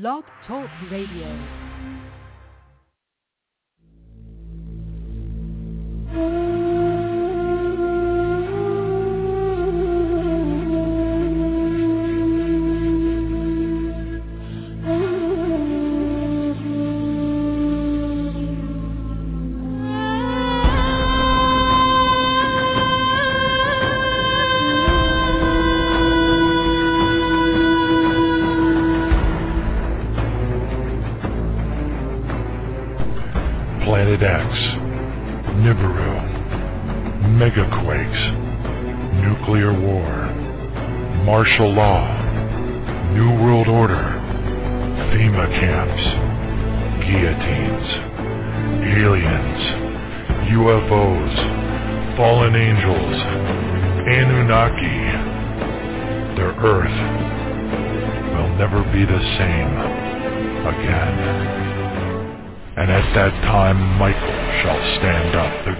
Blog Talk Radio. Mm. Martial law, New World Order, FEMA camps, guillotines, aliens, UFOs, fallen angels, Anunnaki. Their Earth will never be the same again. And at that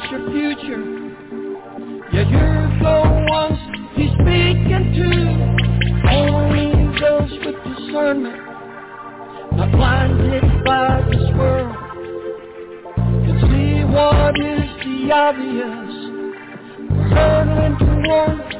About your future. Yeah, you're the ones he's speaking to. Only those with discernment, not blinded by this world, can see what is the obvious. We're hurtling towards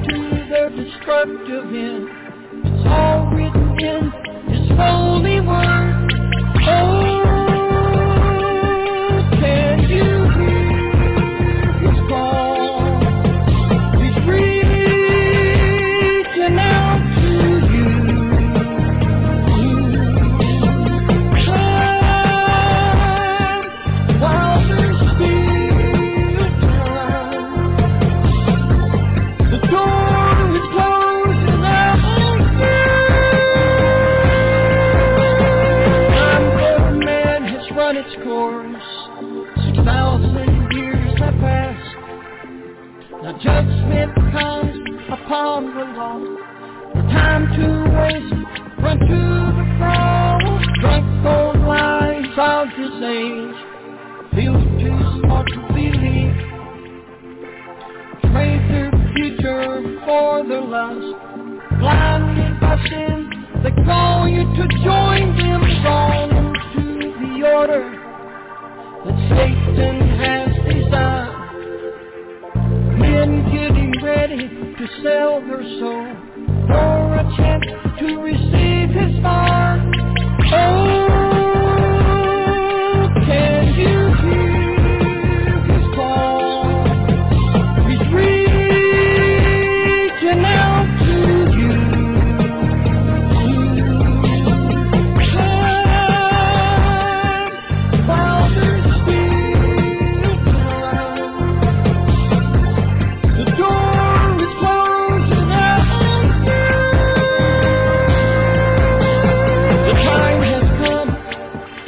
destructive end. It's all written in His holy word. Judgment comes upon the lost. No time to waste. Run to the cross. Drunk old lies of this age. Feel too smart to believe. Trade their future for their lust. Blinded by sin, they call you to join them. Drawn into the order that Satan has to sell her soul for a chance to receive his smile.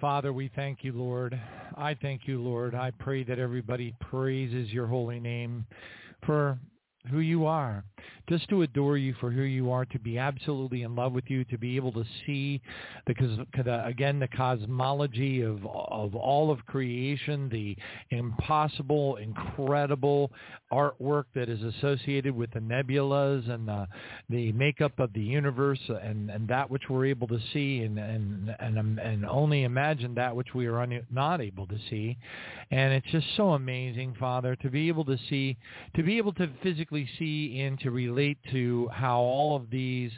Father, we thank you, Lord. I thank you, Lord. I pray that everybody praises your holy name for who you are, just to adore you for who you are, to be absolutely in love with you, to be able to see, because again, the cosmology of of all of creation, the impossible, incredible artwork that is associated with the nebulas and the the makeup of the universe, and and that which we're able to see, and and and um, and only imagine that which we are un, not able to see, and it's just so amazing, Father, to be able to see, to be able to physically see and to relate to how all of these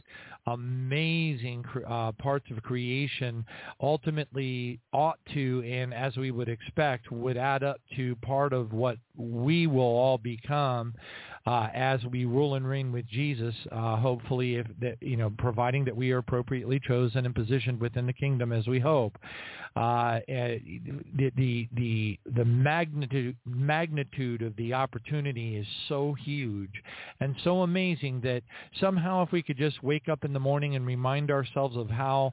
amazing uh, parts of creation ultimately ought to, and as we would expect, would add up to part of what we will all become uh, as we rule and reign with Jesus. Uh, hopefully, if that you know, providing that we are appropriately chosen and positioned within the kingdom as we hope. Uh, eh, the the the the magnitude magnitude of the opportunity is so huge and so amazing that somehow if we could just wake up in the morning and remind ourselves of how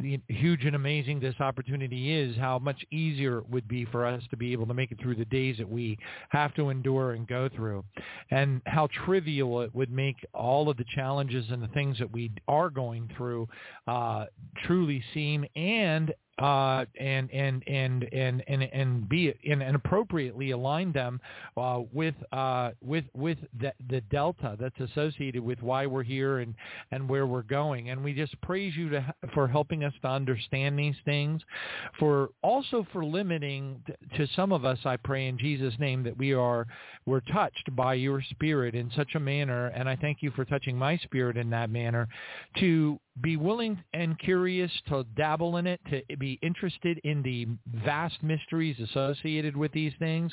huge and amazing this opportunity is, how much easier it would be for us to be able to make it through the days that we have to endure and go through, and how trivial it would make all of the challenges and the things that we are going through uh, truly seem, and uh, and and and and and and be and, and appropriately align them uh, with uh, with with the, the delta that's associated with why we're here and and where we're going. And we just praise you to, for helping us to understand these things, for also for limiting to some of us. I pray in Jesus' name that we are we're touched by your Spirit in such a manner, and I thank you for touching my spirit in that manner to be willing and curious to dabble in it, to be interested in the vast mysteries associated with these things,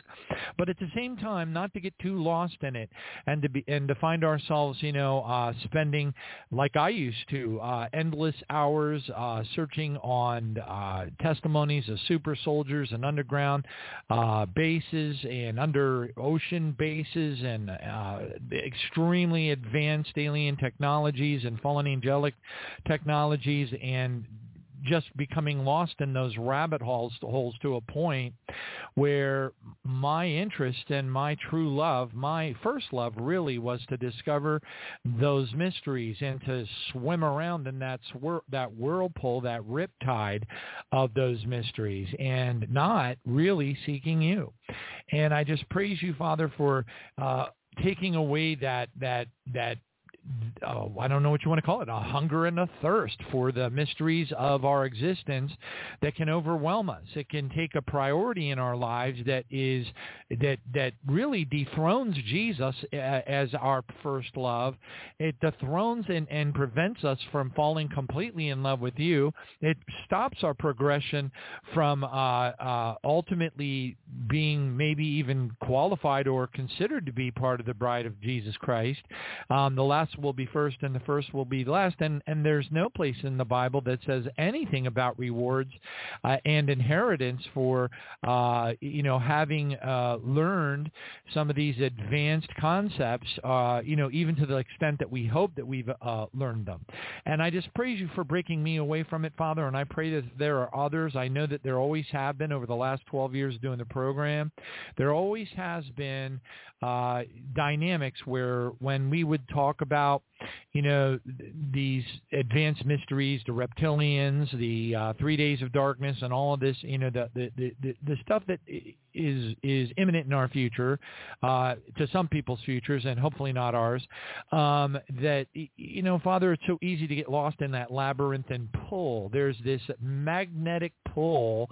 but at the same time, not to get too lost in it, and to be and to find ourselves, you know, uh, spending like I used to, uh, endless hours uh, searching on uh, testimonies of super soldiers and underground uh, bases and under ocean bases and uh, extremely advanced alien technologies and fallen angelic technologies and just becoming lost in those rabbit holes, holes to a point where my interest and my true love, my first love really was to discover those mysteries and to swim around in that swir- that whirlpool, that riptide of those mysteries and not really seeking you. And I just praise you, Father, for uh, taking away that that that oh, I don't know what you want to call it, a hunger and a thirst for the mysteries of our existence that can overwhelm us. It can take a priority in our lives that is that that really dethrones Jesus uh, as our first love. It dethrones and, and prevents us from falling completely in love with you. It stops our progression from uh, uh, ultimately being maybe even qualified or considered to be part of the bride of Jesus Christ. Um, the last will be first and the first will be last. And, and there's no place in the Bible that says anything about rewards uh, and inheritance for, uh, you know, having uh, learned some of these advanced concepts, uh, you know, even to the extent that we hope that we've uh, learned them. And I just praise you for breaking me away from it, Father. And I pray that there are others. I know that there always have been over the last 12 years doing the program. There always has been uh, dynamics where when we would talk about, you know, these advanced mysteries, the reptilians, the uh, three days of darkness, and all of this, you know, the the the, the stuff that is is imminent in our future, uh, to some people's futures, and hopefully not ours. Um, that you know, Father, it's so easy to get lost in that labyrinth and pull. There's this magnetic pull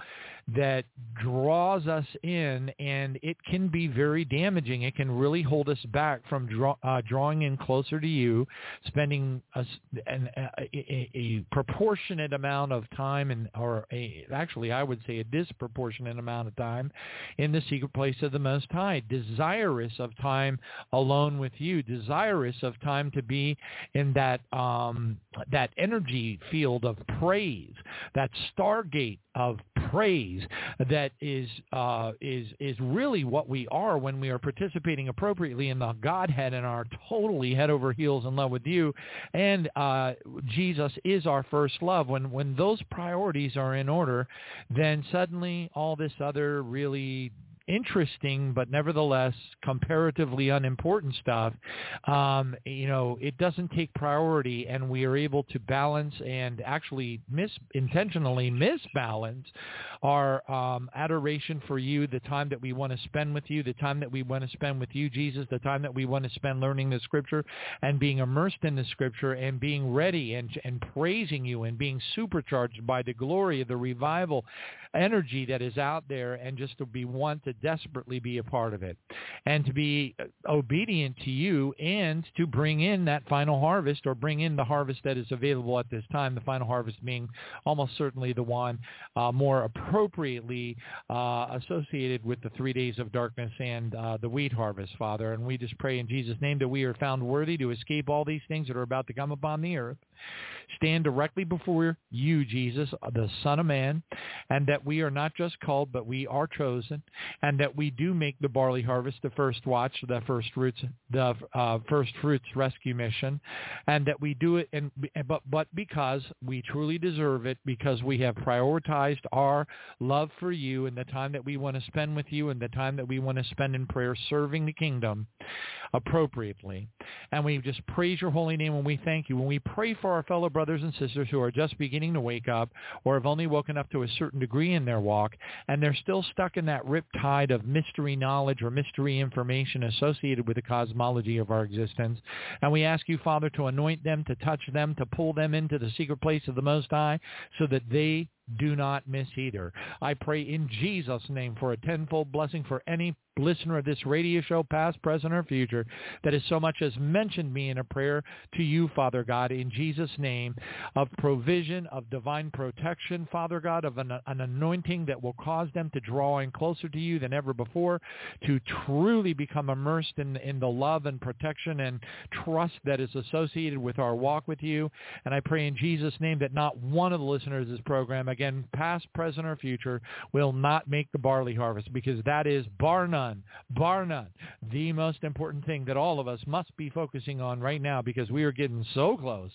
that draws us in and it can be very damaging. It can really hold us back from draw, uh, drawing in closer to you, spending a, an, a, a, proportionate amount of time and or a, actually I would say a disproportionate amount of time in the secret place of the Most High, desirous of time alone with you, desirous of time to be in that um, that energy field of praise, that stargate of praise that is uh, is is really what we are when we are participating appropriately in the Godhead and are totally head over heels in love with you. And uh, Jesus is our first love. When when those priorities are in order, then suddenly all this other really interesting but nevertheless comparatively unimportant stuff, um, you know, it doesn't take priority, and we are able to balance and actually mis intentionally misbalance our um, adoration for you, the time that we want to spend with you, the time that we want to spend with you, Jesus, the time that we want to spend learning the Scripture and being immersed in the Scripture and being ready and and praising you and being supercharged by the glory of the revival energy that is out there and just to be one to desperately be a part of it and to be uh, obedient to you and to bring in that final harvest or bring in the harvest that is available at this time, the final harvest being almost certainly the one uh, more appropriately uh, associated with the three days of darkness and uh, the wheat harvest, Father. And we just pray in Jesus' name that we are found worthy to escape all these things that are about to come upon the earth stand directly before you, Jesus, the Son of Man, and that we are not just called, but we are chosen, and that we do make the barley harvest the first watch, the first fruits, the uh, first fruits rescue mission, and that we do it, and but but because we truly deserve it, because we have prioritized our love for you and the time that we want to spend with you and the time that we want to spend in prayer serving the kingdom appropriately. And we just praise your holy name and we thank you. When we pray for our fellow brothers and sisters who are just beginning to wake up or have only woken up to a certain degree in their walk and they're still stuck in that rip tide of mystery knowledge or mystery information associated with the cosmology of our existence. And we ask you, Father, to anoint them, to touch them, to pull them into the secret place of the Most High so that they do not miss either. I pray in Jesus' name for a tenfold blessing for any listener of this radio show, past, present, or future, that has so much as mentioned me in a prayer to you, Father God, in Jesus' name, of provision, of divine protection, Father God, of an, an anointing that will cause them to draw in closer to you than ever before, to truly become immersed in, in the love and protection and trust that is associated with our walk with you. And I pray in Jesus' name that not one of the listeners of this program, again, past, present, or future, will not make the barley harvest because that is, bar none, bar none, the most important thing that all of us must be focusing on right now because we are getting so close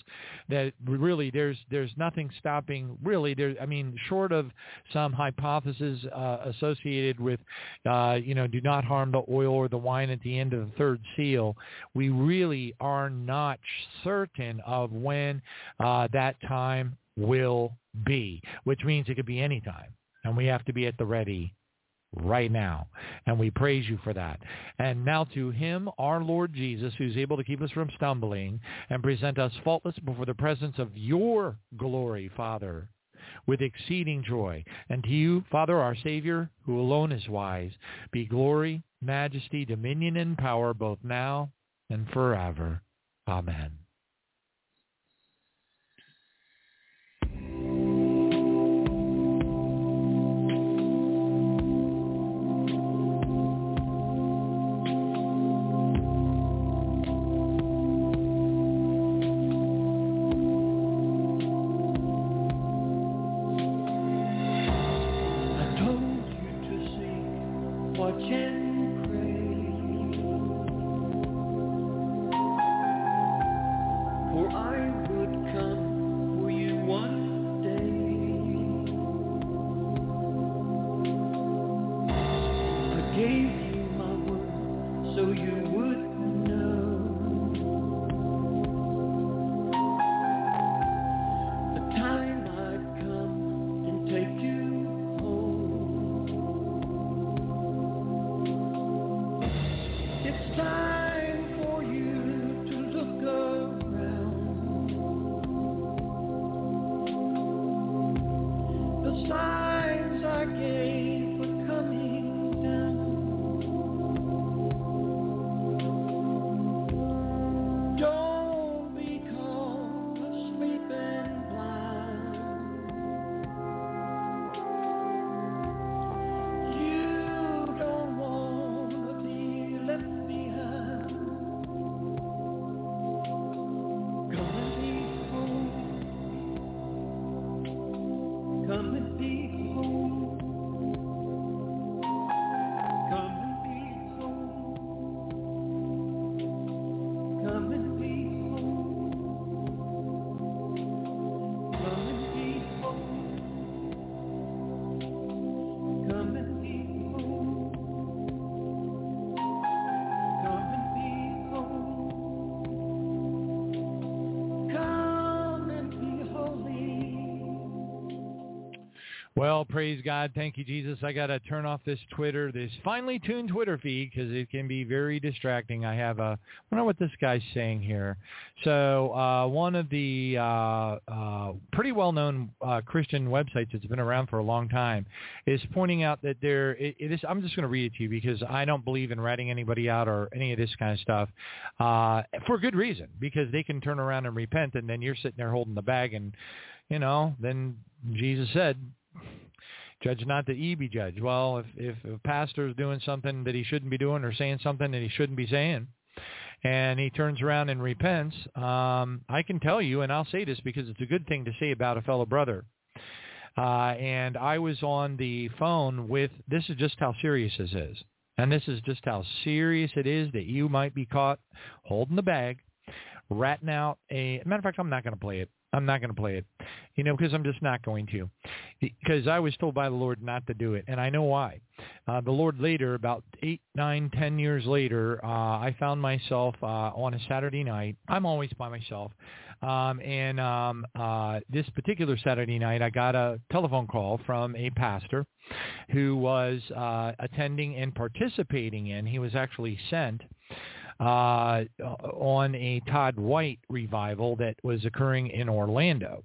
that really there's there's nothing stopping really there I mean short of some hypothesis uh, associated with uh, you know do not harm the oil or the wine at the end of the third seal. We really are not certain of when uh, that time will be, which means it could be any time. And we have to be at the ready right now. And we praise you for that. And now to him, our Lord Jesus, who's able to keep us from stumbling and present us faultless before the presence of your glory, Father, with exceeding joy. And to you, Father, our Savior, who alone is wise, be glory, majesty, dominion, and power both now and forever. Amen. Well, praise God. Thank you, Jesus. I got to turn off this Twitter, this finely tuned Twitter feed because it can be very distracting. I have a, I wonder what this guy's saying here. So uh, one of the uh, uh, pretty well-known uh, Christian websites that's been around for a long time is pointing out that there, it, it is, I'm just going to read it to you because I don't believe in ratting anybody out or any of this kind of stuff uh, for good reason because they can turn around and repent and then you're sitting there holding the bag and, you know, then Jesus said, judge not that ye be judged. Well, if, if a pastor is doing something that he shouldn't be doing or saying something that he shouldn't be saying, and he turns around and repents, um, I can tell you, and I'll say this because it's a good thing to say about a fellow brother. Uh, and I was on the phone with, this is just how serious this is. And this is just how serious it is that you might be caught holding the bag, ratting out a, matter of fact, I'm not going to play it. I'm not going to play it, you know, because I'm just not going to, because I was told by the Lord not to do it, and I know why. Uh, the Lord later, about eight, nine, ten years later, uh, I found myself uh, on a Saturday night. I'm always by myself, um, and um, uh, this particular Saturday night, I got a telephone call from a pastor who was uh, attending and participating in. He was actually sent uh, on a Todd White revival that was occurring in Orlando.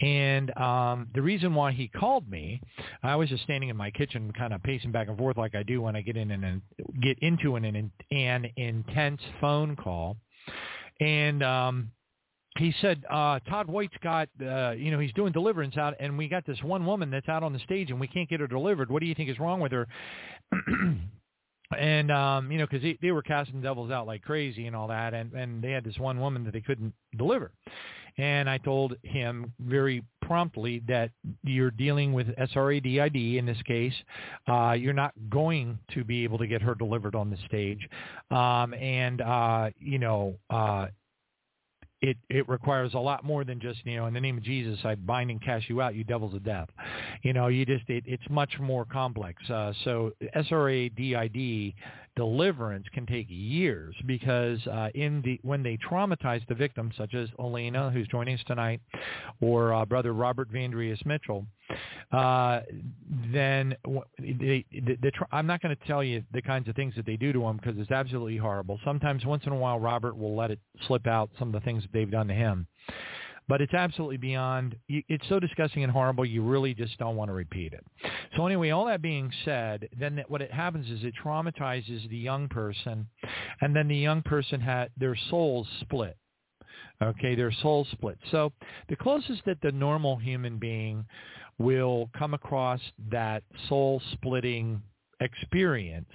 And um, the reason why he called me, I was just standing in my kitchen, kind of pacing back and forth like I do when I get in and get into an, an, intense phone call. And um, he said, uh, Todd White's got, uh, you know, he's doing deliverance out, and we got this one woman that's out on the stage, and we can't get her delivered. What do you think is wrong with her? and um you know because they, they were casting devils out like crazy and all that and and they had this one woman that they couldn't deliver. And i told him very promptly that you're dealing with sradid in this case. Uh you're not going to be able to get her delivered on the stage. Um and uh you know uh it it requires a lot more than just you know in the name of Jesus I bind and cast you out you devils of death. You know you just it, it's much more complex. Uh, so SRADID deliverance can take years because uh, in the when they traumatize the victim such as Eleyna who's joining us tonight or uh, brother Robert Vandrius Mitchell uh, then they, the, the, I'm not going to tell you the kinds of things that they do to him because it's absolutely horrible. Sometimes, once in a while, Robert will let it slip out some of the things that they've done to him. But it's absolutely beyond, it's so disgusting and horrible, you really just don't want to repeat it. So anyway, all that being said, then what it happens is it traumatizes the young person, and then the young person had their souls split. Okay, their souls split. So the closest that the normal human being will come across that soul-splitting experience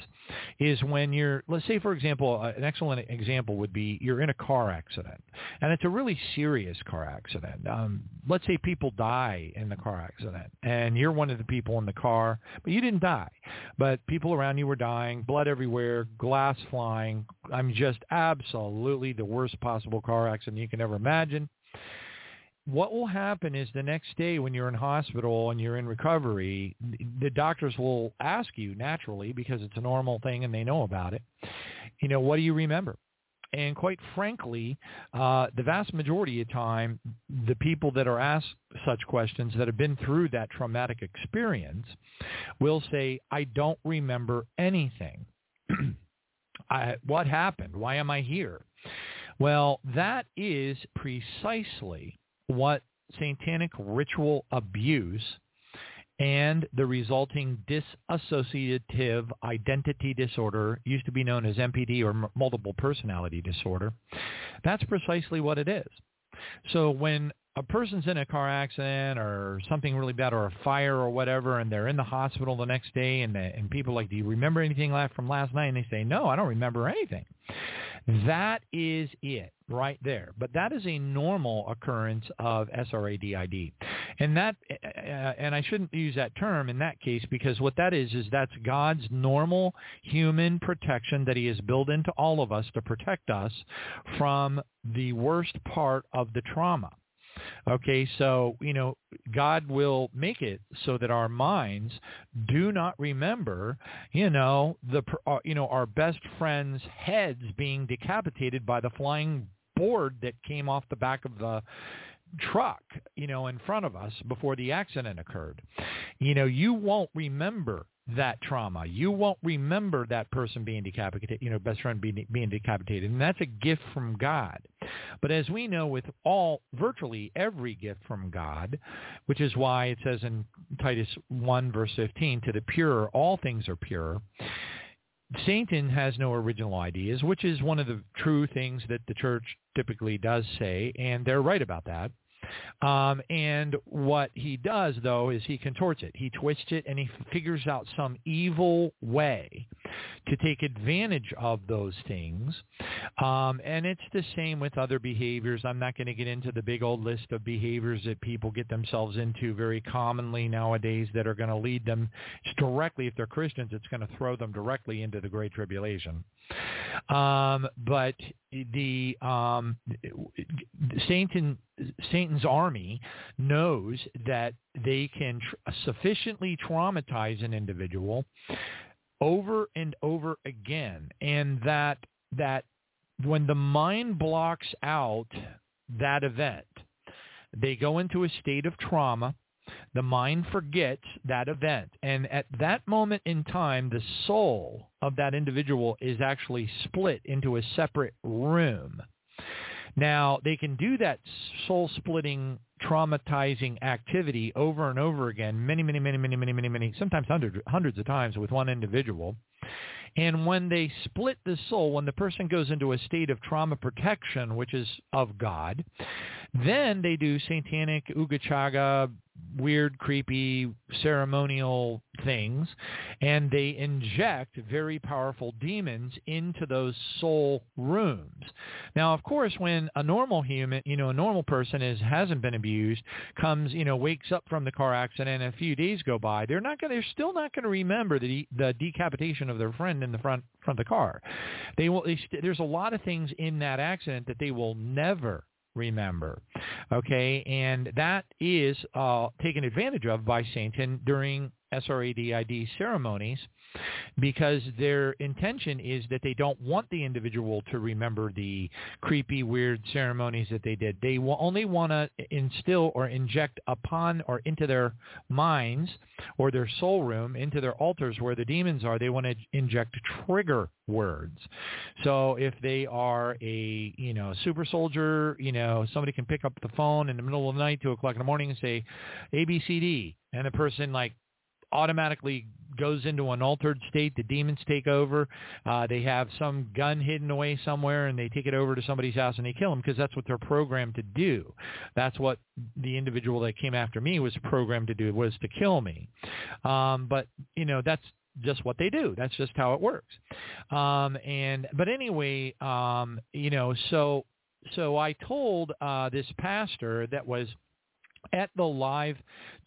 is when you're, let's say, for example, uh, an excellent example would be you're in a car accident, and it's a really serious car accident. Um, let's say people die in the car accident, and you're one of the people in the car, but you didn't die, but people around you were dying, blood everywhere, glass flying. I'm just absolutely the worst possible car accident you can ever imagine what will happen is the next day when you're in hospital and you're in recovery, the doctors will ask you naturally because it's a normal thing and they know about it. You know, what do you remember? And quite frankly, uh, the vast majority of time, the people that are asked such questions that have been through that traumatic experience will say, I don't remember anything. I, what happened? Why am I here? Well, that is precisely what satanic ritual abuse and the resulting dissociative identity disorder, used to be known as MPD or multiple personality disorder, that's precisely what it is. So when a person's in a car accident or something really bad or a fire or whatever and they're in the hospital the next day and, the, and people like, do you remember anything from last night? And they say, no, I don't remember anything. That is it right there. But that is a normal occurrence of SRADID. And that, uh, and I shouldn't use that term in that case because what that is, is that's God's normal human protection that he has built into all of us to protect us from the worst part of the trauma. Okay, so, you know, God will make it so that our minds do not remember, you know, the uh, you know, our best friends' heads being decapitated by the flying board that came off the back of the truck, you know, in front of us before the accident occurred. You know, you won't remember that trauma. You won't remember that person being decapitated, you know, best friend being, being decapitated. And that's a gift from God. But as we know with all, virtually every gift from God, which is why it says in Titus 1 verse 15, to the pure, all things are pure. Satan has no original ideas, which is one of the true things that the church typically does say, and they're right about that. Um, and what he does, though, is he contorts it. He twists it, and he figures out some evil way to take advantage of those things. Um, and it's the same with other behaviors. I'm not going to get into the big old list of behaviors that people get themselves into very commonly nowadays that are going to lead them directly, if they're Christians, it's going to throw them directly into the Great Tribulation. Um, but the um, Satan, Satan's army knows that they can tr- sufficiently traumatize an individual over and over again, and that that when the mind blocks out that event, they go into a state of trauma the mind forgets that event. And at that moment in time, the soul of that individual is actually split into a separate room. Now, they can do that soul-splitting, traumatizing activity over and over again, many, many, many, many, many, many, many, sometimes hundreds, hundreds of times with one individual. And when they split the soul, when the person goes into a state of trauma protection, which is of God, then they do satanic ugachaga, weird, creepy, ceremonial things, and they inject very powerful demons into those soul rooms. Now, of course, when a normal human, you know, a normal person is hasn't been abused, comes, you know, wakes up from the car accident, and a few days go by, they're not going, they're still not going to remember the the decapitation of their friend in the front front of the car. They will. They there's a lot of things in that accident that they will never remember. Okay, and that is uh, taken advantage of by Satan during SRADID ceremonies because their intention is that they don't want the individual to remember the creepy, weird ceremonies that they did. They will only want to instill or inject upon or into their minds or their soul room, into their altars where the demons are, they want to inject trigger words. So if they are a, you know, super soldier, you know, somebody can pick up the phone in the middle of the night, 2 o'clock in the morning and say ABCD, and the person like automatically goes into an altered state. The demons take over. Uh, they have some gun hidden away somewhere, and they take it over to somebody's house and they kill them because that's what they're programmed to do. That's what the individual that came after me was programmed to do was to kill me. Um, but you know that's just what they do. That's just how it works. Um, and but anyway, um, you know, so so I told uh, this pastor that was at the live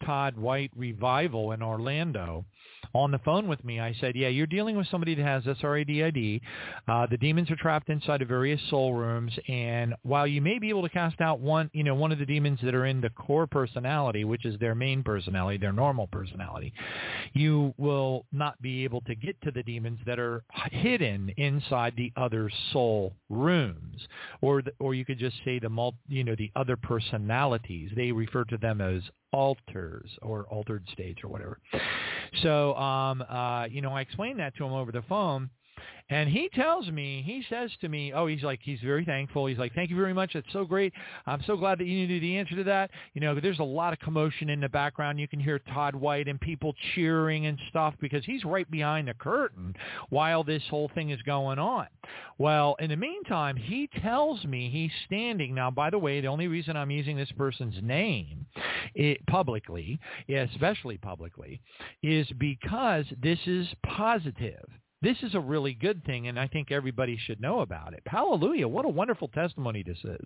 Todd White revival in Orlando on the phone with me. I said, yeah, you're dealing with somebody that has SRADID. Uh, the demons are trapped inside of various soul rooms. And while you may be able to cast out one, you know, one of the demons that are in the core personality, which is their main personality, their normal personality, you will not be able to get to the demons that are hidden inside the other soul rooms. Or, the, or you could just say the, mul- you know, the other personalities. They refer to them as alters or altered states or whatever. So, um, uh, you know, I explained that to him over the phone, and he tells me, he says to me, oh, he's like, he's very thankful. He's like, thank you very much. That's so great. I'm so glad that you knew the answer to that. You know, there's a lot of commotion in the background. You can hear Todd White and people cheering and stuff because he's right behind the curtain while this whole thing is going on. Well, in the meantime, he tells me he's standing. Now, by the way, the only reason I'm using this person's name it, publicly, especially publicly, is because this is positive. This is a really good thing, and I think everybody should know about it. Hallelujah. What a wonderful testimony this is.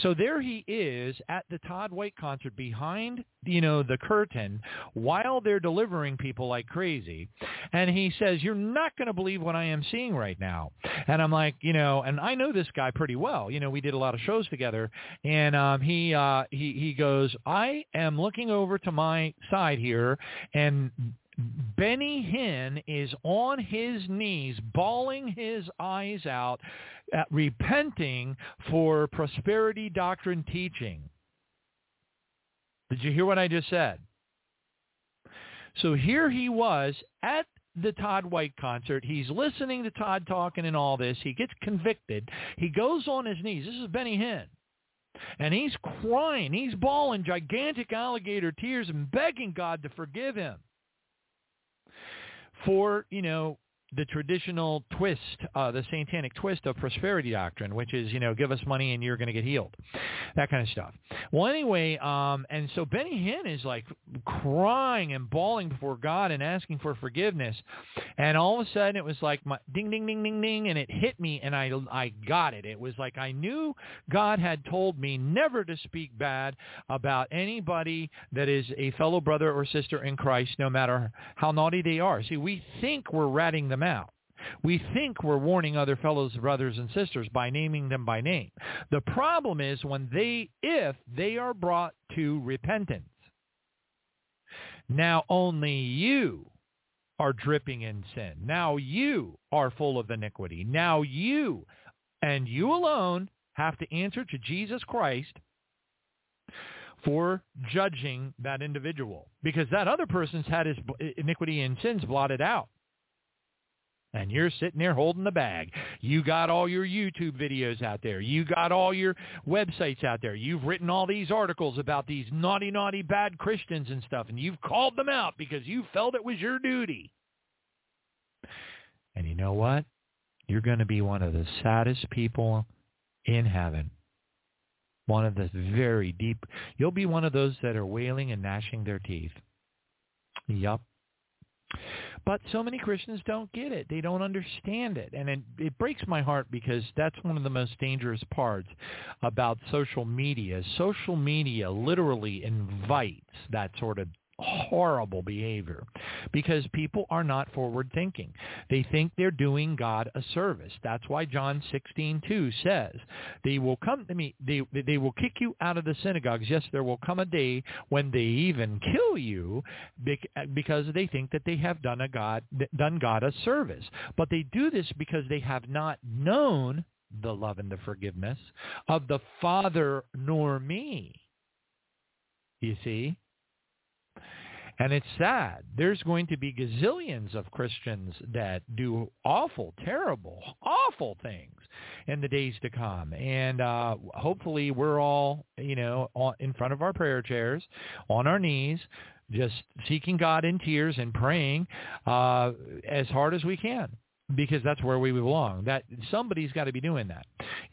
So there he is at the Todd White concert behind, you know, the curtain while they're delivering people like crazy. And he says, you're not going to believe what I am seeing right now. And I'm like, you know, and I know this guy pretty well. You know, we did a lot of shows together. And um, he, uh, he, he goes, I am looking over to my side here and Benny Hinn is on his knees, bawling his eyes out, uh, repenting for prosperity doctrine teaching. Did you hear what I just said? So here he was at the Todd White concert. He's listening to Todd talking and all this. He gets convicted. He goes on his knees. This is Benny Hinn. And he's crying. He's bawling gigantic alligator tears and begging God to forgive him for, you know, the traditional twist, uh, the satanic twist of prosperity doctrine, which is, you know, give us money and you're going to get healed, that kind of stuff. Well, anyway, um, and so Benny Hinn is like crying and bawling before God and asking for forgiveness, and all of a sudden it was like my ding, ding, ding, ding, ding, and it hit me, and I, I got it. It was like I knew God had told me never to speak bad about anybody that is a fellow brother or sister in Christ, no matter how naughty they are. See, we think we're ratting them them out. We think we're warning other fellows, brothers and sisters by naming them by name. The problem is when they, if they are brought to repentance. Now only you are dripping in sin. Now you are full of iniquity. Now you and you alone have to answer to Jesus Christ for judging that individual because that other person's had his iniquity and sins blotted out and you're sitting there holding the bag. You got all your YouTube videos out there. You got all your websites out there. You've written all these articles about these naughty, naughty, bad Christians and stuff, and you've called them out because you felt it was your duty. And you know what? You're going to be one of the saddest people in heaven. One of the very deep. You'll be one of those that are wailing and gnashing their teeth. Yup. But so many Christians don't get it. They don't understand it. And it, it breaks my heart because that's one of the most dangerous parts about social media. Social media literally invites that sort of horrible behavior because people are not forward thinking. They think they're doing God a service. That's why John 16:2 says, "They will come to me they they will kick you out of the synagogues. Yes, there will come a day when they even kill you because they think that they have done a God done God a service. But they do this because they have not known the love and the forgiveness of the Father nor me." You see? And it's sad. There's going to be gazillions of Christians that do awful, terrible, awful things in the days to come. And uh, hopefully we're all, you know, in front of our prayer chairs, on our knees, just seeking God in tears and praying uh, as hard as we can because that's where we belong. That somebody's got to be doing that.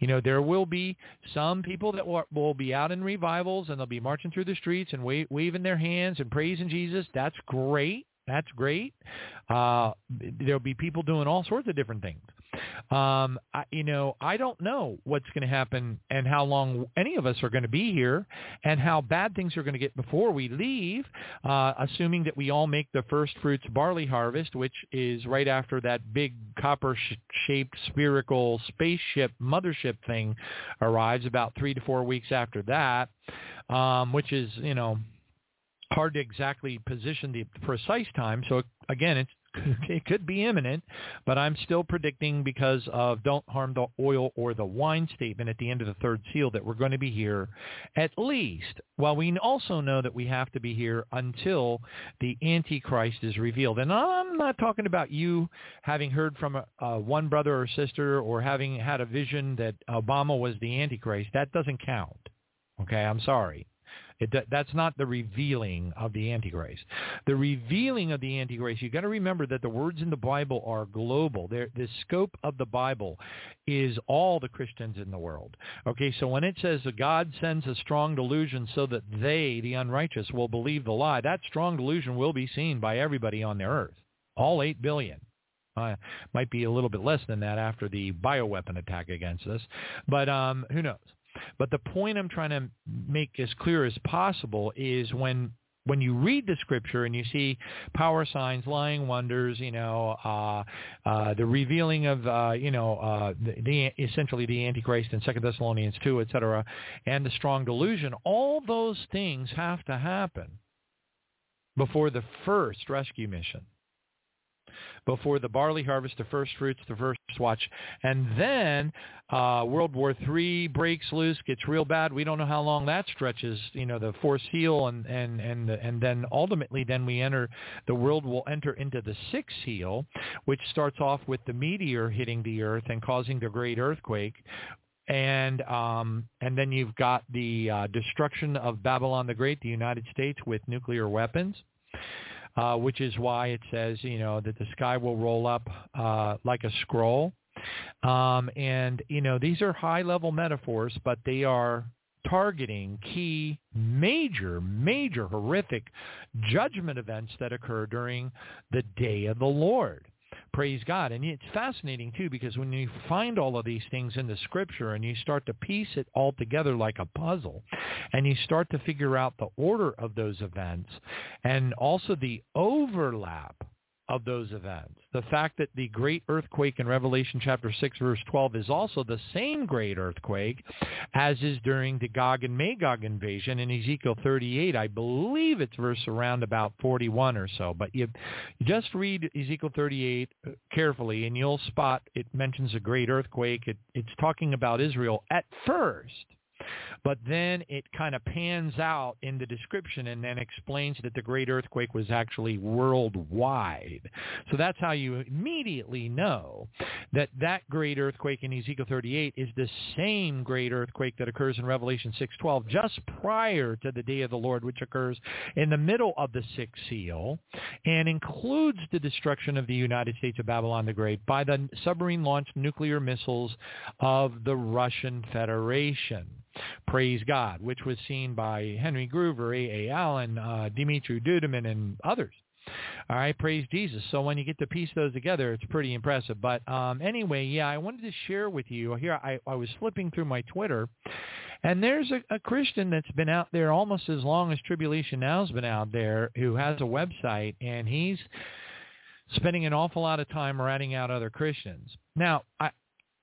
You know, there will be some people that will, will be out in revivals and they'll be marching through the streets and wa- waving their hands and praising Jesus. That's great. That's great. Uh, there'll be people doing all sorts of different things. Um, I, you know, I don't know what's going to happen and how long any of us are going to be here and how bad things are going to get before we leave, uh, assuming that we all make the first fruits barley harvest, which is right after that big copper-shaped spherical spaceship mothership thing arrives about three to four weeks after that, um, which is, you know, hard to exactly position the precise time. So again, it's it could be imminent, but I'm still predicting because of don't harm the oil or the wine statement at the end of the third seal that we're going to be here at least. While we also know that we have to be here until the Antichrist is revealed. And I'm not talking about you having heard from a, a one brother or sister or having had a vision that Obama was the Antichrist. That doesn't count. Okay, I'm sorry. It, that's not the revealing of the Antichrist. The revealing of the Antichrist, you've got to remember that the words in the Bible are global. They're, the scope of the Bible is all the Christians in the world. Okay, so when it says that God sends a strong delusion so that they, the unrighteous, will believe the lie, that strong delusion will be seen by everybody on the earth, all 8 billion. Uh, might be a little bit less than that after the bioweapon attack against us, but um, who knows? But the point I'm trying to make as clear as possible is when when you read the scripture and you see power signs, lying wonders, you know, uh, uh, the revealing of, uh, you know, uh, the, the, essentially the Antichrist in Second Thessalonians 2, et cetera, and the strong delusion, all those things have to happen before the first rescue mission. Before the barley harvest, the first fruits, the first watch. And then uh, World War III breaks loose, gets real bad. We don't know how long that stretches, you know, the fourth seal, and, and, and, and then ultimately then we enter, the world will enter into the sixth seal, which starts off with the meteor hitting the earth and causing the great earthquake, and um, and then you've got the uh, destruction of Babylon the Great, the United States with nuclear weapons, uh, which is why it says you know that the sky will roll up uh, like a scroll, um, and you know these are high level metaphors, but they are targeting key major, major horrific judgment events that occur during the day of the Lord praise God. And it's fascinating too because when you find all of these things in the scripture and you start to piece it all together like a puzzle and you start to figure out the order of those events and also the overlap of those events. The fact that the great earthquake in Revelation chapter 6 verse 12 is also the same great earthquake as is during the Gog and Magog invasion in Ezekiel 38. I believe it's verse around about 41 or so. But you, just read Ezekiel 38 uh, carefully and you'll spot it mentions a great earthquake. It, it's talking about Israel at first but then it kind of pans out in the description and then explains that the great earthquake was actually worldwide. So that's how you immediately know that that great earthquake in Ezekiel 38 is the same great earthquake that occurs in Revelation 6:12 just prior to the day of the Lord which occurs in the middle of the sixth seal and includes the destruction of the United States of Babylon the Great by the submarine launched nuclear missiles of the Russian Federation. Praise God, which was seen by Henry Gruver, A. Allen, uh, Dimitri Duduman, and others. All right, praise Jesus. So when you get to piece those together, it's pretty impressive. But um, anyway, yeah, I wanted to share with you here. I, I was flipping through my Twitter, and there's a, a Christian that's been out there almost as long as Tribulation Now's been out there, who has a website, and he's spending an awful lot of time ratting out other Christians. Now, I,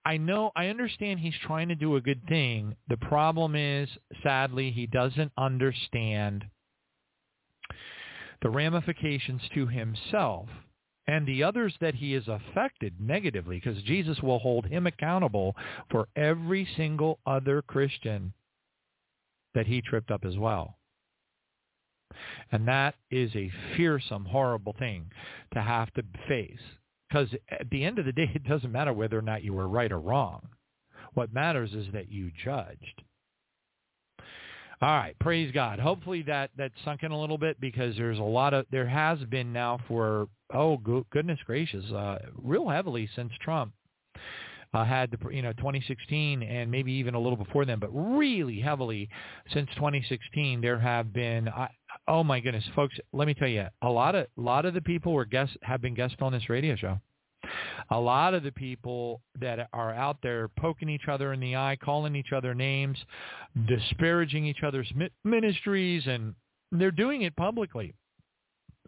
I know, I understand he's trying to do a good thing. The problem is, sadly, he doesn't understand the ramifications to himself and the others that he has affected negatively because Jesus will hold him accountable for every single other Christian that he tripped up as well. And that is a fearsome, horrible thing to have to face. Because at the end of the day, it doesn't matter whether or not you were right or wrong. What matters is that you judged. All right, praise God. Hopefully that that sunk in a little bit because there's a lot of there has been now for oh goodness gracious, uh, real heavily since Trump uh, had the you know 2016 and maybe even a little before then, but really heavily since 2016 there have been I, oh my goodness, folks, let me tell you, a lot of a lot of the people were guests have been guests on this radio show. A lot of the people that are out there poking each other in the eye, calling each other names, disparaging each other's ministries, and they're doing it publicly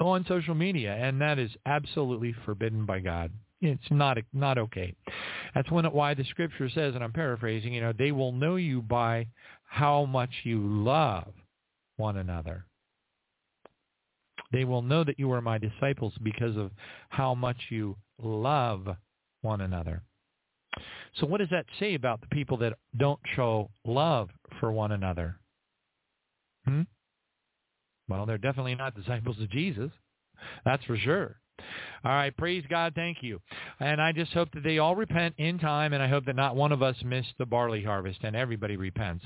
on social media, and that is absolutely forbidden by God. It's not not okay. That's when why the scripture says, and I'm paraphrasing, you know, they will know you by how much you love one another. They will know that you are my disciples because of how much you love one another. So what does that say about the people that don't show love for one another? Hmm? Well, they're definitely not disciples of Jesus. That's for sure. All right, praise God, thank you. And I just hope that they all repent in time, and I hope that not one of us missed the barley harvest, and everybody repents.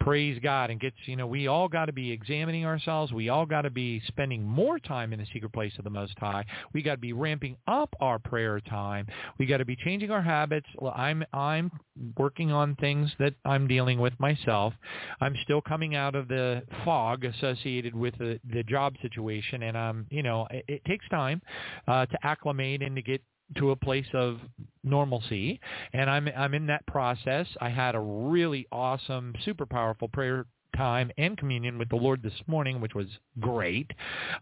Praise God, and gets, you know, we all got to be examining ourselves. We all got to be spending more time in the secret place of the Most High. We got to be ramping up our prayer time. We got to be changing our habits. Well, I'm I'm working on things that I'm dealing with myself. I'm still coming out of the fog associated with the the job situation, and um, you know, it, it takes time uh, to acclimate and to get to a place of normalcy and I'm I'm in that process. I had a really awesome super powerful prayer time and communion with the Lord this morning, which was great.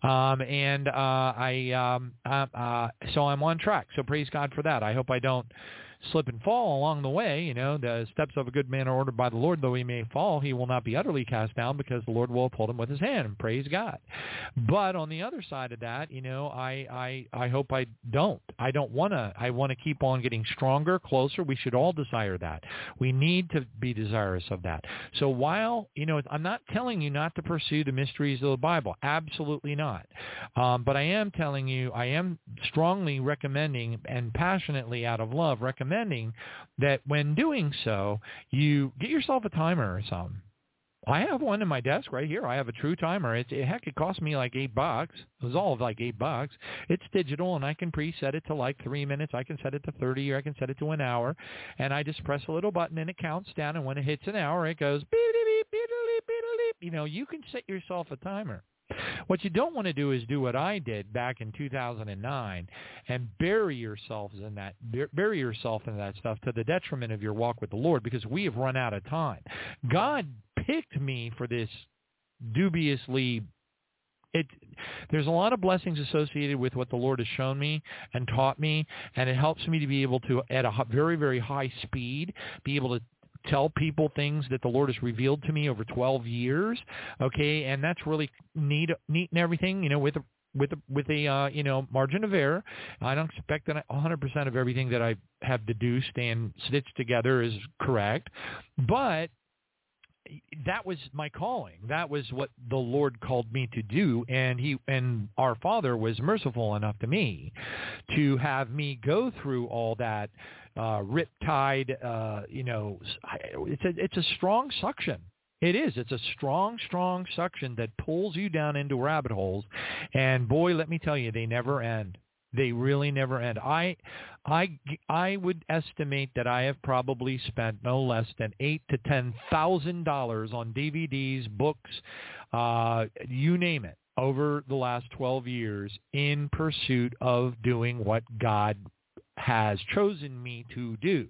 Um, and uh, I um, uh, uh, so I'm on track. So praise God for that. I hope I don't slip and fall along the way. You know, the steps of a good man are ordered by the Lord. Though he may fall, he will not be utterly cast down because the Lord will uphold him with his hand. Praise God. But on the other side of that, you know, I I I hope I don't. I don't want to. I want to keep on getting stronger, closer. We should all desire that. We need to be desirous of that. So while you know, I'm not telling you not to pursue the mysteries of the Bible. Absolutely not. Um, but I am telling you, I am strongly recommending and passionately out of love recommending recommending that when doing so, you get yourself a timer or something. I have one in my desk right here. I have a true timer. It's it, heck, it cost me like eight bucks. It was all of like eight bucks. It's digital, and I can preset it to like three minutes. I can set it to thirty, or I can set it to an hour. And I just press a little button, and it counts down. And when it hits an hour, it goes beep beep beep beep beep beep. You know, you can set yourself a timer. What you don't want to do is do what I did back in 2009 and bury yourselves in that bury yourself in that stuff to the detriment of your walk with the Lord because we have run out of time. God picked me for this dubiously it there's a lot of blessings associated with what the Lord has shown me and taught me, and it helps me to be able to, at a very very high speed, be able to tell people things that the Lord has revealed to me over 12 years. Okay, and that's really neat, neat and everything. You know, with a with a, with a uh, you know margin of error. I don't expect that 100% of everything that I have deduced and stitched together is correct, but that was my calling. That was what the Lord called me to do, and he and our Father was merciful enough to me to have me go through all that uh, riptide. Uh, you know, it's a it's a strong suction. It is. It's a strong, strong suction that pulls you down into rabbit holes, and boy, let me tell you, they never end. They really never end. I, I, I would estimate that I have probably spent no less than eight to ten thousand dollars on DVDs, books, uh, you name it, over the last twelve years in pursuit of doing what God has chosen me to do.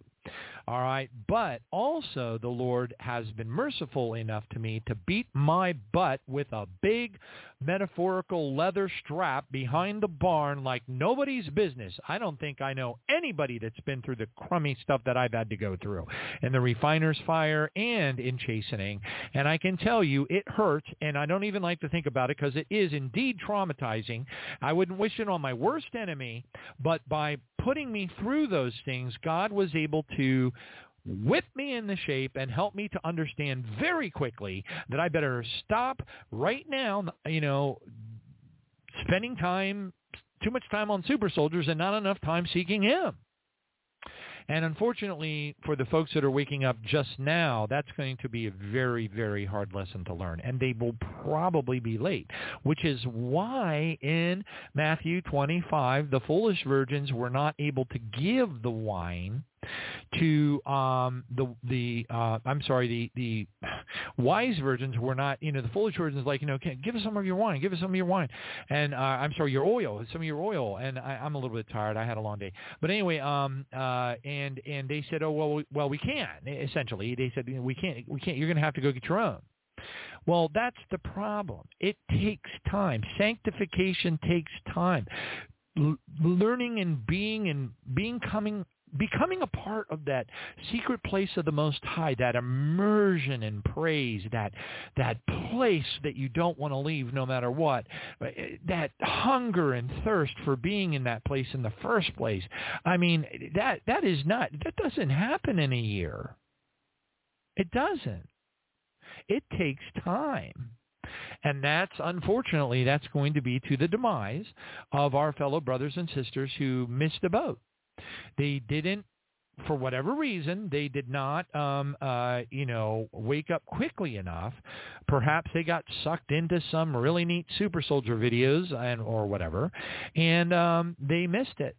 All right. But also the Lord has been merciful enough to me to beat my butt with a big metaphorical leather strap behind the barn like nobody's business. I don't think I know anybody that's been through the crummy stuff that I've had to go through in the refiner's fire and in chastening. And I can tell you it hurts, and I don't even like to think about it because it is indeed traumatizing. I wouldn't wish it on my worst enemy, but by putting me through those things, God was able to whip me into shape and help me to understand very quickly that I better stop right now, you know, spending time, too much time on super soldiers and not enough time seeking him. And unfortunately, for the folks that are waking up just now, that's going to be a very, very hard lesson to learn. And they will probably be late, which is why in Matthew 25, the foolish virgins were not able to give the wine to um, the the uh, I'm sorry the the wise virgins were not you know the foolish virgins like you know give us some of your wine give us some of your wine and uh, I'm sorry your oil some of your oil and I, I'm a little bit tired I had a long day but anyway um uh and and they said oh well we, well we can essentially they said we can't we can't you're going to have to go get your own well, that's the problem. It takes time. Sanctification takes time. L- learning and being and being coming becoming a part of that secret place of the Most High, that immersion in praise, that that place that you don't want to leave no matter what, that hunger and thirst for being in that place in the first place. I mean, that that is not that doesn't happen in a year. It doesn't. It takes time. And that's, unfortunately, that's going to be to the demise of our fellow brothers and sisters who missed the boat. They didn't for whatever reason, they did not, um, uh, you know, wake up quickly enough. Perhaps they got sucked into some really neat super soldier videos and or whatever, and um, they missed it.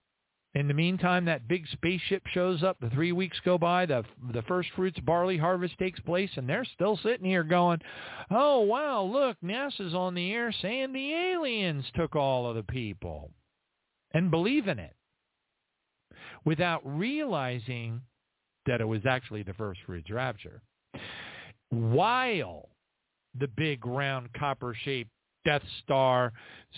In the meantime, that big spaceship shows up. The three weeks go by. The the first fruits barley harvest takes place, and they're still sitting here going, "Oh wow, look, NASA's on the air saying the aliens took all of the people," and believe in it without realizing that it was actually the first fruits rapture. While the big round copper-shaped Death Star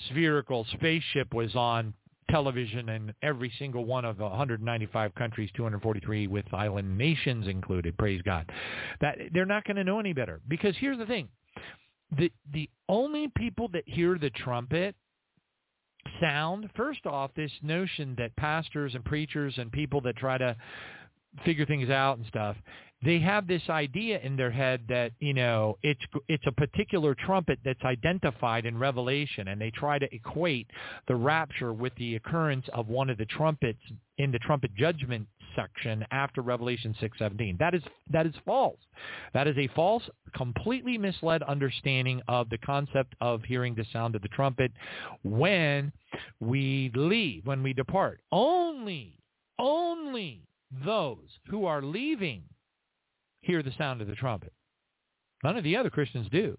spherical spaceship was on television in every single one of 195 countries, 243 with island nations included. Praise God. That they're not going to know any better because here's the thing: the the only people that hear the trumpet sound, first off, this notion that pastors and preachers and people that try to figure things out and stuff, they have this idea in their head that you know it's it's a particular trumpet that's identified in Revelation, and they try to equate the rapture with the occurrence of one of the trumpets in the trumpet judgment section after Revelation 6:17. That is that is false. That is a false, completely misled understanding of the concept of hearing the sound of the trumpet when we leave, when we depart. Only, only those who are leaving hear the sound of the trumpet. None of the other Christians do.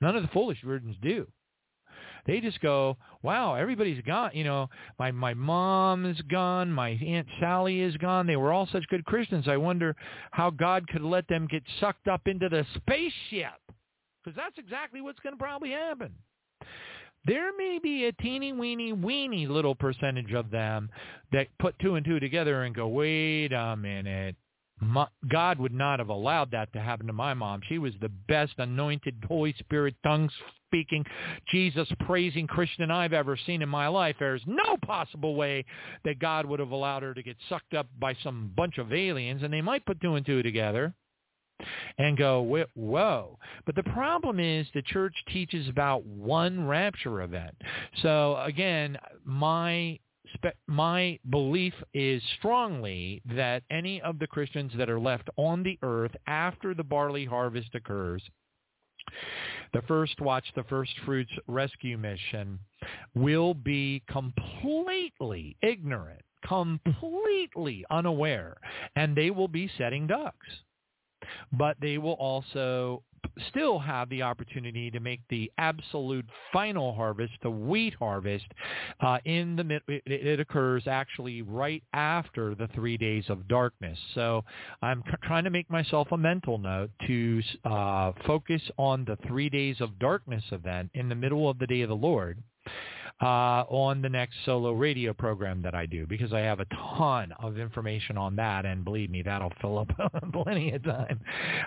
None of the foolish virgins do. They just go, wow, everybody's gone. You know, my my mom is gone. My aunt Sally is gone. They were all such good Christians. I wonder how God could let them get sucked up into the spaceship, because that's exactly what's going to probably happen. There may be a teeny weeny weeny little percentage of them that put two and two together and go, wait a minute. God would not have allowed that to happen to my mom. She was the best anointed Holy Spirit tongue speaking, Jesus praising Christian I've ever seen in my life. There's no possible way that God would have allowed her to get sucked up by some bunch of aliens, and they might put two and two together and go, whoa. But the problem is the church teaches about one rapture event. So again, my my belief is strongly that any of the Christians that are left on the earth after the barley harvest occurs, the first watch, the first fruits rescue mission will be completely ignorant, completely unaware, and they will be setting ducks. But they will also still have the opportunity to make the absolute final harvest, the wheat harvest, uh, in the mid- it, occurs actually right after the three days of darkness. So I'm c- trying to make myself a mental note to uh, focus on the three days of darkness event in the middle of the day of the Lord uh, on the next solo radio program that I do because I have a ton of information on that, and believe me, that'll fill up plenty of time.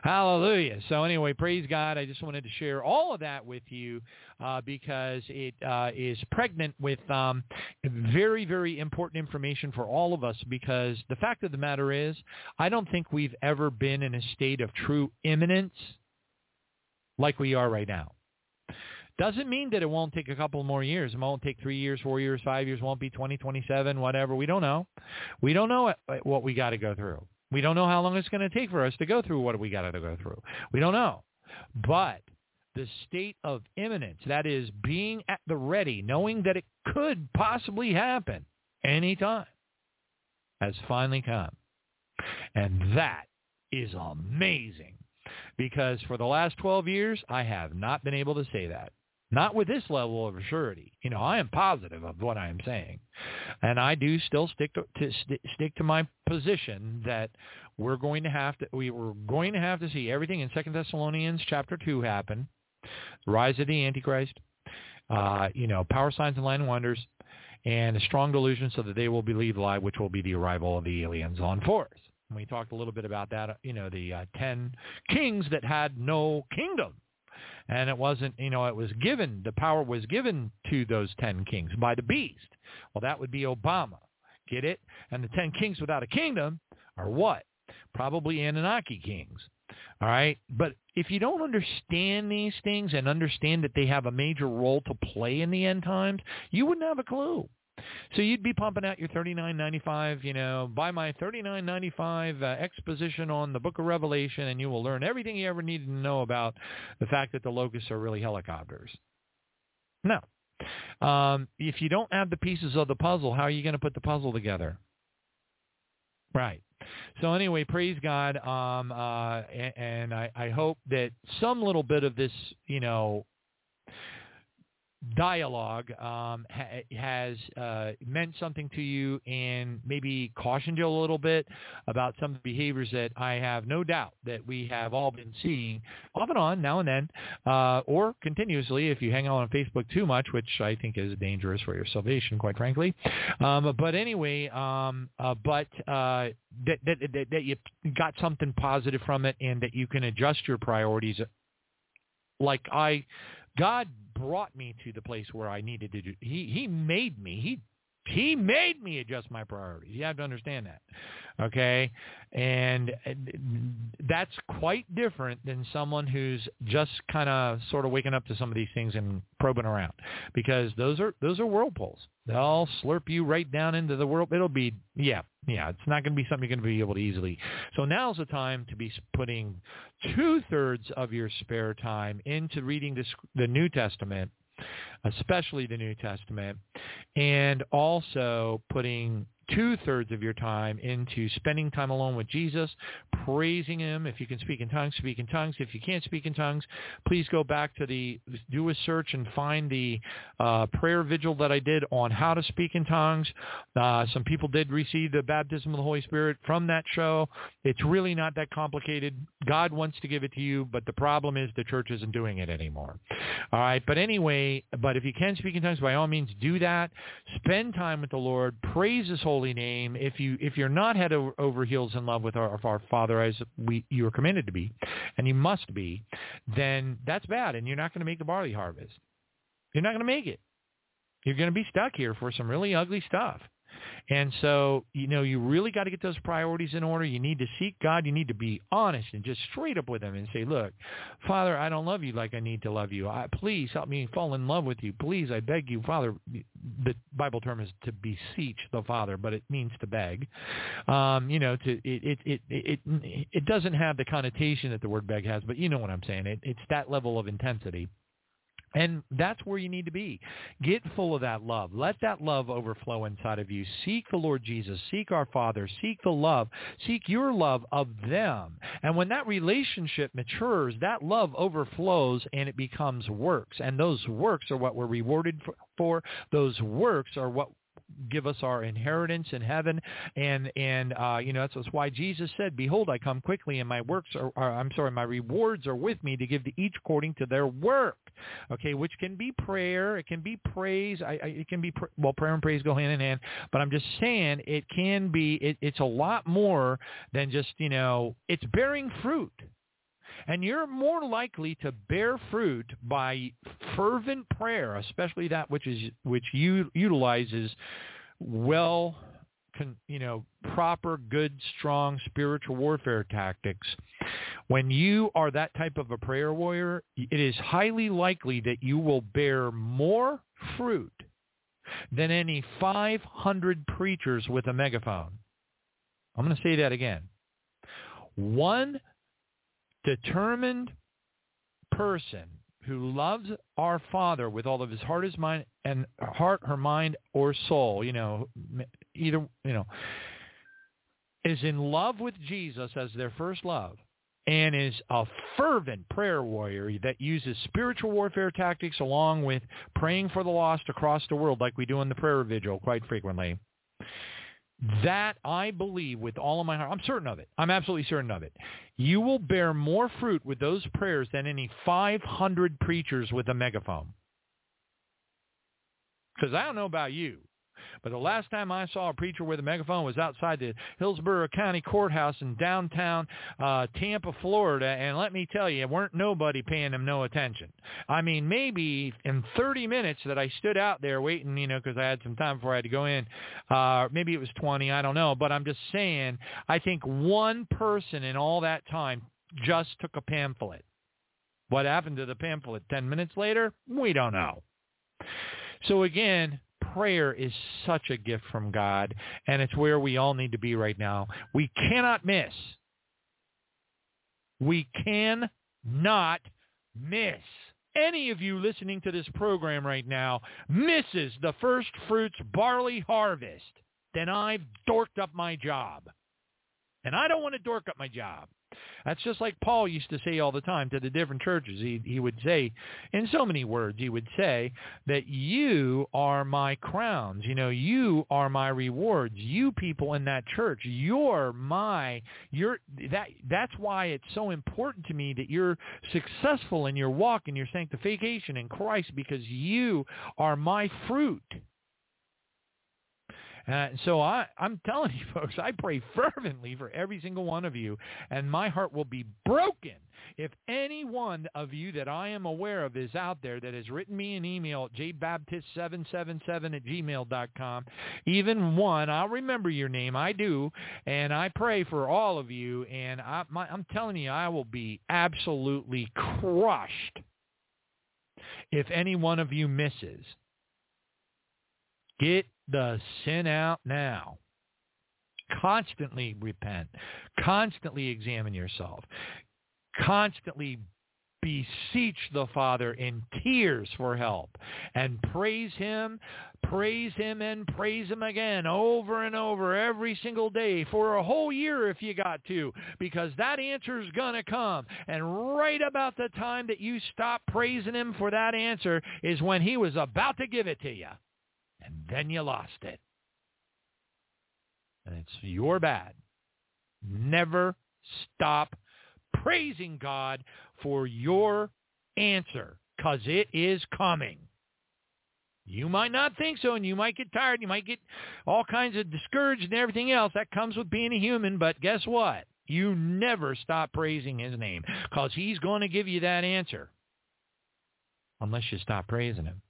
Hallelujah. So anyway, praise God. I just wanted to share all of that with you uh, because it uh, is pregnant with um, very, very important information for all of us because the fact of the matter is I don't think we've ever been in a state of true imminence like we are right now. Doesn't mean that it won't take a couple more years. It won't take three years, four years, five years. Won't be 2027, whatever. We don't know. We don't know what we got to go through. We don't know how long it's going to take for us to go through what we got to go through. We don't know. But the state of imminence, that is being at the ready, knowing that it could possibly happen anytime, has finally come. And that is amazing because for the last 12 years, I have not been able to say that. Not with this level of surety. You know, I am positive of what I am saying, and I do still stick to, to st- stick to my position that we're going to have to we were going to have to see everything in Second Thessalonians chapter two happen, the rise of the Antichrist, uh, you know, power signs and line wonders, and a strong delusion so that they will believe lie, which will be the arrival of the aliens on force. And we talked a little bit about that, you know, the uh, ten kings that had no kingdom and it wasn't, you know, it was given, the power was given to those 10 kings by the beast. Well, that would be Obama. Get it? And the 10 kings without a kingdom are what? Probably Anunnaki kings. All right? But if you don't understand these things and understand that they have a major role to play in the end times, you wouldn't have a clue. So you'd be pumping out your thirty nine ninety five, you know, buy my thirty nine ninety five uh, exposition on the Book of Revelation, and you will learn everything you ever needed to know about the fact that the locusts are really helicopters. No, um, if you don't have the pieces of the puzzle, how are you going to put the puzzle together? Right. So anyway, praise God, um, uh, and, and I, I hope that some little bit of this, you know, dialogue um, ha- has uh, meant something to you and maybe cautioned you a little bit about some behaviors that I have no doubt that we have all been seeing off and on now and then, uh, or continuously if you hang out on Facebook too much, which I think is dangerous for your salvation, quite frankly. Um, but anyway, um, uh, but uh, that, that, that, that you got something positive from it and that you can adjust your priorities like I God brought me to the place where I needed to do. He he made me. He he made me adjust my priorities. You have to understand that. Okay? And uh, that's quite different than someone who's just kind of sort of waking up to some of these things and probing around because those are those are whirlpools. They'll slurp you right down into the world. It'll be yeah, yeah, it's not going to be something you're going to be able to easily. So now's the time to be putting two-thirds of your spare time into reading the, the New Testament especially the New Testament, and also putting two-thirds of your time into spending time alone with Jesus, praising him. If you can speak in tongues, speak in tongues. If you can't speak in tongues, please go back to the, do a search and find the uh, prayer vigil that I did on how to speak in tongues. Uh, some people did receive the baptism of the Holy Spirit from that show. It's really not that complicated. God wants to give it to you, but the problem is the church isn't doing it anymore. All right. But anyway, but if you can speak in tongues, by all means do that. Spend time with the Lord. Praise his holy holy name, if you if you're not head over heels in love with our, our Father as we you are commanded to be, and you must be, then that's bad, and you're not going to make the barley harvest. You're not going to make it. You're going to be stuck here for some really ugly stuff. And so, you know, you really got to get those priorities in order. You need to seek God. You need to be honest and just straight up with him and say, look, Father, I don't love you like I need to love you. I, please help me fall in love with you. Please, I beg you, Father. The Bible term is to beseech the Father, but it means to beg. Um, you know, to it, it, it, it, it doesn't have the connotation that the word beg has, but you know what I'm saying. It, it's that level of intensity. And that's where you need to be. Get full of that love. Let that love overflow inside of you. Seek the Lord Jesus. Seek our Father. Seek the love. Seek your love of them. And when that relationship matures, that love overflows and it becomes works. And those works are what we're rewarded for. Those works are what give us our inheritance in heaven. And and uh, you know that's that's why Jesus said, "Behold, I come quickly, and my works are, are I'm sorry, my rewards are with me to give to each according to their work." Okay, which can be prayer, it can be praise, I, I, it can be pr- well, prayer and praise go hand in hand. But I'm just saying it can be. It, it's a lot more than just you know it's bearing fruit. And you're more likely to bear fruit by fervent prayer, especially that which is which you utilizes well Con, you know, proper, good, strong spiritual warfare tactics, when you are that type of a prayer warrior, it is highly likely that you will bear more fruit than any 500 preachers with a megaphone. I'm going to say that again. One determined person who loves our Father with all of his heart, his mind, and heart, her mind, or soul, you know, either, you know, is in love with Jesus as their first love and is a fervent prayer warrior that uses spiritual warfare tactics along with praying for the lost across the world like we do in the prayer vigil quite frequently that I believe with all of my heart, I'm certain of it. I'm absolutely certain of it. You will bear more fruit with those prayers than any 500 preachers with a megaphone. Because I don't know about you, but the last time I saw a preacher with a megaphone was outside the Hillsborough County Courthouse in downtown uh, Tampa, Florida, and let me tell you, it weren't nobody paying him no attention. I mean, maybe in 30 minutes that I stood out there waiting, you know, because I had some time before I had to go in, uh, maybe it was 20, I don't know, but I'm just saying, I think one person in all that time just took a pamphlet. What happened to the pamphlet 10 minutes later? We don't know. So again, prayer is such a gift from God, and it's where we all need to be right now. We cannot miss. We can not miss. Any of you listening to this program right now misses the first fruits barley harvest, then I've dorked up my job. And I don't want to dork up my job. That's just like Paul used to say all the time to the different churches. He, he would say, in so many words, he would say that you are my crowns. You know, you are my rewards. You people in that church, you're my, you're, that, that's why it's so important to me that you're successful in your walk and your sanctification in Christ because you are my fruit. Uh, so I, I'm telling you, folks, I pray fervently for every single one of you, and my heart will be broken if any one of you that I am aware of is out there that has written me an email at jbaptist777 at gmail.com, even one, I'll remember your name. I do, and I pray for all of you, and I, my, I'm telling you, I will be absolutely crushed if any one of you misses. Get the sin out now. Constantly repent. Constantly examine yourself. Constantly beseech the Father in tears for help and praise him, praise him and praise him again over and over every single day for a whole year if you got to because that answer is going to come. And right about the time that you stop praising him for that answer is when he was about to give it to you and then you lost it. And it's your bad. Never stop praising God for your answer because it is coming. You might not think so, and you might get tired. and You might get all kinds of discouraged and everything else. That comes with being a human, but guess what? You never stop praising his name because he's going to give you that answer unless you stop praising him.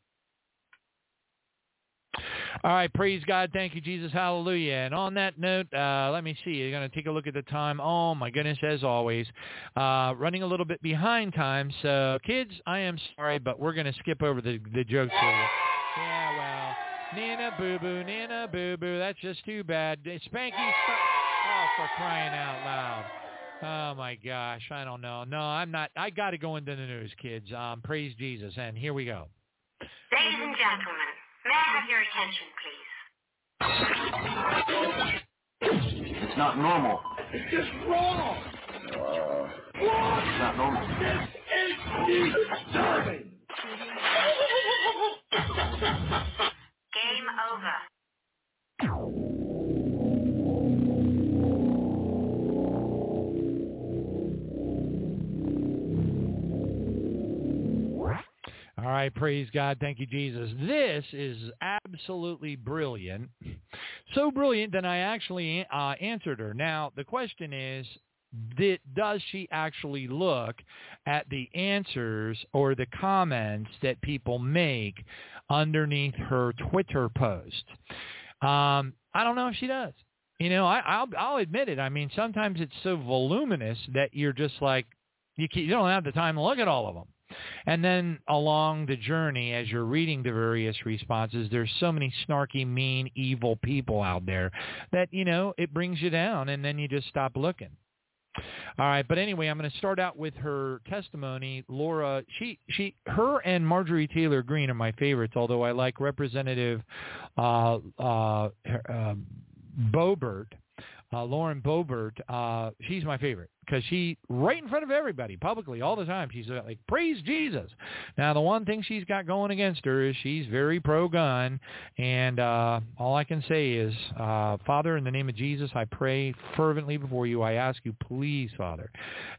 All right, praise God. Thank you, Jesus. Hallelujah. And on that note, uh, let me see. You're going to take a look at the time. Oh, my goodness, as always. Uh, running a little bit behind time. So, kids, I am sorry, but we're going to skip over the, the jokes here. Yeah, well, Nana boo-boo, Nana boo-boo. That's just too bad. Spanky, oh, for crying out loud. Oh my gosh, I don't know. No, I'm not. I got to go into the news, kids. Um, praise Jesus, and here we go. Ladies and gentlemen, May I have your attention, please? It's not normal. It's just wrong. Uh, it's not normal. This is disturbing. Game over. All right, praise God. Thank you, Jesus. This is absolutely brilliant. So brilliant that I actually uh, answered her. Now, the question is, did, does she actually look at the answers or the comments that people make underneath her Twitter post? Um, I don't know if she does. You know, I, I'll, I'll admit it. I mean, sometimes it's so voluminous that you're just like, you, you don't have the time to look at all of them. And then along the journey, as you're reading the various responses, there's so many snarky, mean, evil people out there that, you know, it brings you down and then you just stop looking. All right, but anyway, I'm going to start out with her testimony. Laura, she, she, her and Marjorie Taylor Greene are my favorites. Although I like Representative uh, uh, uh, Boebert, uh, Lauren Boebert. Uh, she's my favorite because she right in front of everybody publicly all the time. She's like praise jesus. Now the one thing she's got going against her is she's very pro-gun. And uh all i can say is uh father in the name of jesus i pray fervently before you. I ask you please father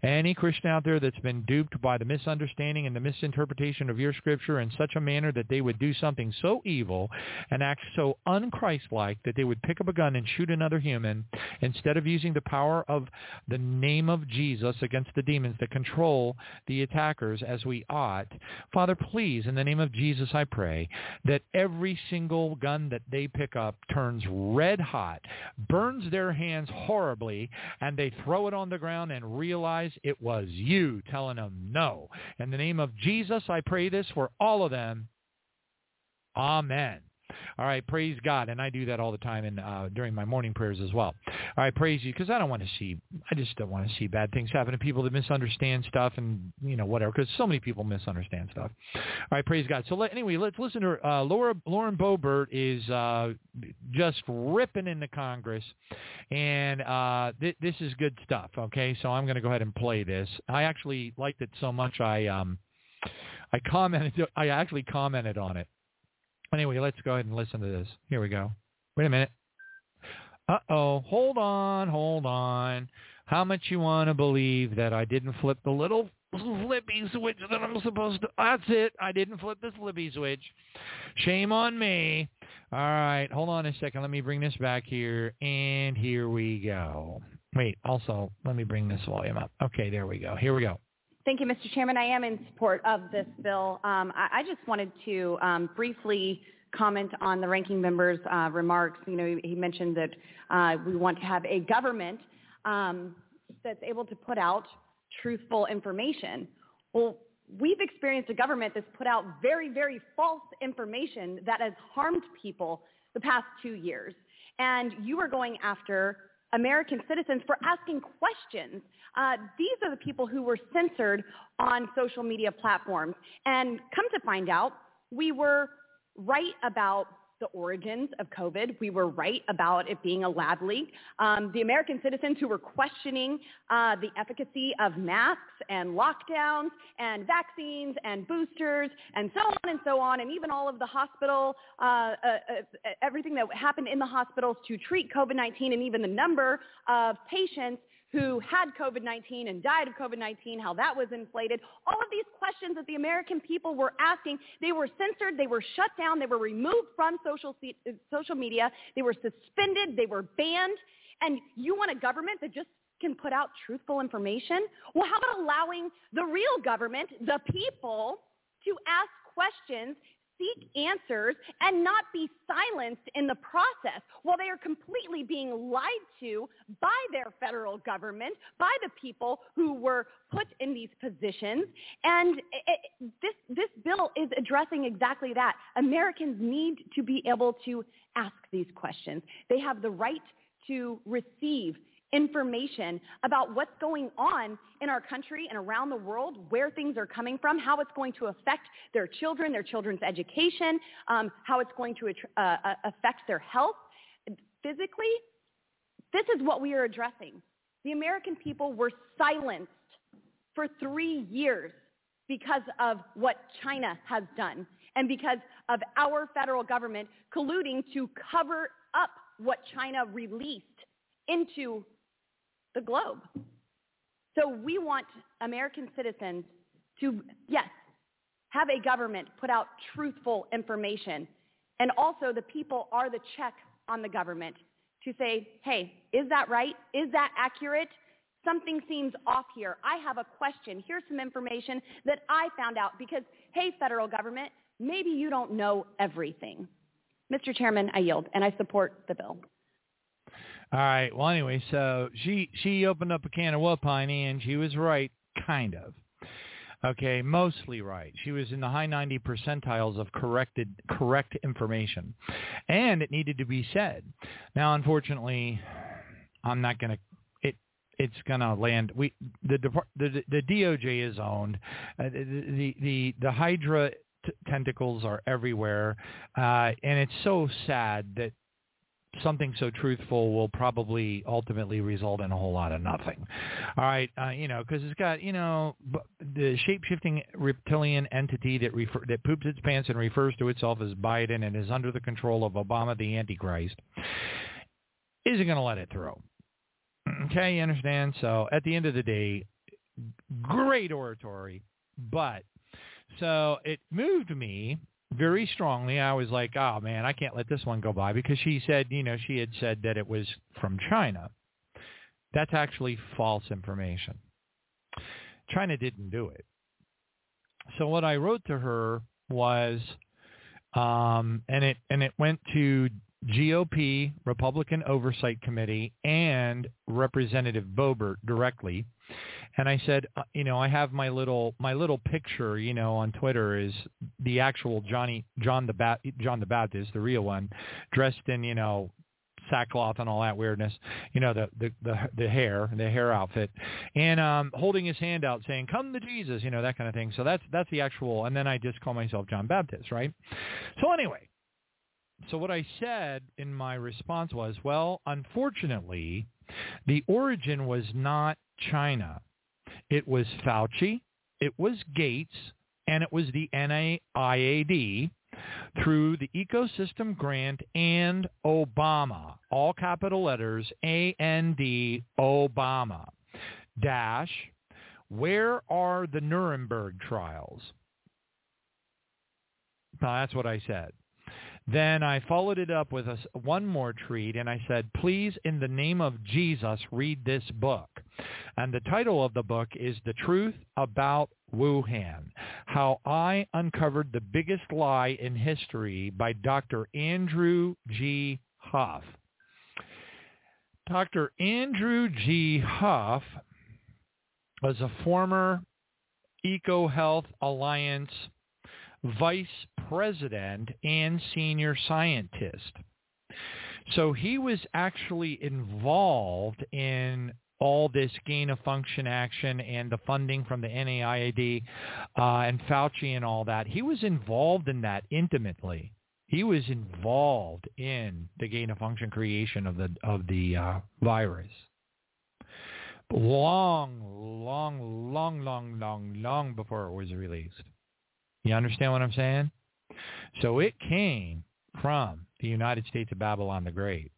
any christian out there that's been duped by the misunderstanding and the misinterpretation of your scripture in such a manner that they would do something so evil and act so unchristlike that they would pick up a gun and shoot another human instead of using the power of the name of of Jesus against the demons that control the attackers as we ought. Father, please, in the name of Jesus, I pray that every single gun that they pick up turns red hot, burns their hands horribly, and they throw it on the ground and realize it was you telling them no. In the name of Jesus, I pray this for all of them. Amen. All right, praise God, and I do that all the time and uh, during my morning prayers as well. All right, praise you because I don't want to see, I just don't want to see bad things happen to people that misunderstand stuff and you know whatever because so many people misunderstand stuff. All right, praise God. So let, anyway, let's listen to uh, Laura Lauren Boebert is uh, just ripping into Congress, and uh, th- this is good stuff. Okay, so I'm going to go ahead and play this. I actually liked it so much I um I commented I actually commented on it. Anyway, let's go ahead and listen to this. Here we go. Wait a minute. Uh-oh. Hold on, hold on. How much you want to believe that I didn't flip the little flippy switch that I'm supposed to? That's it. I didn't flip the flippy switch. Shame on me. All right. Hold on a second. Let me bring this back here. And here we go. Wait, also, let me bring this volume up. Okay, there we go. Here we go. Thank you, Mr. Chairman. I am in support of this bill. Um, I, I, just wanted to um, briefly comment on the ranking member's uh, remarks. You know, he, he mentioned that uh, we want to have a government um, that's able to put out truthful information. Well, we've experienced a government that's put out very, very false information that has harmed people the past two years. And you are going after American citizens for asking questions. Uh, these are the people who were censored on social media platforms. And come to find out, we were right about the origins of COVID. We were right about it being a lab leak. Um, the American citizens who were questioning uh, the efficacy of masks and lockdowns and vaccines and boosters and so on and so on, and even all of the hospital, uh, uh, uh everything that happened in the hospitals to treat COVID-19 and even the number of patients who had COVID-19 and died of COVID-19, how that was inflated. All of these questions that the American people were asking, they were censored, they were shut down, they were removed from social, uh, social media, they were suspended, they were banned. And you want a government that just can put out truthful information? Well, how about allowing the real government, the people, to ask questions seek answers and not be silenced in the process while they are completely being lied to by their federal government, by the people who were put in these positions. And it, this, this bill is addressing exactly that. Americans need to be able to ask these questions. They have the right to receive information about what's going on in our country and around the world, where things are coming from, how it's going to affect their children, their children's education, um, how it's going to uh, uh, affect their health physically. This is what we are addressing. The American people were silenced for three years because of what China has done and because of our federal government colluding to cover up what China released into the globe. So we want American citizens to, yes, have a government put out truthful information. And also the people are the check on the government to say, hey, is that right? Is that accurate? Something seems off here. I have a question. Here's some information that I found out because, hey, federal government, maybe you don't know everything. Mr. Chairman, I yield, and I support the bill. All right. Well, anyway, so she she opened up a can of whoop, honey, and she was right, kind of. Okay, mostly right. She was in the high 90 percentiles of corrected correct information, and it needed to be said. Now, unfortunately, I'm not going to. It it's going to land. We the the the DOJ is owned. Uh, the the the Hydra t- tentacles are everywhere, uh, and it's so sad that something so truthful will probably ultimately result in a whole lot of nothing. All right, uh, you know, because it's got you know the shape-shifting reptilian entity that refer, that poops its pants and refers to itself as Biden and is under the control of Obama, the Antichrist, isn't going to let it through. Okay, you understand? So at the end of the day, great oratory, but so it moved me very strongly. I was like, oh man, I can't let this one go by because she said, you know, she had said that it was from China. That's actually false information. China didn't do it. So what I wrote to her was, um, and it and it went to GOP Republican Oversight Committee and Representative Boebert directly. And I said, uh, you know, I have my little my little picture, you know, on Twitter is the actual Johnny John the ba- John the Baptist, the real one, dressed in, you know, sackcloth and all that weirdness, you know, the the the, the hair, the hair outfit, and um, holding his hand out saying, "Come to Jesus," you know, that kind of thing. So that's that's the actual. And then I just call myself John Baptist, right? So anyway, so what I said in my response was, well, unfortunately, the origin was not China. It was Fauci, it was Gates, and it was the NIAID through the ecosystem grant and Obama, all capital letters, A-N-D, Obama, dash, where are the Nuremberg trials? Now, that's what I said. Then I followed it up with a, one more treat, and I said, please, in the name of Jesus, read this book. And the title of the book is The Truth About Wuhan, How I Uncovered the Biggest Lie in History by Dr. Andrew G. Huff. Dr. Andrew G. Huff was a former EcoHealth Alliance vice president and senior scientist. So he was actually involved in all this gain of function action and the funding from the NIAID uh, and Fauci and all that. He was involved in that intimately. He was involved in the gain of function creation of the of the uh, virus. Long, long, long, long, long, long before it was released. You understand what I'm saying? So it came from the United States of Babylon the Great.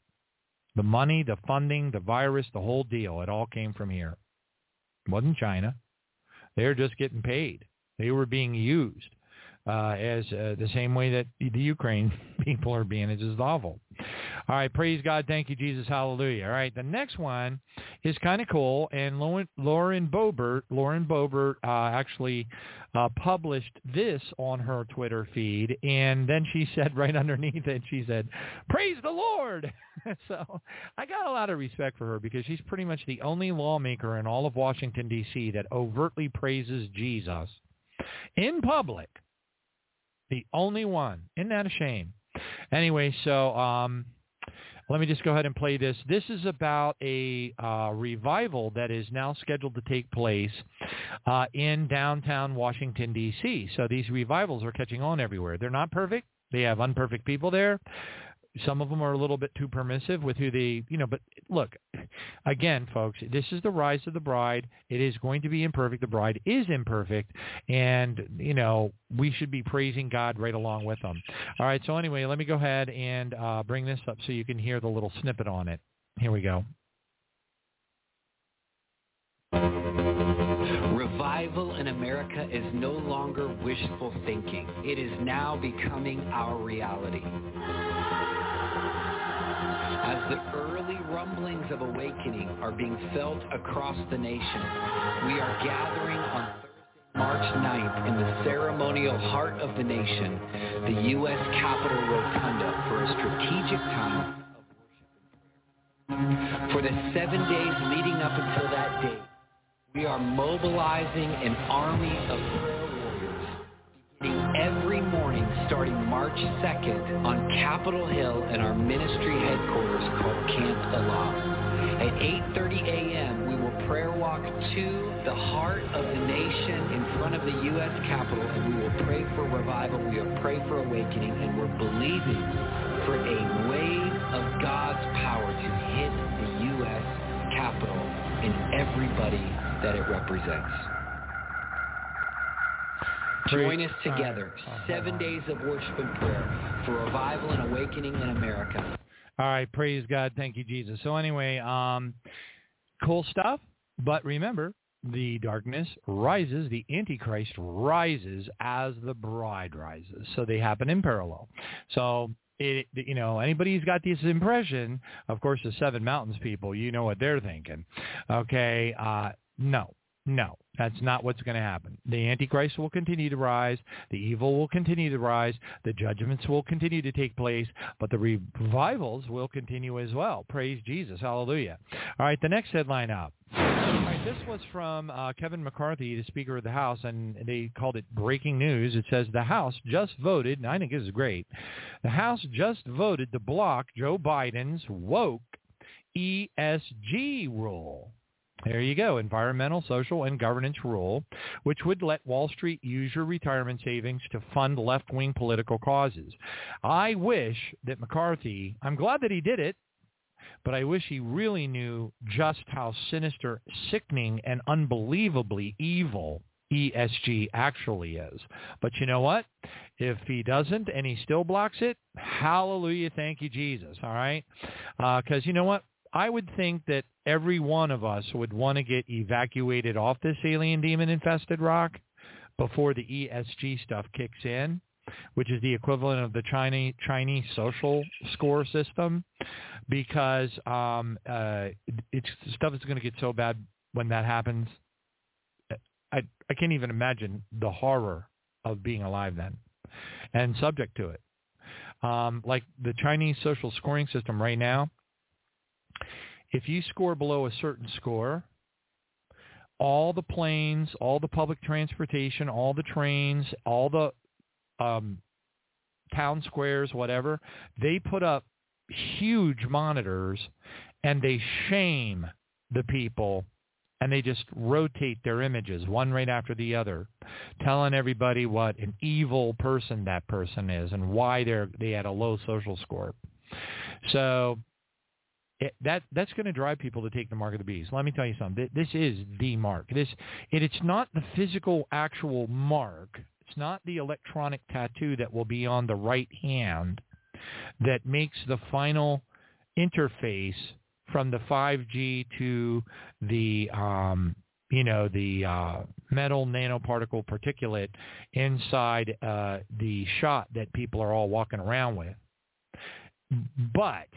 The money, the funding, the virus, the whole deal, it all came from here. It wasn't China. They were just getting paid. They were being used uh, as uh, the same way that the Ukraine people are being. It's awful. All right, praise God. Thank you, Jesus. Hallelujah. All right, the next one is kind of cool, and Lauren, Lauren Boebert, Lauren Boebert uh, actually uh, published this on her Twitter feed, and then she said right underneath it, she said, "Praise the Lord." so I got a lot of respect for her because she's pretty much the only lawmaker in all of Washington D.C. that overtly praises Jesus in public. The only one. Isn't that a shame? Anyway, so um, let me just go ahead and play this. This is about a uh, revival that is now scheduled to take place uh, in downtown Washington, D.C. So these revivals are catching on everywhere. They're not perfect. They have unperfect people there. Some of them are a little bit too permissive with who they, you know, but look, again, folks, this is the rise of the bride. It is going to be imperfect. The bride is imperfect. And, you know, we should be praising God right along with them. All right. So anyway, let me go ahead and uh, bring this up so you can hear the little snippet on it. Here we go. Revival in America is no longer wishful thinking. It is now becoming our reality. As the early rumblings of awakening are being felt across the nation, we are gathering on Thursday, March 9th in the ceremonial heart of the nation, the U.S. Capitol Rotunda, for a strategic time of worship. For the seven days leading up until that date, we are mobilizing an army of prayer warriors every morning starting March 2nd on Capitol Hill in our ministry headquarters called Camp Elah. At 8.30 a.m., we will prayer walk to the heart of the nation in front of the U.S. Capitol, and we will pray for revival. We will pray for awakening, and we're believing for a wave of God's power to hit the U.S. Capitol and everybody that it represents. Join us together, seven days of worship and prayer for revival and awakening in America. All right, praise God. Thank you, Jesus. So anyway, um, cool stuff. But remember, the darkness rises, the Antichrist rises as the bride rises. So they happen in parallel. So it, you know, anybody who's got this impression, of course, the Seven Mountains people, you know what they're thinking. Okay, uh, no. No, that's not what's going to happen. The Antichrist will continue to rise. The evil will continue to rise. The judgments will continue to take place, but the revivals will continue as well. Praise Jesus. Hallelujah. All right, the next headline up. All right, this was from uh, Kevin McCarthy, the Speaker of the House, and they called it breaking news. It says the House just voted, and I think this is great, the House just voted to block Joe Biden's woke ESG rule. There you go, environmental, social, and governance rule, which would let Wall Street use your retirement savings to fund left-wing political causes. I wish that McCarthy, I'm glad that he did it, but I wish he really knew just how sinister, sickening, and unbelievably evil ESG actually is. But you know what? If he doesn't and he still blocks it, hallelujah, thank you, Jesus, all right? Because uh, you know what? I would think that every one of us would want to get evacuated off this alien demon infested rock before the ESG stuff kicks in, which is the equivalent of the Chinese Chinese social score system, because um, uh, it's stuff is going to get so bad when that happens. I I can't even imagine the horror of being alive then, and subject to it. Um, like the Chinese social scoring system right now, if you score below a certain score, all the planes, all the public transportation, all the trains, all the um, town squares, whatever, they put up huge monitors and they shame the people and they just rotate their images one right after the other, telling everybody what an evil person that person is and why they're they had a low social score. So it, that that's going to drive people to take the mark of the beast. Let me tell you something. This is the mark. This it, it's not the physical actual mark. It's not the electronic tattoo that will be on the right hand that makes the final interface from the 5G to the um, you know the uh, metal nanoparticle particulate inside uh, the shot that people are all walking around with. But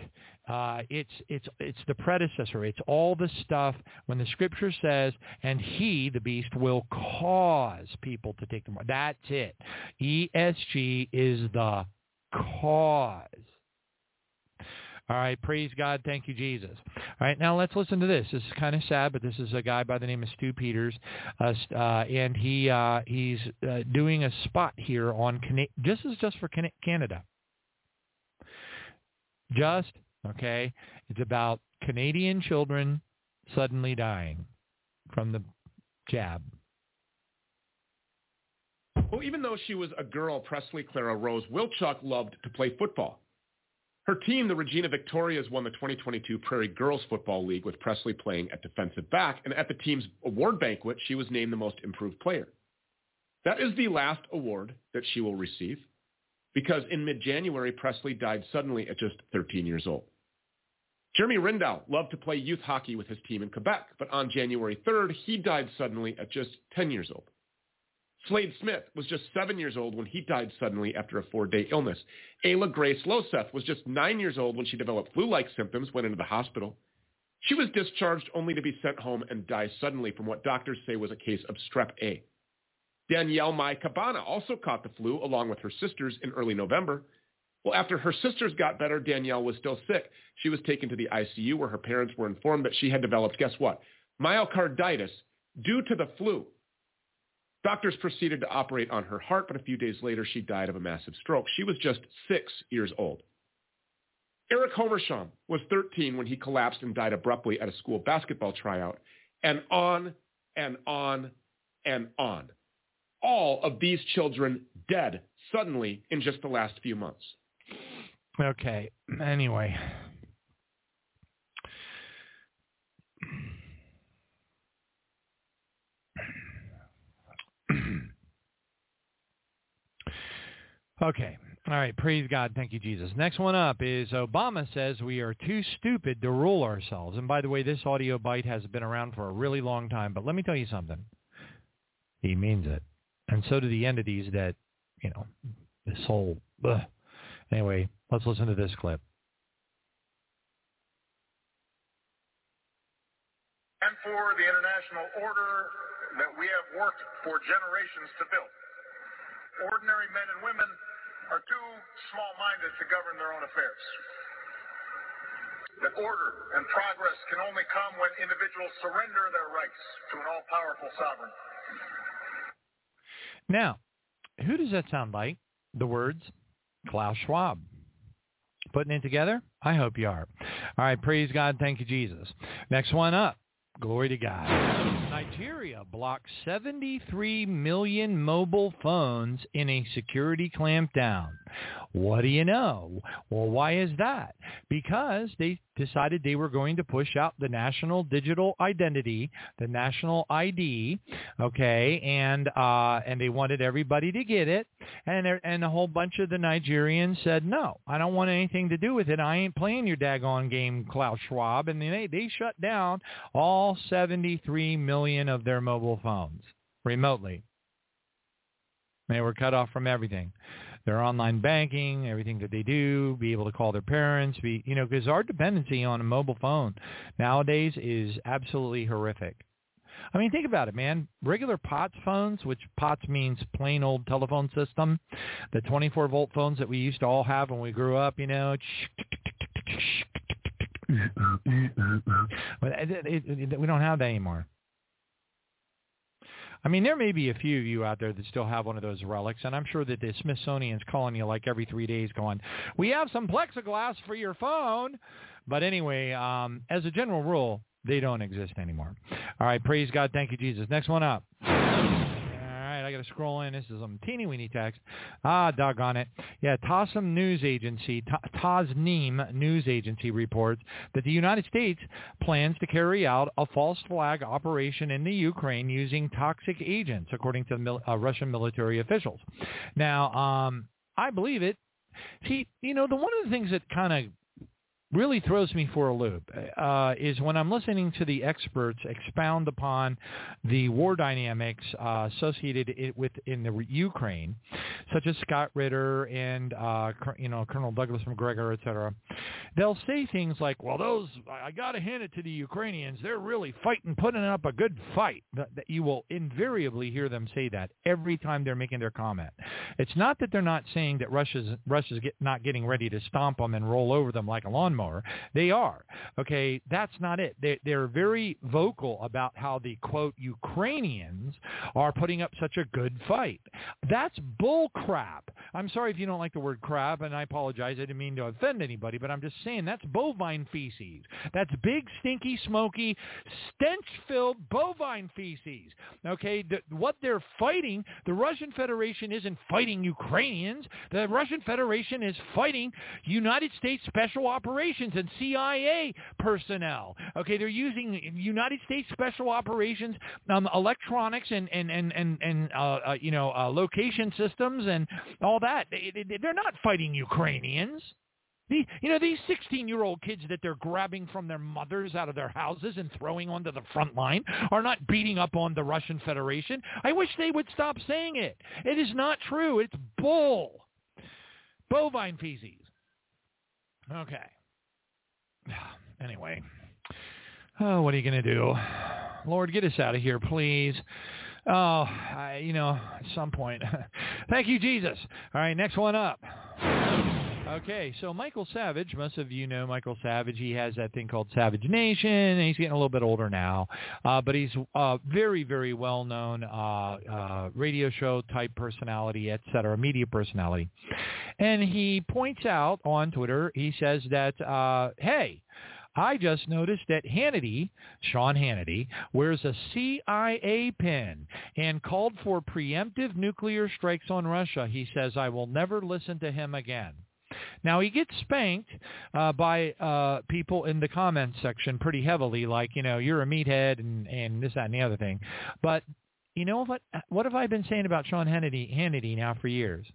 uh, it's it's it's the predecessor. It's all the stuff when the scripture says, "And he, the beast, will cause people to take the mark." That's it. ESG is the cause. All right, praise God. Thank you, Jesus. All right, now let's listen to this. This is kind of sad, but this is a guy by the name of Stu Peters, uh, uh, and he uh, he's uh, doing a spot here on Cana- this is just for Canada. Just Okay? It's about Canadian children suddenly dying from the jab. Well, even though she was a girl, Presley Clara Rose Wilczuk loved to play football. Her team, the Regina Victorias, won the 2022 Prairie Girls Football League with Presley playing at defensive back, and at the team's award banquet, she was named the most improved player. That is the last award that she will receive because in mid-January, Presley died suddenly at just 13 years old. Jeremy Rindal loved to play youth hockey with his team in Quebec, but on January 3rd, he died suddenly at just 10 years old. Slade Smith was just seven years old when he died suddenly after a four-day illness. Ayla Grace Loseth was just nine years old when she developed flu-like symptoms, went into the hospital. She was discharged only to be sent home and die suddenly from what doctors say was a case of strep A. Danielle Mai Cabana also caught the flu along with her sisters in early November. Well, after her sisters got better, Danielle was still sick. She was taken to the ICU where her parents were informed that she had developed, guess what, myocarditis due to the flu. Doctors proceeded to operate on her heart, but a few days later she died of a massive stroke. She was just six years old. Eric Homersham was 13 when he collapsed and died abruptly at a school basketball tryout. And on and on and on. All of these children dead suddenly in just the last few months. Okay. Anyway. okay. All right. Praise God. Thank you, Jesus. Next one up is Obama says we are too stupid to rule ourselves. And by the way, this audio bite has been around for a really long time. But let me tell you something. He means it. And so do the entities that, you know, this whole... Ugh. Anyway, let's listen to this clip. And for the international order that we have worked for generations to build. Ordinary men and women are too small-minded to govern their own affairs. That order and progress can only come when individuals surrender their rights to an all-powerful sovereign. Now, who does that sound like? The words Klaus Schwab. Putting it together? I hope you are. All right, praise God. Thank you, Jesus. Next one up. Glory to God. Nigeria blocks 73 million mobile phones in a security clampdown. What do you know? Well, why is that? Because they decided they were going to push out the national digital identity, the national ID, okay, and uh, and they wanted everybody to get it, and and a whole bunch of the Nigerians said no, I don't want anything to do with it. I ain't playing your daggone game, Klaus Schwab, and they they shut down all 73 million of their mobile phones remotely. They were cut off from everything their online banking, everything that they do, be able to call their parents, be you know, because our dependency on a mobile phone nowadays is absolutely horrific. I mean, think about it, man. Regular POTS phones, which POTS means plain old telephone system, the 24 volt phones that we used to all have when we grew up, you know. Uh, we don't have that anymore. I mean, there may be a few of you out there that still have one of those relics, and I'm sure that the Smithsonian's calling you like every three days going, we have some plexiglass for your phone. But anyway, um, as a general rule, they don't exist anymore. All right, praise God. Thank you, Jesus. Next one up. Got to scroll in. This is some teeny weeny text. Ah, doggone it. Yeah, Tasnim News Agency, Tasnim News Agency reports that the United States plans to carry out a false flag operation in the Ukraine using toxic agents, according to mil- uh, Russian military officials. Now, um, I believe it. See, you know, the one of the things that kind of really throws me for a loop uh, is when I'm listening to the experts expound upon the war dynamics uh, associated with in the Ukraine, such as Scott Ritter and uh, you know Colonel Douglas Macgregor, et cetera. They'll say things like, "Well, those I got to hand it to the Ukrainians; they're really fighting, putting up a good fight." That, that you will invariably hear them say that every time they're making their comment. It's not that they're not saying that Russia's Russia's get, not getting ready to stomp them and roll over them like a lawnmower lawnmower. They are. Okay, that's not it. They, they're very vocal about how the, quote, Ukrainians are putting up such a good fight. That's bull crap. I'm sorry if you don't like the word crap, and I apologize. I didn't mean to offend anybody, but I'm just saying that's bovine feces. That's big, stinky, smoky, stench-filled bovine feces. Okay, the, what they're fighting, the Russian Federation isn't fighting Ukrainians. The Russian Federation is fighting United States Special Operations Operations and CIA personnel. Okay, they're using United States Special Operations um, electronics and and and and, and uh, uh, you know uh, location systems and all that. They, they're not fighting Ukrainians. You know, these 16-year-old kids that they're grabbing from their mothers out of their houses and throwing onto the front line are not beating up on the Russian Federation. I wish they would stop saying it. It is not true. It's bull. Bovine feces. Okay. Anyway, oh, what are you going to do? Lord, get us out of here, please. Oh, I, you know, at some point. Thank you, Jesus. All right, next one up. Okay, so Michael Savage, most of you know Michael Savage. He has that thing called Savage Nation. he's getting a little bit older now, uh, but he's a very, very well-known uh, uh, radio show type personality, et cetera, media personality. And he points out on Twitter, he says that, uh, hey, I just noticed that Hannity, Sean Hannity, wears a CIA pin and called for preemptive nuclear strikes on Russia. He says, I will never listen to him again. Now he gets spanked uh, by uh, people in the comments section pretty heavily, like you know you're a meathead and and this that and the other thing. But you know what? What have I been saying about Sean Hannity, Hannity now for years?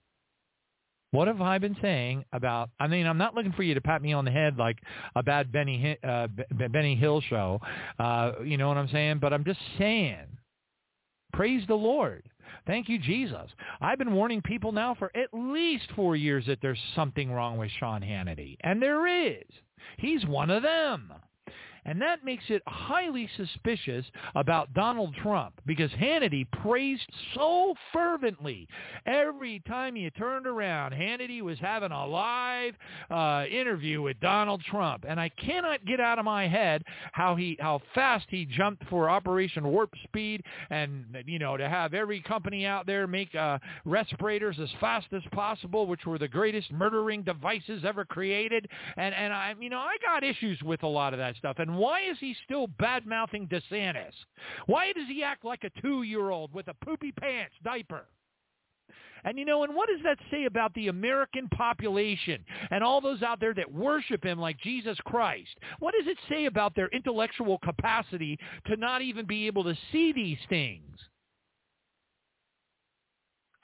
What have I been saying about? I mean, I'm not looking for you to pat me on the head like a bad Benny uh, Benny Hill show. Uh, you know what I'm saying? But I'm just saying, praise the Lord. Thank you, Jesus. I've been warning people now for at least four years that there's something wrong with Sean Hannity. And there is. He's one of them. And that makes it highly suspicious about Donald Trump because Hannity praised so fervently. Every time you turned around, Hannity was having a live uh, interview with Donald Trump. And I cannot get out of my head how he how fast he jumped for Operation Warp Speed and, you know, to have every company out there make uh, respirators as fast as possible, which were the greatest murdering devices ever created. And, and I, you know, I got issues with a lot of that stuff. And why is he still bad-mouthing DeSantis? Why does he act like a two-year-old with a poopy pants diaper? And you know, and what does that say about the American population and all those out there that worship him like Jesus Christ? What does it say about their intellectual capacity to not even be able to see these things?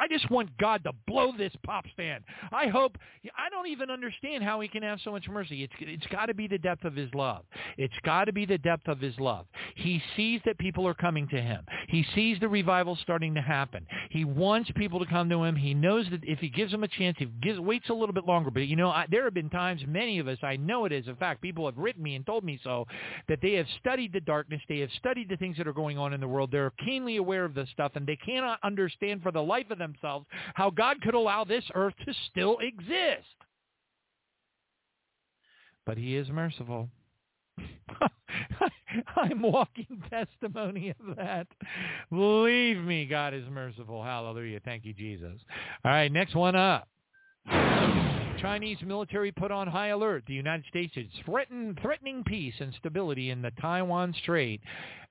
I just want God to blow this pop stand. I hope, I don't even understand how he can have so much mercy. It's, it's got to be the depth of his love. It's got to be the depth of his love. He sees that people are coming to him. He sees the revival starting to happen. He wants people to come to him. He knows that if he gives them a chance, he gives, waits a little bit longer. But, you know, I, there have been times, many of us, I know it is a fact, people have written me and told me so, that they have studied the darkness. They have studied the things that are going on in the world. They're keenly aware of this stuff, and they cannot understand for the life of them themselves how God could allow this earth to still exist. But he is merciful. I'm walking testimony of that. Believe me, God is merciful. Hallelujah. Thank you, Jesus. All right, next one up. Chinese military put on high alert. The United States is threaten, threatening peace and stability in the Taiwan Strait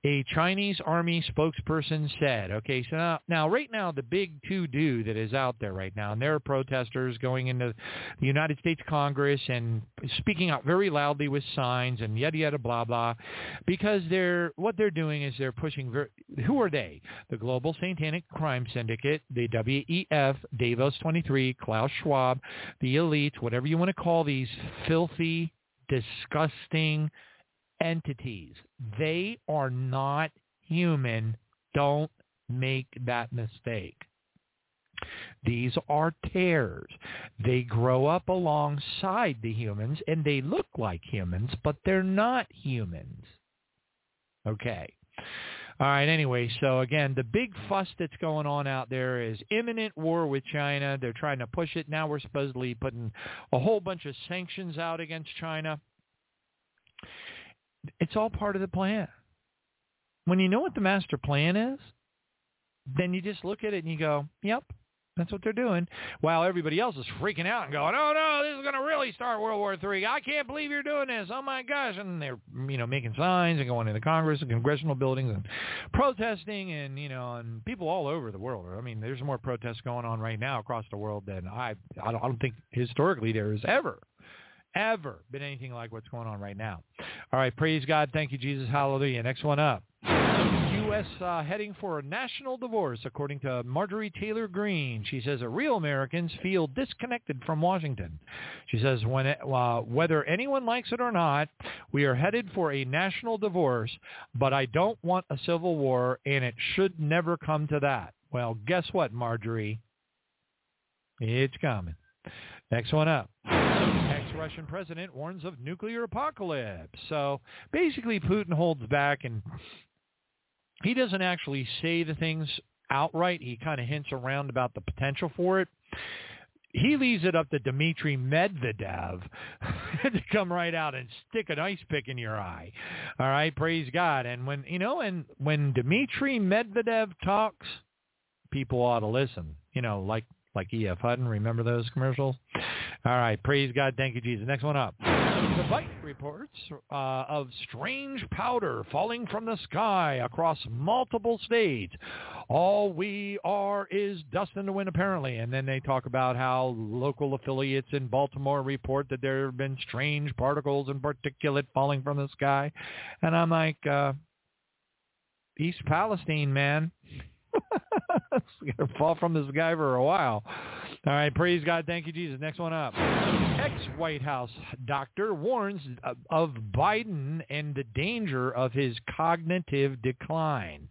a Chinese army spokesperson said. Okay, so now, now right now the big to-do that is out there right now, and there are protesters going into the United States Congress and speaking out very loudly with signs and yada yada blah blah, because they're what they're doing is they're pushing. Ver- who are they? The Global Satanic Crime Syndicate, the WEF, Davos 23, Klaus Schwab, the elites, whatever you want to call these filthy, disgusting entities. They are not human. Don't make that mistake. These are tares. They grow up alongside the humans and they look like humans, but they're not humans. Okay. All right, anyway, so again, the big fuss that's going on out there is imminent war with China. They're trying to push it. Now we're supposedly putting a whole bunch of sanctions out against China. It's all part of the plan. When you know what the master plan is, then you just look at it and you go, yep, that's what they're doing. While everybody else is freaking out and going, oh, no, this is going to really start World War III. I can't believe you're doing this. Oh, my gosh. And they're, you know, making signs and going into Congress and congressional buildings and protesting and, you know, and people all over the world. I mean, there's more protests going on right now across the world than I, I don't, I don't think historically there is ever ever been anything like what's going on right now. All right, praise God. Thank you, Jesus. Hallelujah. Next one up. U.S. Uh, heading for a national divorce, according to Marjorie Taylor Greene. She says that real Americans feel disconnected from Washington. She says when it, uh, whether anyone likes it or not, we are headed for a national divorce, but I don't want a civil war, and it should never come to that. Well, guess what, Marjorie? It's coming. Next one up. Ex-Russian president warns of nuclear apocalypse. So basically Putin holds back and he doesn't actually say the things outright. He kind of hints around about the potential for it. He leaves it up to Dmitry Medvedev to come right out and stick an ice pick in your eye. All right, praise God. And when you know, and when Dmitry Medvedev talks, people ought to listen. You know, like like E.F. Hutton. Remember those commercials? All right. Praise God. Thank you, Jesus. Next one up. The bite reports uh, of strange powder falling from the sky across multiple states. All we are is dust in the wind, apparently. And then they talk about how local affiliates in Baltimore report that there have been strange particles and particulate falling from the sky. And I'm like, uh, East Palestine, man it's going to fall from the sky for a while. All right, praise God. Thank you, Jesus. Next one up. Ex-White House doctor warns of Biden and the danger of his cognitive decline.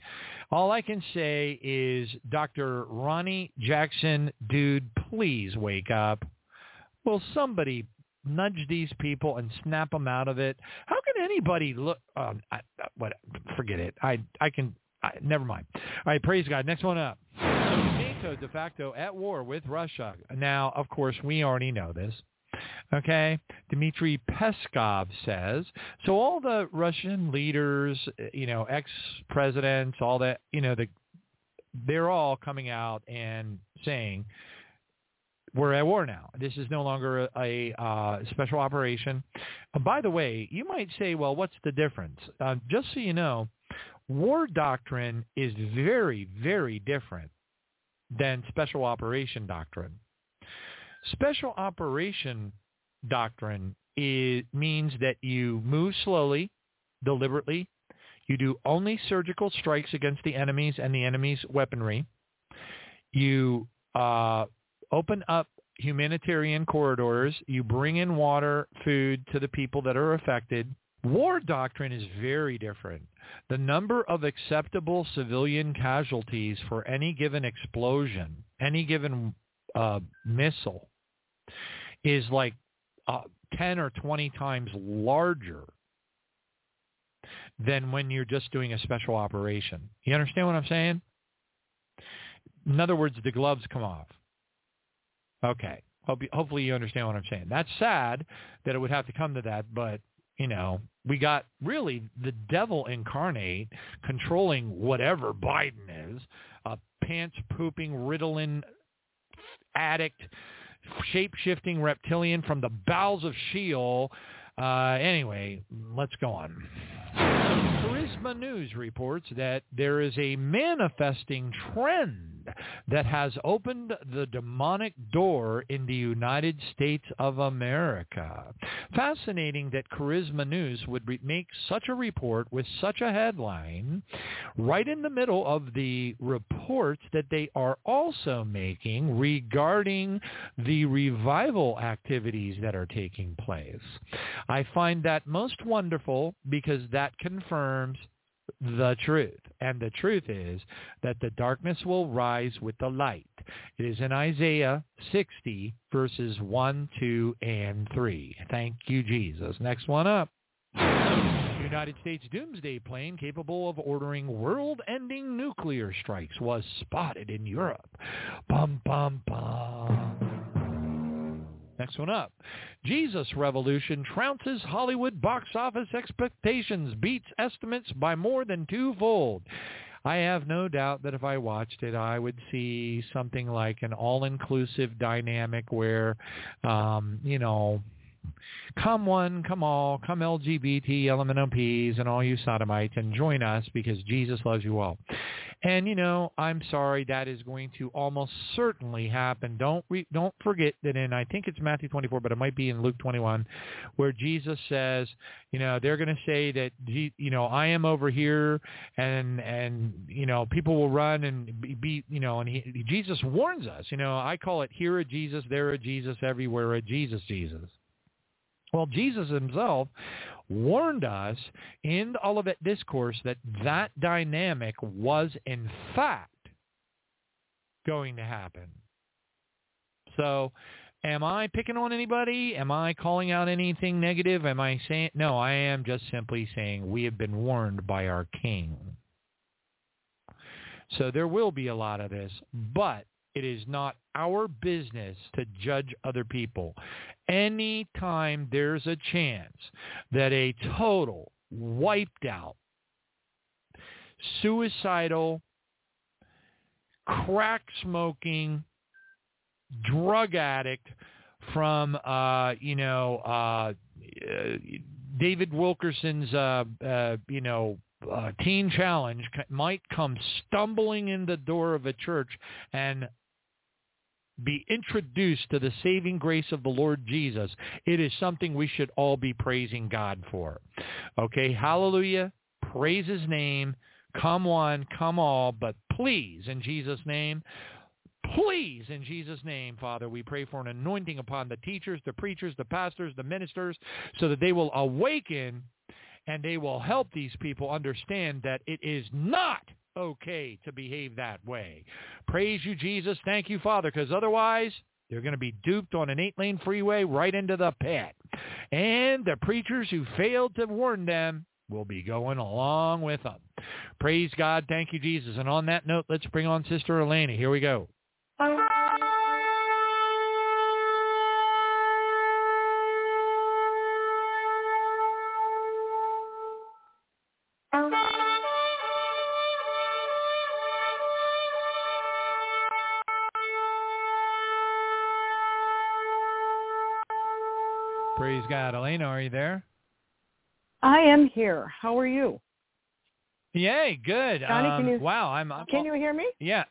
All I can say is, Dr. Ronny Jackson, dude, please wake up. Will somebody nudge these people and snap them out of it. How can anybody look? Um, I, what? Forget it. I I can. I, never mind. All right, praise God. Next one up. NATO de facto at war with Russia. Now, of course, we already know this. Okay, Dmitry Peskov says so. All the Russian leaders, you know, ex-presidents, all that, you know, the they're all coming out and saying we're at war now. This is no longer a, a uh, special operation. Uh, by the way, you might say, well, what's the difference? Uh, just so you know, war doctrine is very, very different than special operation doctrine. Special operation doctrine is, means that you move slowly, deliberately. You do only surgical strikes against the enemies and the enemy's weaponry. You uh, open up humanitarian corridors. You bring in water, food to the people that are affected. War doctrine is very different. The number of acceptable civilian casualties for any given explosion, any given uh, missile, is like uh, 10 or 20 times larger than when you're just doing a special operation. You understand what I'm saying? In other words, the gloves come off. Okay. Hopefully you understand what I'm saying. That's sad that it would have to come to that, but you know, we got really the devil incarnate controlling whatever Biden is, a pants pooping riddling addict, shape shifting reptilian from the bowels of Sheol. Uh, anyway, let's go on. Charisma News reports that there is a manifesting trend that has opened the demonic door in the United States of America. Fascinating that Charisma News would re- make such a report with such a headline right in the middle of the reports that they are also making regarding the revival activities that are taking place. I find that most wonderful because that confirms the truth. And the truth is that the darkness will rise with the light. It is in Isaiah 60 verses 1, 2, and 3. Thank you, Jesus. Next one up. United States doomsday plane capable of ordering world-ending nuclear strikes was spotted in Europe. Bum, bum, bum. Next one up. Jesus Revolution trounces Hollywood box office expectations, beats estimates by more than twofold. I have no doubt that if I watched it, I would see something like an all-inclusive dynamic where, um, you know, come one, come all, come LGBT, LMNOPs, and all you sodomites, and join us because Jesus loves you all. And you know, I'm sorry that is going to almost certainly happen. Don't re- don't forget that in I think it's Matthew 24, but it might be in Luke 21, where Jesus says, you know, they're going to say that you know I am over here, and and you know people will run and be, you know, and he, Jesus warns us. You know, I call it here a Jesus, there a Jesus, everywhere a Jesus, Jesus. Well, Jesus himself warned us in the Olivet Discourse that that dynamic was in fact going to happen. So am I picking on anybody? Am I calling out anything negative? Am I saying, no, I am just simply saying we have been warned by our king. So there will be a lot of this, but it is not our business to judge other people. Anytime there's a chance that a total, wiped out, suicidal, crack smoking, drug addict from, uh, you know, uh, David Wilkerson's, uh, uh, you know, uh, teen challenge might come stumbling in the door of a church and be introduced to the saving grace of the Lord Jesus, it is something we should all be praising God for. Okay, hallelujah. Praise his name. Come one, come all, but please, in Jesus' name, Please, in Jesus' name, Father, we pray for an anointing upon the teachers, the preachers, the pastors, the ministers, so that they will awaken and they will help these people understand that it is not okay to behave that way. Praise you, Jesus. Thank you, Father, because otherwise They're going to be duped on an eight-lane freeway right into the pit. And the preachers who failed to warn them will be going along with them. Praise God. Thank you, Jesus. And on that note, let's bring on Sister Eleyna. Here we go. Are you there? I am here. How are you? Yay, good. Johnny, um, can you, wow, I'm, I'm Can you hear me? Yeah.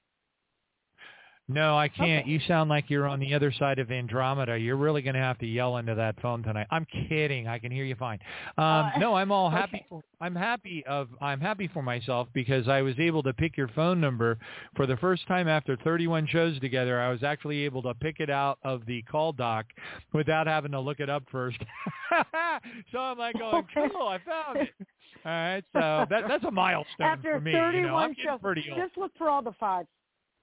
No, I can't. Okay. You sound like you're on the other side of Andromeda. You're really going to have to yell into that phone tonight. I'm kidding. I can hear you fine. Um, Uh, no, I'm all happy. okay. For, I'm happy of. I'm happy for myself because I was able to pick your phone number for the first time after 31 shows together. I was actually able to pick it out of the call doc without having to look it up first. so I'm like going, cool, I found it. All right, so that, that's a milestone After for me. 31 you know, I'm shows, pretty old. just look for all the fives.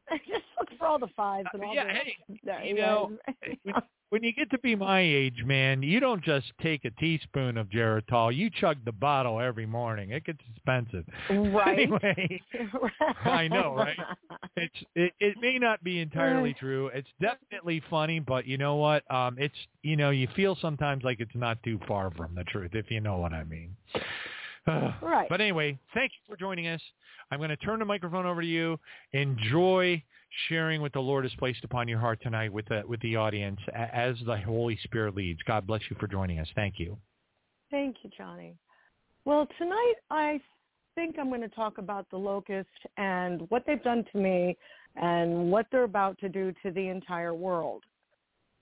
just look for all the fives and Uh, all yeah, the. hey, you know, when, when you get to be my age, man, you don't just take a teaspoon of Geritol. You chug the bottle every morning. It gets expensive. right. Anyway, I know, right? it's it, it may not be entirely true. It's definitely funny, but you know what? Um, it's you know you feel sometimes like it's not too far from the truth, if you know what I mean. Right. But anyway, thank you for joining us. I'm going to turn the microphone over to you. Enjoy sharing what the Lord has placed upon your heart tonight with the with the audience as the Holy Spirit leads. God bless you for joining us. Thank you. Thank you, Johnny. Well, tonight I think I'm going to talk about the locust and what they've done to me and what they're about to do to the entire world.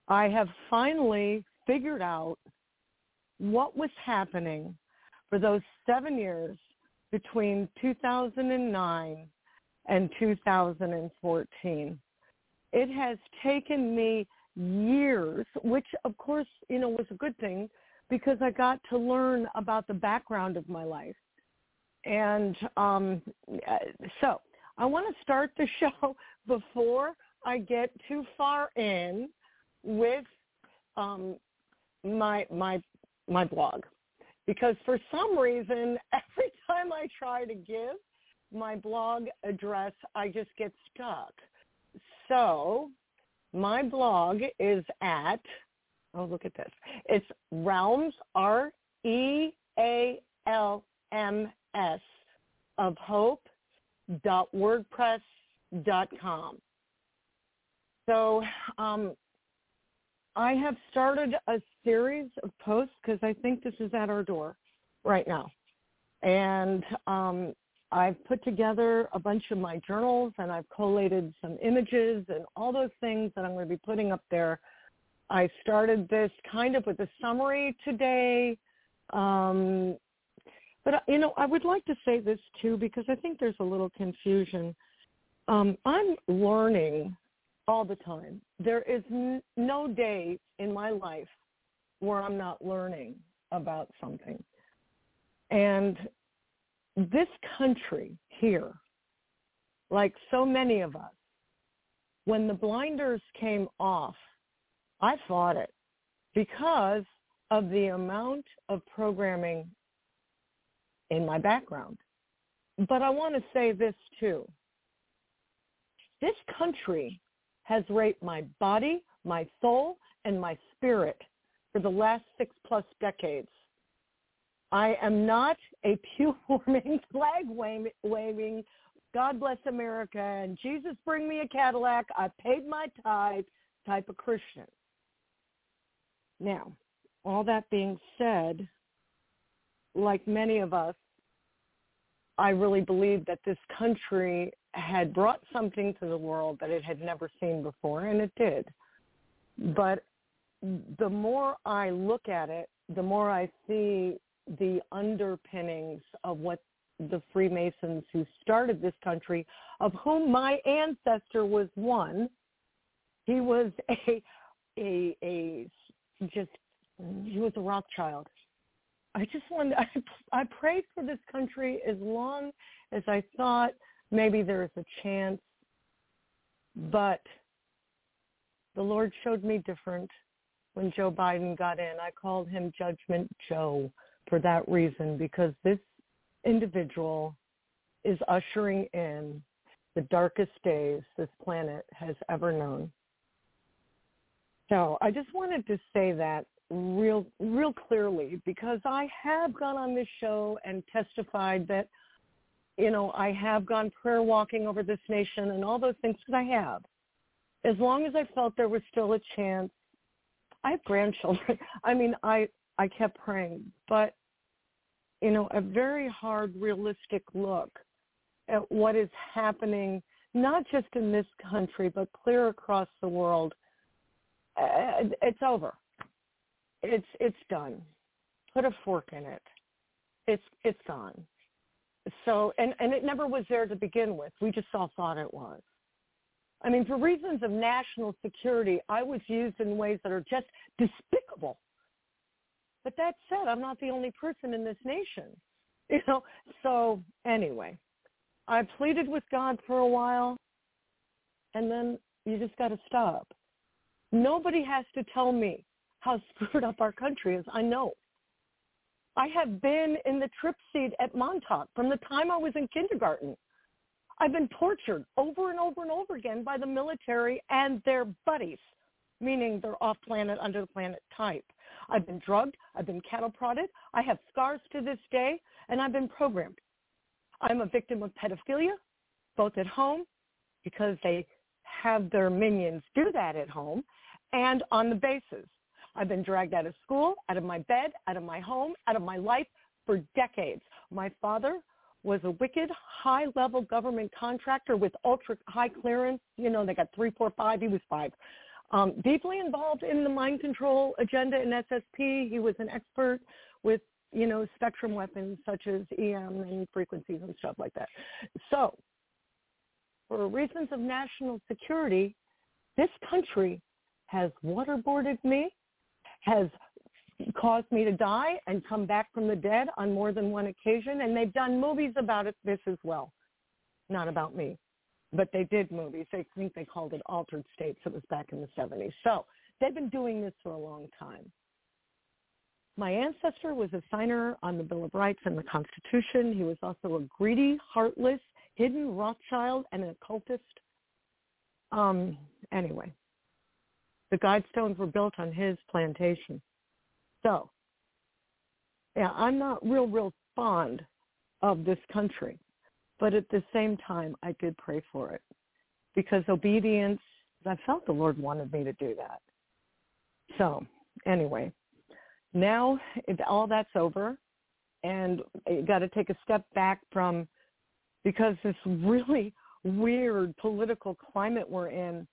I have finally figured out what was happening for those seven years between 2009 and 2014. It has taken me years, which of course, you know, was a good thing because I got to learn about the background of my life. And um, so I want to start the show before I get too far in with um, my my my blog, because for some reason every time I try to give my blog address, I just get stuck. So my blog is at oh look at this. It's realms R E A L M S of hope dot wordpress dot com. So um, I have started a series of posts because I think this is at our door right now, and um, I've put together a bunch of my journals and I've collated some images and all those things that I'm going to be putting up there. I started this kind of with a summary today. Um, but, you know, I would like to say this too because I think there's a little confusion. Um, I'm learning all the time. There is n- no day in my life where I'm not learning about something. And this country here, like so many of us, when the blinders came off, I fought it because of the amount of programming in my background. But I want to say this too. This country has raped my body, my soul, and my spirit for the last six plus decades. I am not a pew warming, flag waving, God bless America and Jesus bring me a Cadillac, I paid my tithe type of Christian. Now, all that being said, like many of us, I really believe that this country had brought something to the world that it had never seen before, and it did. But the more I look at it, the more I see the underpinnings of what the Freemasons who started this country, of whom my ancestor was one. He was a a a just he was a Rothschild. I just wanted I, I prayed for this country as long as I thought maybe there is a chance, but the Lord showed me different when Joe Biden got in. I called him Judgment Joe for that reason because this individual is ushering in the darkest days this planet has ever known. So I just wanted to say that real real clearly because I have gone on this show and testified that you know I have gone prayer walking over this nation and all those things because I have. As long as I felt there was still a chance. I have grandchildren. I mean, I I kept praying, but you know, a very hard realistic look at what is happening not just in this country but clear across the world. It's over it's it's done. Put a fork in it. It's it's gone. So and and it never was there to begin with. We just all thought it was. I mean, for reasons of national security, I was used in ways that are just despicable. But that said, I'm not the only person in this nation. You know, so anyway, I pleaded with God for a while, and then you just got to stop. Nobody has to tell me how screwed up our country is. I know. I have been in the trip seat at Montauk from the time I was in kindergarten. I've been tortured over and over and over again by the military and their buddies, meaning they're off-planet, under the planet type. I've been drugged. I've been cattle prodded. I have scars to this day, and I've been programmed. I'm a victim of pedophilia, both at home, because they have their minions do that at home, and on the bases. I've been dragged out of school, out of my bed, out of my home, out of my life for decades. My father was a wicked high-level government contractor with ultra high clearance. You know, they got three, four, five. He was five. Um, deeply involved in the mind control agenda in SSP. He was an expert with, you know, spectrum weapons such as EM and frequencies and stuff like that. So, for reasons of national security, this country has waterboarded me has caused me to die and come back from the dead on more than one occasion. And they've done movies about it, this as well. Not about me, but they did movies. They think they called it Altered States. It was back in the 70s. So they've been doing this for a long time. My ancestor was a signer on the Bill of Rights and the Constitution. He was also a greedy, heartless, hidden Rothschild and an occultist. Um, anyway, the guidestones were built on his plantation. So, yeah, I'm not real, real fond of this country. But at the same time, I did pray for it because obedience, I felt the Lord wanted me to do that. So anyway, now it, all that's over and you got to take a step back from because this really weird political climate we're in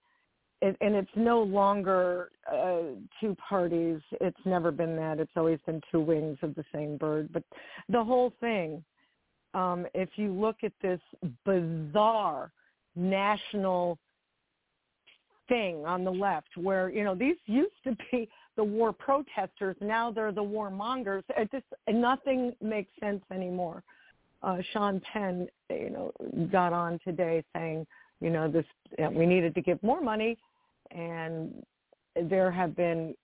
it, and it's no longer uh, two parties. It's never been that. It's always been two wings of the same bird. But the whole thing, um, if you look at this bizarre national thing on the left, where you know these used to be the war protesters, now they're the war mongers. It just nothing makes sense anymore. Uh, Sean Penn, you know, got on today saying, you know, this we needed to give more money and there have been,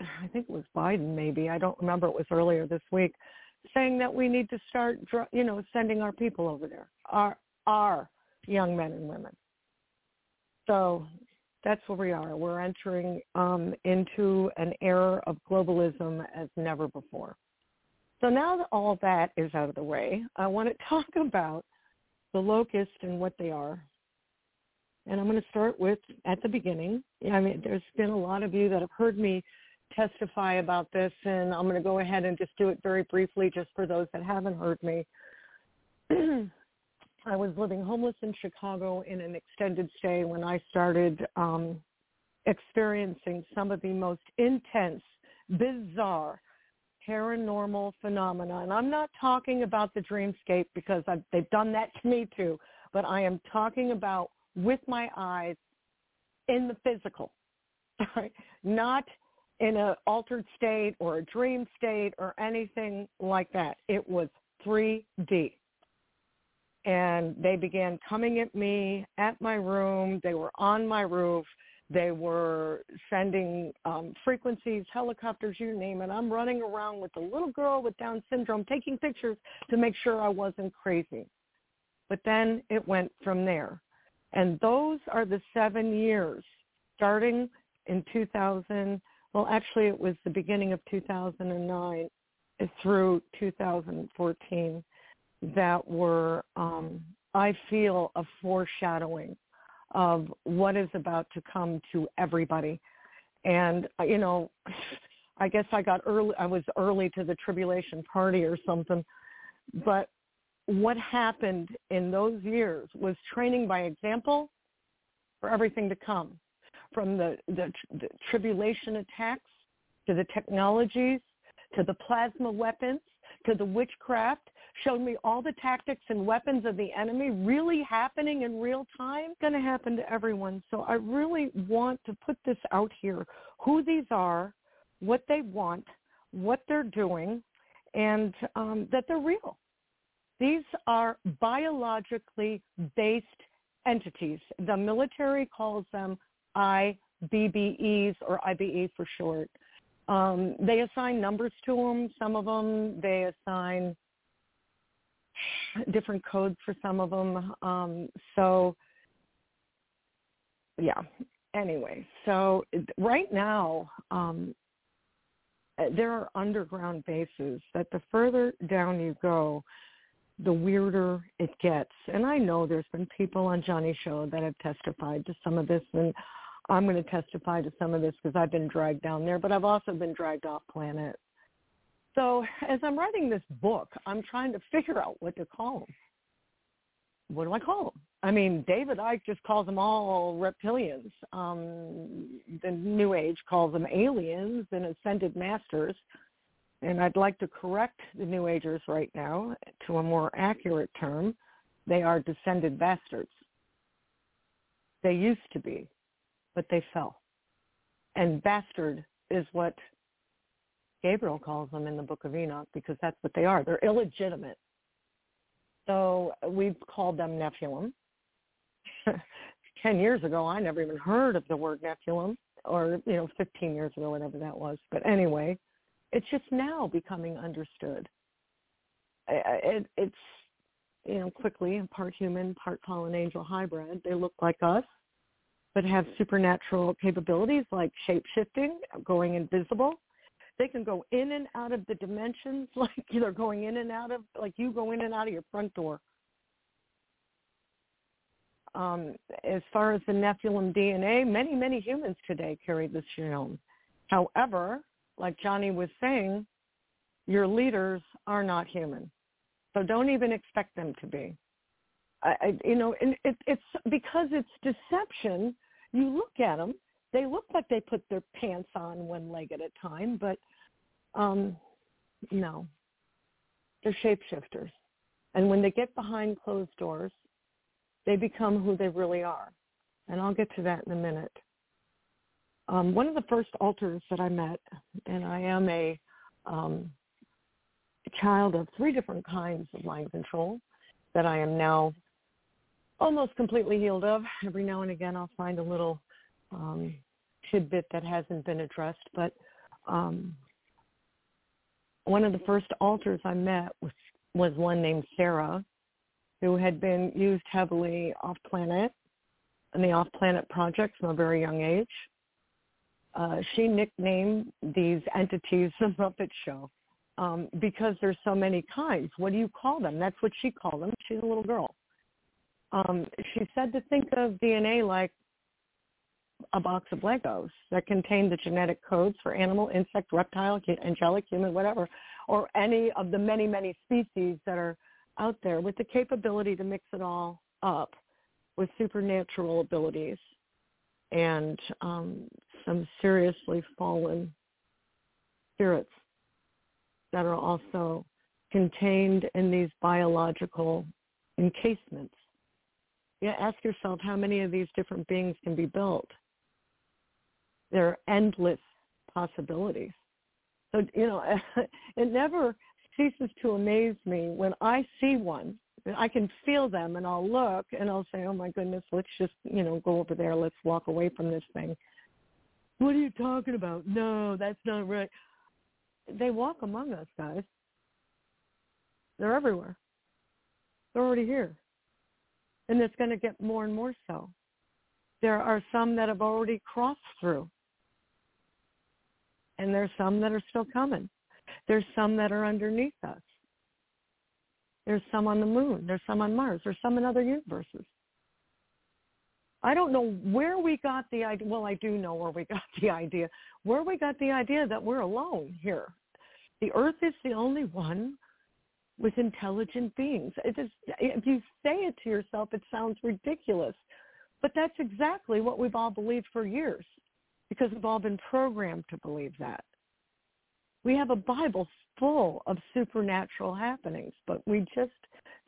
I think it was Biden maybe, I don't remember, it was earlier this week, saying that we need to start, you know, sending our people over there, our our young men and women. So that's where we are. We're entering um, into an era of globalism as never before. So now that all that is out of the way, I want to talk about the locusts and what they are, and I'm going to start with at the beginning. I mean, there's been a lot of you that have heard me testify about this, and I'm going to go ahead and just do it very briefly just for those that haven't heard me. I was living homeless in Chicago in an extended stay when I started um, experiencing some of the most intense, bizarre, paranormal phenomena. And I'm not talking about the dreamscape because I've, they've done that to me too, but I am talking about with my eyes in the physical, right? not in an altered state or a dream state or anything like that. It was 3D. And they began coming at me at my room. They were on my roof. They were sending um, frequencies, helicopters, you name it. I'm running around with a little girl with Down syndrome taking pictures to make sure I wasn't crazy. But then it went from there. And those are the seven years starting in 2000. Well, actually, it was the beginning of 2009 through 2014 that were, um, I feel, a foreshadowing of what is about to come to everybody. And, you know, I guess I got early, I was early to the tribulation party or something. But what happened in those years was training by example for everything to come, from the, the, the tribulation attacks to the technologies to the plasma weapons to the witchcraft showed me all the tactics and weapons of the enemy really happening in real time. Going to happen to everyone. So i really want to put this out here who these are what they want what they're doing and um, that they're real these are biologically based entities the military calls them ibbes or ibe for short um, they assign numbers to them some of them they assign different codes for some of them. Um, so yeah. Anyway, so right now um, there are underground bases that the further down you go, the weirder it gets. And I know there's been people on Johnny's show that have testified to some of this, and I'm going to testify to some of this because I've been dragged down there, but I've also been dragged off planet. So as I'm writing this book, I'm trying to figure out what to call them. What do I call them? I mean, David Icke just calls them all reptilians. Um, the New Age calls them aliens and ascended masters. And I'd like to correct the New Agers right now to a more accurate term. They are descended bastards. They used to be, but they fell. And bastard is what Gabriel calls them in the book of Enoch because that's what they are. They're illegitimate. So we've called them Nephilim. Ten years ago, I never even heard of the word Nephilim, or you know, 15 years ago, whatever that was. But anyway, it's just now becoming understood. It, it's you know quickly part human, part fallen angel hybrid. They look like us, but have supernatural capabilities like shape shifting, going invisible, they can go in and out of the dimensions like they're going in and out of like you go in and out of your front door. Um, as far as the Nephilim DNA, many, many humans today carry this genome. However, like Johnny was saying, your leaders are not human. So don't even expect them to be. I, I, you know, and it, it's because it's deception. You look at them, they look like they put their pants on one leg at a time, but um, no, they're shapeshifters. And when they get behind closed doors, they become who they really are. And I'll get to that in a minute. Um, one of the first alters that I met, and I am a um, child of three different kinds of mind control that I am now almost completely healed of. Every now and again, I'll find a little um, tidbit that hasn't been addressed, but um, one of the first alters I met was was one named Sarah, who had been used heavily off planet in the off planet projects from a very young age. Uh, she nicknamed these entities the Muppet Show um, because there's so many kinds. What do you call them? That's what she called them. She's a little girl. Um, she said to think of DNA like a box of Legos that contain the genetic codes for animal, insect, reptile, angelic, human, whatever, or any of the many, many species that are out there with the capability to mix it all up with supernatural abilities and um, some seriously fallen spirits that are also contained in these biological encasements. Yeah, ask yourself how many of these different beings can be built there are endless possibilities. So, you know, it never ceases to amaze me when I see one I can feel them and I'll look and I'll say, oh my goodness, let's just, you know, go over there. Let's walk away from this thing. What are you talking about? No, that's not right. They walk among us, guys. They're everywhere. They're already here. And it's going to get more and more so. There are some that have already crossed through. And there's some that are still coming. There's some that are underneath us. There's some on the moon. There's some on Mars. There's some in other universes. I don't know where we got the idea. Well, I do know where we got the idea. Where we got the idea that we're alone here. The Earth is the only one with intelligent beings. It is, if you say it to yourself, it sounds ridiculous. But that's exactly what we've all believed for years because we've all been programmed to believe that. We have a Bible full of supernatural happenings, but we just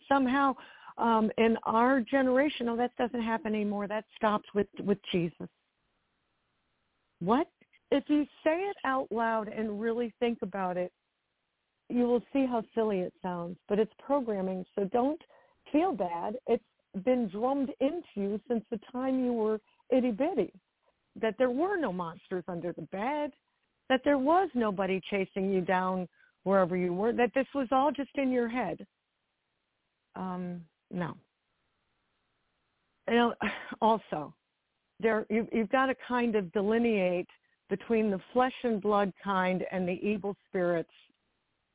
somehow um, in our generation, oh, that doesn't happen anymore. That stops with with Jesus. What if you say it out loud and really think about it? You will see how silly it sounds, but it's programming. So don't feel bad. It's been drummed into you since the time you were itty bitty that there were no monsters under the bed that there was nobody chasing you down wherever you were, that this was all just in your head. Um, no. Know, also, there you, you've got to kind of delineate between the flesh and blood kind and the evil spirits.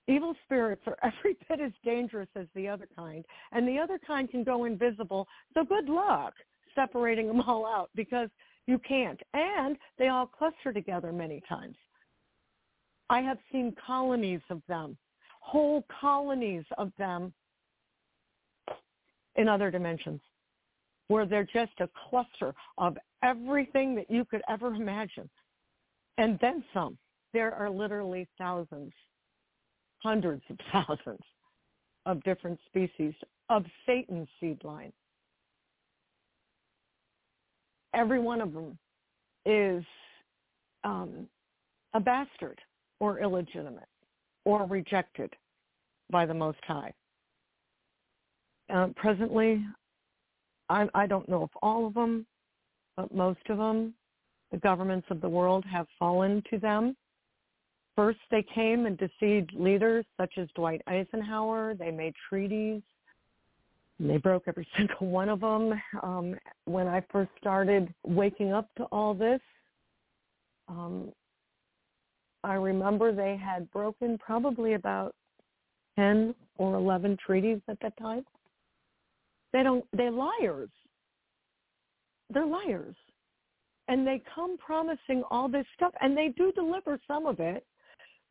Evil spirits are every bit as dangerous as the other kind, and the other kind can go invisible. So good luck separating them all out because you can't. And they all cluster together many times. I have seen colonies of them, whole colonies of them in other dimensions where they're just a cluster of everything that you could ever imagine. And then some. There are literally thousands, hundreds of thousands of different species of Satan's seed line. Every one of them is um, a bastard or illegitimate or rejected by the Most High. Uh, presently, I, I don't know if all of them, but most of them, the governments of the world have fallen to them. First, they came and deceived leaders such as Dwight Eisenhower. They made treaties. And they broke every single one of them. Um, when I first started waking up to all this, um, I remember they had broken probably about 10 or 11 treaties at that time. They don't, they're liars. They're liars. And they come promising all this stuff and they do deliver some of it.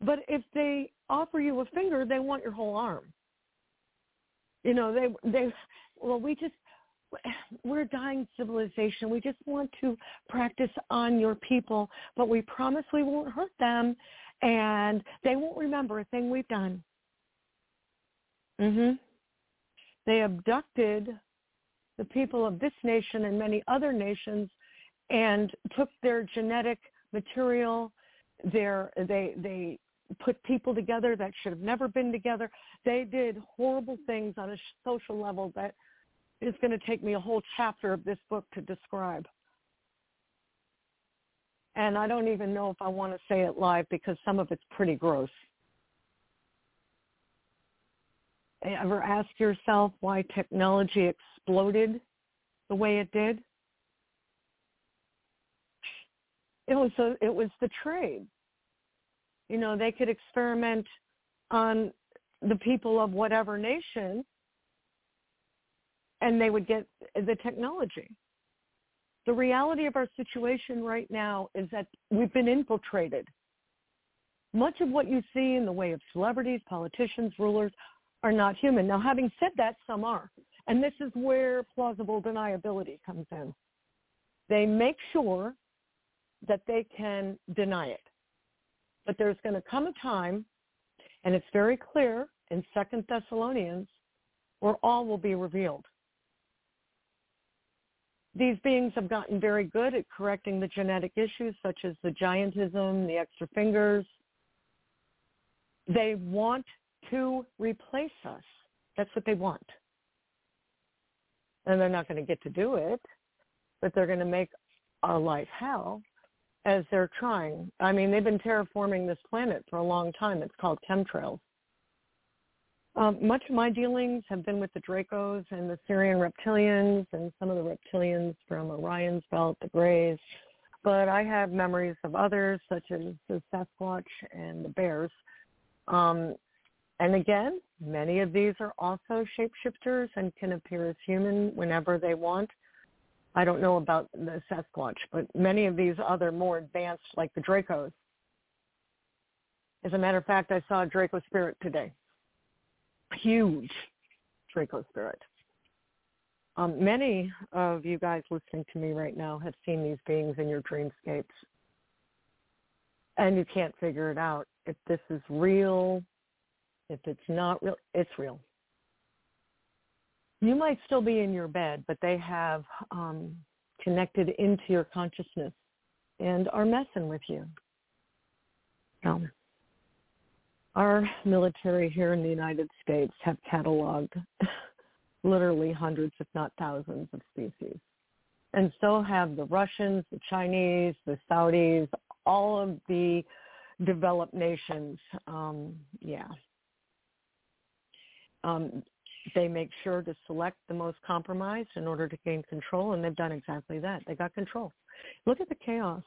But if they offer you a finger, they want your whole arm. You know, they, they, well, we just, we're a dying civilization. We just want to practice on your people, but we promise we won't hurt them and they won't remember a thing we've done. Mhm. They abducted the people of this nation and many other nations and took their genetic material, their they they put people together that should have never been together. They did horrible things on a social level that is going to take me a whole chapter of this book to describe. And I don't even know if I want to say it live because some of it's pretty gross. Ever ask yourself why technology exploded the way it did? It was a, it was the trade. You know, they could experiment on the people of whatever nation and they would get the technology. The reality of our situation right now is that we've been infiltrated. Much of what you see in the way of celebrities, politicians, rulers are not human. Now, having said that, some are. And this is where plausible deniability comes in. They make sure that they can deny it. But there's going to come a time, and it's very clear in Second Thessalonians, where all will be revealed these beings have gotten very good at correcting the genetic issues such as the giantism, the extra fingers. They want to replace us. That's what they want. and they're not going to get to do it, but they're going to make our life hell as they're trying. I mean, they've been terraforming this planet for a long time. It's called chemtrails. Um, much of my dealings have been with the Dracos and the Sirian reptilians and some of the reptilians from Orion's belt, the Greys. But I have memories of others, such as the Sasquatch and the Bears. Um, and again, many of these are also shapeshifters and can appear as human whenever they want. I don't know about the Sasquatch, but many of these other more advanced, like the Dracos. As a matter of fact, I saw a Draco spirit today. Huge Draco spirit. Um, many of you guys listening to me right now have seen these beings in your dreamscapes. And you can't figure it out. If this is real, if it's not real, it's real you might still be in your bed, but they have um, connected into your consciousness and are messing with you. Um, our military here in the United States have cataloged literally hundreds, if not thousands, of species. And so have the Russians, the Chinese, the Saudis, all of the developed nations. Um, yeah. Um, they make sure to select the most compromised in order to gain control, and they've done exactly that. They got control. Look at the chaos.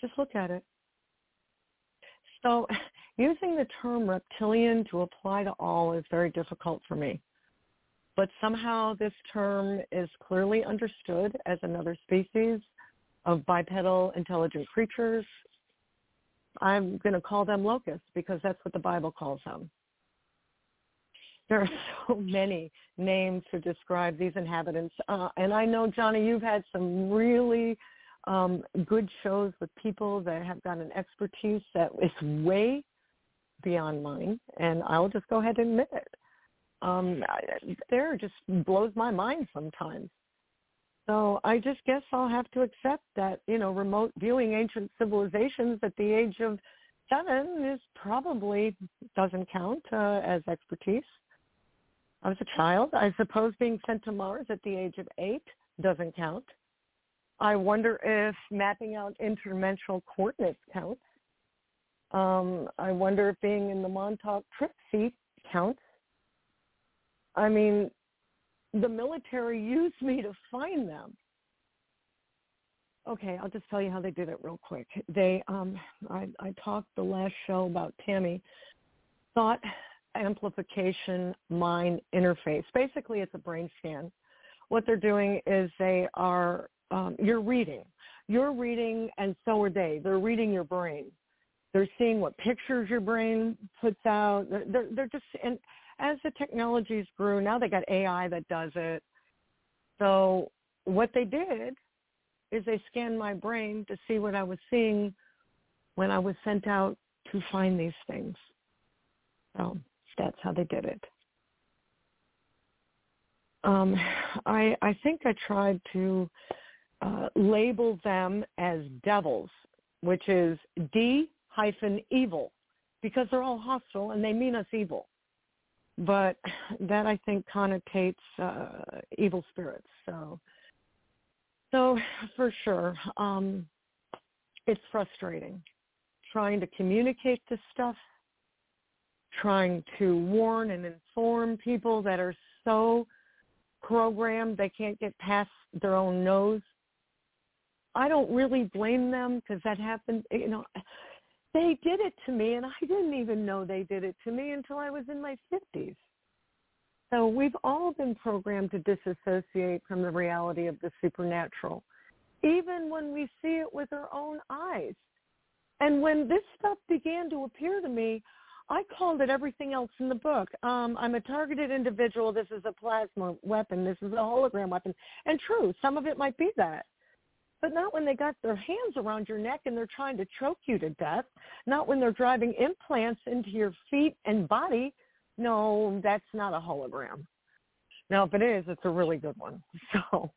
Just look at it. So using the term reptilian to apply to all is very difficult for me. But somehow this term is clearly understood as another species of bipedal intelligent creatures. I'm going to call them locusts because that's what the Bible calls them. There are so many names to describe these inhabitants. Uh, and I know, Johnny, you've had some really um, good shows with people that have got an expertise that is way beyond mine. And I'll just go ahead and admit it. Um, there just blows my mind sometimes. So I just guess I'll have to accept that, you know, remote viewing ancient civilizations at the age of seven is probably doesn't count uh, as expertise. I was a child. I suppose being sent to Mars at the age of eight doesn't count. I wonder if mapping out interdimensional coordinates counts. Um, I wonder if being in the Montauk trip seat counts. I mean, the military used me to find them. Okay, I'll just tell you how they did it real quick. They, um, I, I talked the last show about TAMI. Thought amplification mind interface. Basically, it's a brain scan. What they're doing is they are, um, you're reading. You're reading, and so are they. They're reading your brain. They're seeing what pictures your brain puts out. They're, they're just, and as the technologies grew, now they got AI that does it. So what they did is they scanned my brain to see what I was seeing when I was sent out to find these things. So that's how they did it. Um, I, I think I tried to uh, label them as devils, which is D hyphen evil, because they're all hostile and they mean us evil. But that I think connotates uh, evil spirits. So, so for sure, um, it's frustrating trying to communicate this stuff trying to warn and inform people that are so programmed they can't get past their own nose. I don't really blame them because that happened, you know, they did it to me and I didn't even know they did it to me until I was in my 50s. So we've all been programmed to disassociate from the reality of the supernatural, even when we see it with our own eyes. And when this stuff began to appear to me, I called it everything else in the book. Um, I'm a targeted individual. This is a plasma weapon. This is a hologram weapon. And true, some of it might be that. But not when they got their hands around your neck and they're trying to choke you to death. Not when they're driving implants into your feet and body. No, that's not a hologram. Now, if it is, it's a really good one. So,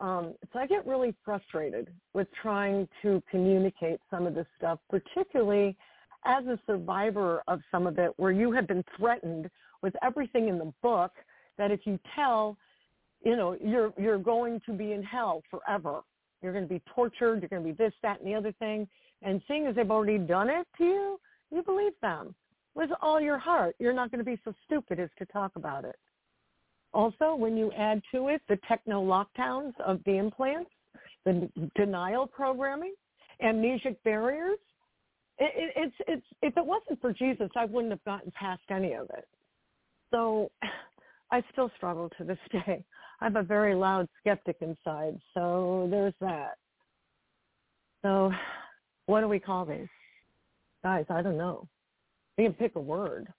um, so I get really frustrated with trying to communicate some of this stuff, particularly – as a survivor of some of it where you have been threatened with everything in the book that if you tell, you know, you're you're going to be in hell forever. You're going to be tortured. You're going to be this, that, and the other thing. And seeing as they've already done it to you, you believe them with all your heart. You're not going to be so stupid as to talk about it. Also, when you add to it the techno lockdowns of the implants, the denial programming, amnesic barriers, it, it, it's it's if it wasn't for Jesus, I wouldn't have gotten past any of it. So I still struggle to this day. I'm a very loud skeptic inside, so there's that. So what do we call these? Guys, I don't know. We can pick a word.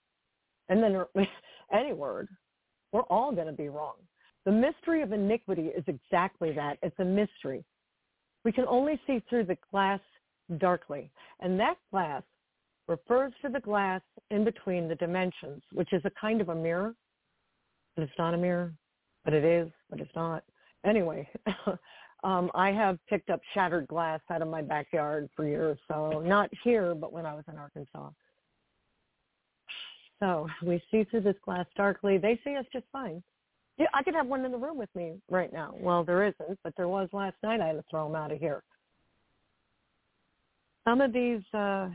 And then any word. We're all going to be wrong. The mystery of iniquity is exactly that. It's a mystery. We can only see through the glass darkly. And that glass refers to the glass in between the dimensions, which is a kind of a mirror. But it's not a mirror, but it is, but it's not. Anyway, um, I have picked up shattered glass out of my backyard for years, so not here, but when I was in Arkansas. So we see through this glass darkly. They see us just fine. Yeah, I could have one in the room with me right now. Well, there isn't, but there was last night. I had to throw them out of here. Some of these uh,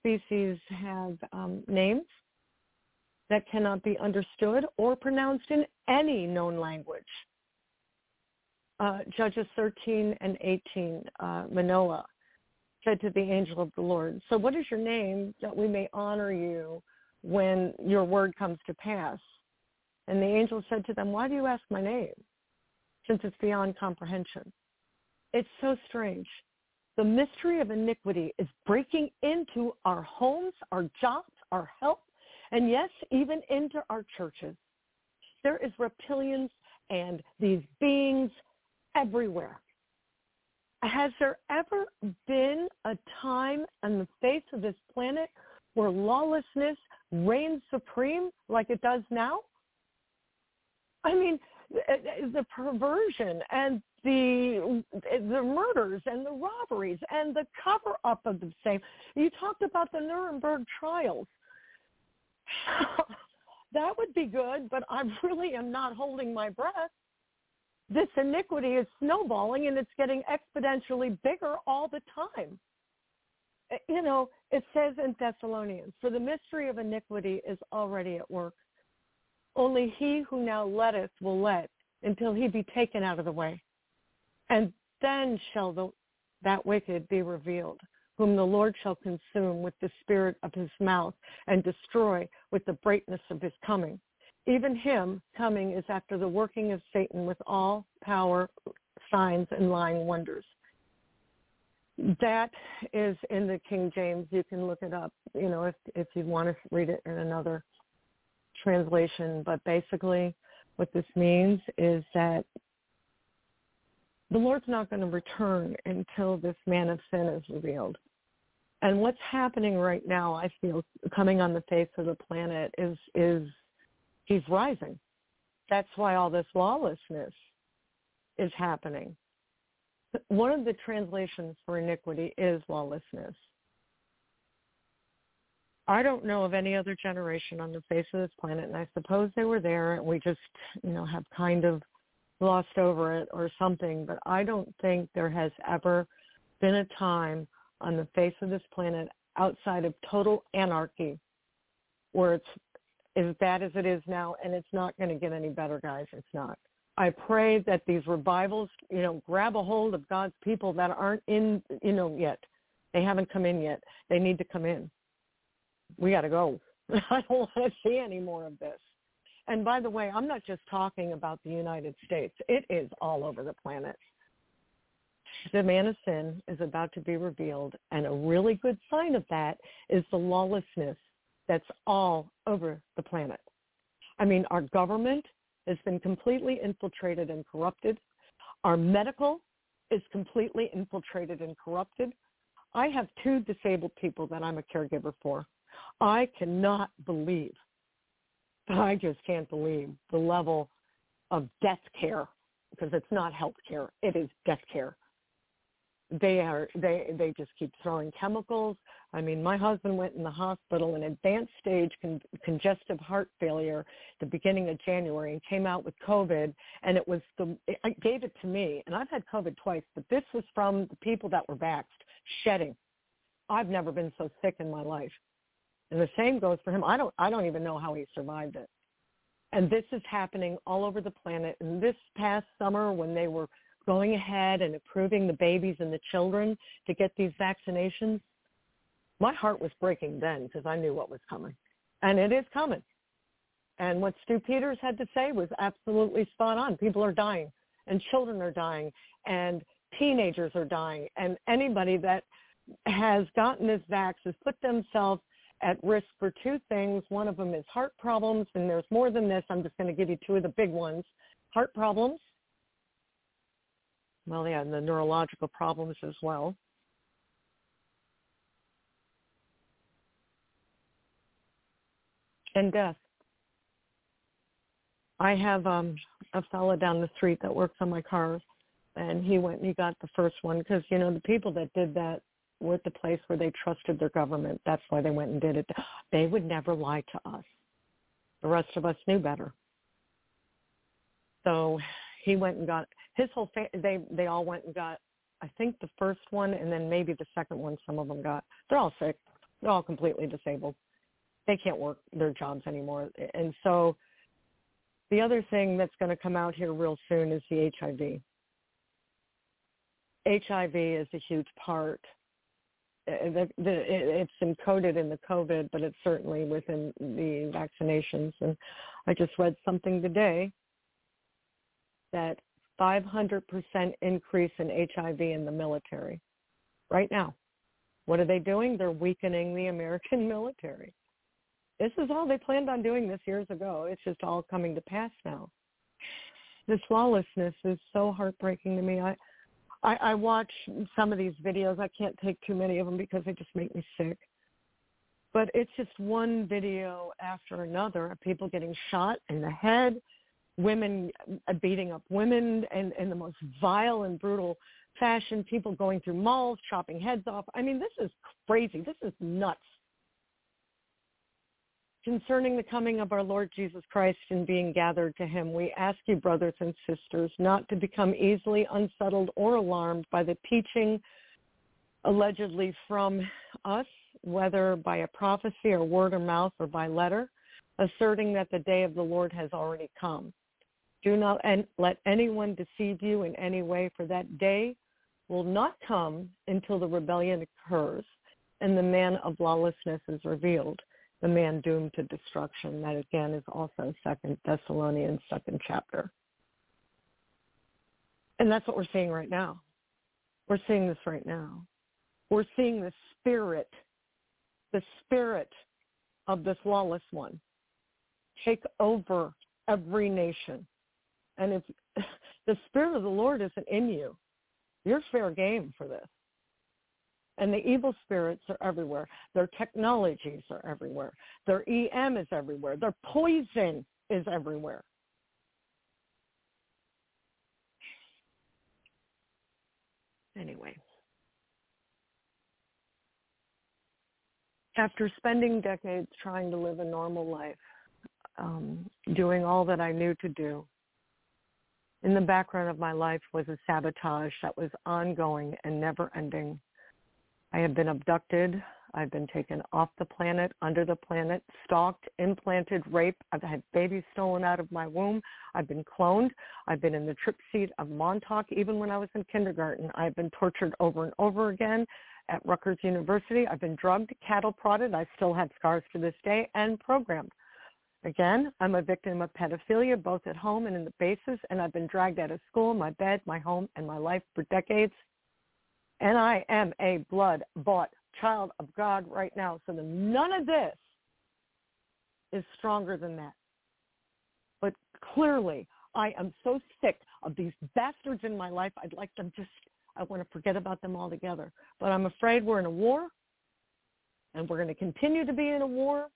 species have um, names that cannot be understood or pronounced in any known language. Uh, Judges 13 and 18, uh, Manoah said to the angel of the Lord, so what is your name that we may honor you when your word comes to pass? And the angel said to them, why do you ask my name? Since it's beyond comprehension. It's so strange. The mystery of iniquity is breaking into our homes, our jobs, our health, and yes, even into our churches. There is reptilians and these beings everywhere. Has there ever been a time on the face of this planet where lawlessness reigns supreme like it does now? I mean, eh, eh, the perversion and the the murders and the robberies and the cover up of the same. You talked about the Nuremberg trials. that would be good, but I really am not holding my breath. This iniquity is snowballing and it's getting exponentially bigger all the time. Eh, you know, it says in Thessalonians, for the mystery of iniquity is already at work. Only he who now letteth will let until he be taken out of the way. And then shall the, that wicked be revealed, whom the Lord shall consume with the spirit of his mouth and destroy with the brightness of his coming. Even him coming is after the working of Satan with all power, signs, and lying wonders. That is in the King James. You can look it up, you know, if if you want to read it in another translation. But basically, what this means is that the Lord's not going to return until this man of sin is revealed. And what's happening right now, I feel, coming on the face of the planet is is he's rising. That's why all this lawlessness is happening. One of the translations for iniquity is lawlessness. I don't know of any other generation on the face of this planet, and I suppose they were there, and we just, you know, have kind of glossed over it or something. But I don't think there has ever been a time on the face of this planet outside of total anarchy where it's as bad as it is now, and it's not going to get any better, guys. It's not. I pray that these revivals, you know, grab a hold of God's people that aren't in, you know, yet. They haven't come in yet. They need to come in we got to go. I don't want to see any more of this. And by the way, I'm not just talking about the United States. It is all over the planet. The man of sin is about to be revealed, and a really good sign of that is the lawlessness that's all over the planet. I mean, our government has been completely infiltrated and corrupted. Our medical is completely infiltrated and corrupted. I have two disabled people that I'm a caregiver for. I cannot believe, I just can't believe the level of death care, because it's not health care, it is death care, they are they they just keep throwing chemicals. I mean my husband went in the hospital in advanced stage con- congestive heart failure the beginning of january and came out with covid and it was the it gave it to me and i've had covid twice but this was from the people that were vaxxed shedding. I've never been so sick in my life. And the same goes for him. I don't i don't even know how he survived it. And this is happening all over the planet. And this past summer when they were going ahead and approving the babies and the children to get these vaccinations, my heart was breaking then because I knew what was coming. And it is coming. And what Stu Peters had to say was absolutely spot on. People are dying and children are dying and teenagers are dying and anybody that has gotten this vax has put themselves at risk for two things. One of them is heart problems, and there's more than this. I'm just going to give you two of the big ones. Heart problems well, yeah, and the neurological problems as well. And death. I have um a fella down the street that works on my cars, and he went and he got the first one because you know the people that did that were at the place where they trusted their government. That's why they went and did it. They would never lie to us. The rest of us knew better. So he went and got his whole fa- they they all went and got I think the first one and then maybe the second one some of them got. They're all sick. They're all completely disabled. They can't work their jobs anymore. And so the other thing that's going to come out here real soon is the HIV. HIV is a huge part. Uh, the, it's encoded in the COVID, but it's certainly within the vaccinations. And I just read something today that 500% increase in HIV in the military right now. What are they doing? They're weakening the American military. This is all they planned on doing this years ago. It's just all coming to pass now. This lawlessness is so heartbreaking to me. I, I, I watch some of these videos. I can't take too many of them because they just make me sick. But it's just one video after another of people getting shot in the head, women uh, beating up women in, in the most vile and brutal fashion, people going through malls, chopping heads off. I mean, this is crazy. This is nuts. Concerning the coming of our Lord Jesus Christ and being gathered to him, we ask you, brothers and sisters, not to become easily unsettled or alarmed by the teaching allegedly from us, whether by a prophecy or word of mouth or by letter, asserting that the day of the Lord has already come. Do not and let anyone deceive you in any way, for that day will not come until the rebellion occurs and the man of lawlessness is revealed, the man doomed to destruction. That again is also Second Thessalonians second chapter. And that's what we're seeing right now. We're seeing this right now. We're seeing the spirit, the spirit of this lawless one take over every nation. And if the Spirit of the Lord isn't in you, you're fair game for this. And the evil spirits are everywhere. Their technologies are everywhere. Their EM is everywhere. Their poison is everywhere. Anyway. After spending decades trying to live a normal life, um, doing all that I knew to do, in the background of my life was a sabotage that was ongoing and never ending. I have been abducted. I've been taken off the planet, under the planet, stalked, implanted, raped. I've had babies stolen out of my womb. I've been cloned. I've been in the trip seat of Montauk. Even when I was in kindergarten, I've been tortured over and over again at Rutgers University. I've been drugged, cattle prodded. I still have scars to this day and programmed. Again, I'm a victim of pedophilia, both at home and in the bases, and I've been dragged out of school, my bed, my home, and my life for decades. And I am a blood-bought child of God right now. So none of this is stronger than that. But clearly, I am so sick of these bastards in my life. I'd like them just, I want to forget about them altogether. But I'm afraid we're in a war, and we're going to continue to be in a war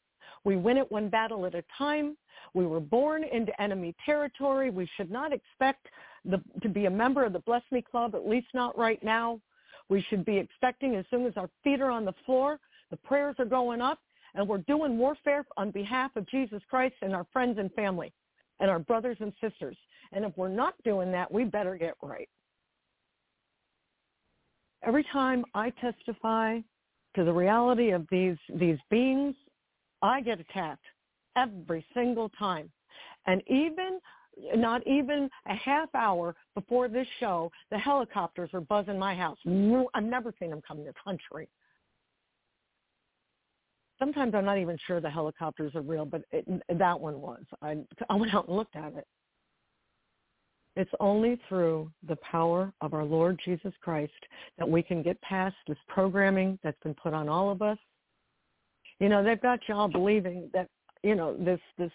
we win it one battle at a time. We were born into enemy territory. We should not expect the, to be a member of the Bless Me Club, at least not right now. We should be expecting as soon as our feet are on the floor, the prayers are going up, and we're doing warfare on behalf of Jesus Christ and our friends and family and our brothers and sisters. And if we're not doing that, we better get right. Every time I testify to the reality of these these beings, I get attacked every single time. And even not even a half hour before this show, the helicopters were buzzing my house. I've never seen them come in the country. Sometimes I'm not even sure the helicopters are real, but it, that one was. I, I went out and looked at it. It's only through the power of our Lord Jesus Christ that we can get past this programming that's been put on all of us. You know, they've got y'all believing that, you know, this this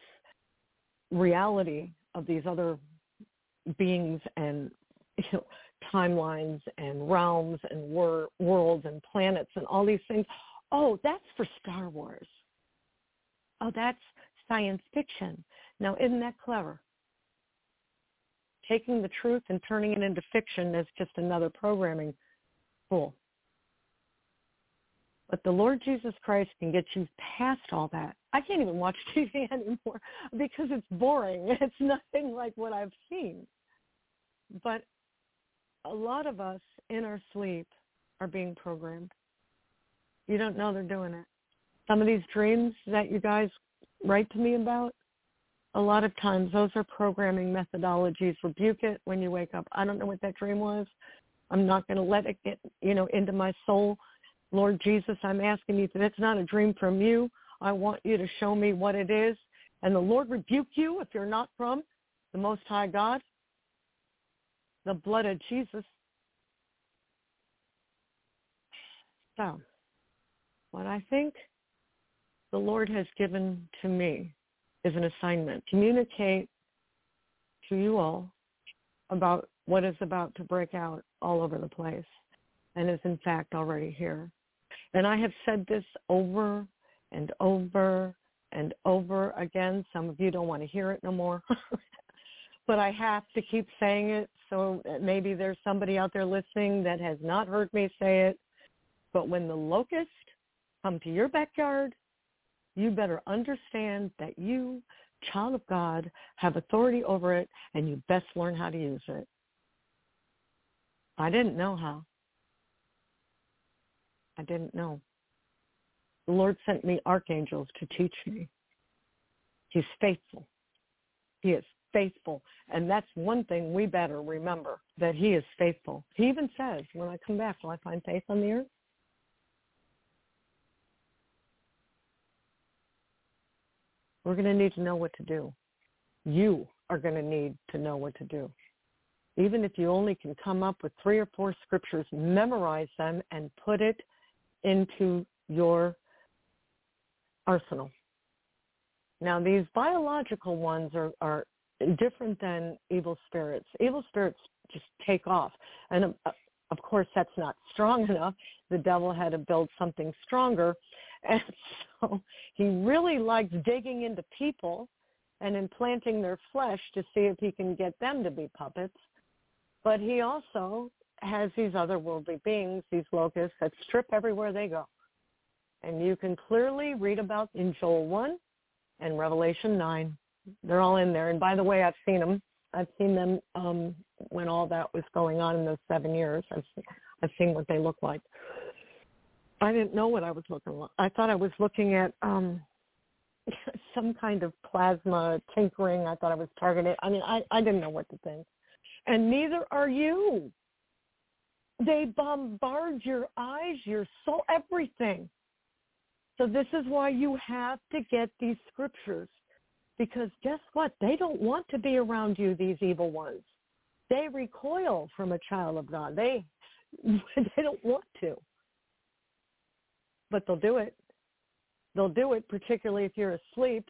reality of these other beings and you know, timelines and realms and wor- worlds and planets and all these things. Oh, that's for Star Wars. Oh, that's science fiction. Now, isn't that clever? taking the truth and turning it into fiction is just another programming tool. But the Lord Jesus Christ can get you past all that. I can't even watch TV anymore because it's boring. It's nothing like what I've seen. But a lot of us in our sleep are being programmed. You don't know they're doing it. Some of these dreams that you guys write to me about, a lot of times those are programming methodologies. Rebuke it when you wake up. I don't know what that dream was. I'm not going to let it get, you know, into my soul. Lord Jesus, I'm asking you that it's not a dream from you. I want you to show me what it is. And the Lord rebuke you if you're not from the Most High God, the blood of Jesus. So, what I think the Lord has given to me is an assignment. Communicate to you all about what is about to break out all over the place and is in fact already here. And I have said this over and over and over again. Some of you don't want to hear it no more. but I have to keep saying it so maybe there's somebody out there listening that has not heard me say it. But when the locusts come to your backyard you better understand that you, child of God, have authority over it and you best learn how to use it. I didn't know how. I didn't know. The Lord sent me archangels to teach me. He's faithful. He is faithful. And that's one thing we better remember, that he is faithful. He even says, when I come back, will I find faith on the earth? We're going to need to know what to do. You are going to need to know what to do. Even if you only can come up with three or four scriptures, memorize them and put it into your arsenal. Now, these biological ones are, are different than evil spirits. Evil spirits just take off. And uh, of course, that's not strong enough. The devil had to build something stronger. And so he really likes digging into people and implanting their flesh to see if he can get them to be puppets. But he also has these otherworldly beings, these locusts, that strip everywhere they go. And you can clearly read about in Joel 1 and Revelation 9. They're all in there. And by the way, I've seen them. I've seen them um, when all that was going on in those seven years. I've seen, I've seen what they look like. I didn't know what I was looking at. I thought I was looking at um some kind of plasma tinkering. I thought I was targeted. I mean, I, I didn't know what to think. And neither are you. They bombard your eyes, your soul, everything. So this is why you have to get these scriptures. Because guess what? They don't want to be around you, these evil ones. They recoil from a child of God. They they don't want to but they'll do it. They'll do it, particularly if you're asleep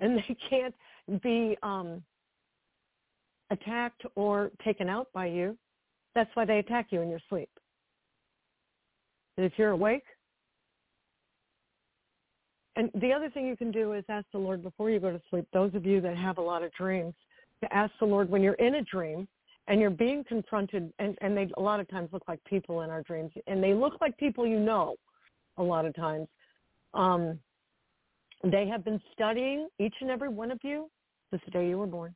and they can't be um, attacked or taken out by you. That's why they attack you in your sleep. And if you're awake, and the other thing you can do is ask the Lord before you go to sleep, those of you that have a lot of dreams, to ask the Lord when you're in a dream and you're being confronted and and they a lot of times look like people in our dreams and they look like people you know a lot of times. Um they have been studying each and every one of you since the day you were born.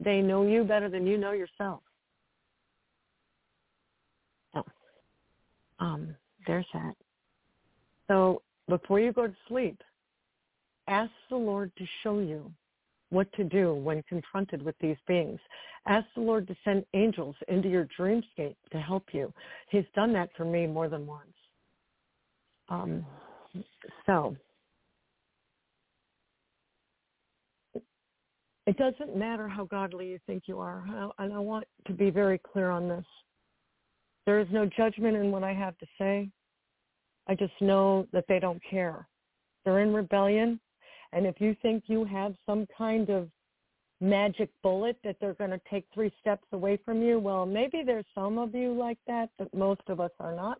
They know you better than you know yourself so um there's that so before you go to sleep ask the lord to show you what to do when confronted with these beings. Ask the Lord to send angels into your dreamscape to help you. He's done that for me more than once. Um, so it doesn't matter how godly you think you are, and I want to be very clear on this. There is no judgment in what I have to say. I just know that they don't care. They're in rebellion and if you think you have some kind of magic bullet that they're going to take three steps away from you, well, maybe there's some of you like that, but most of us are not.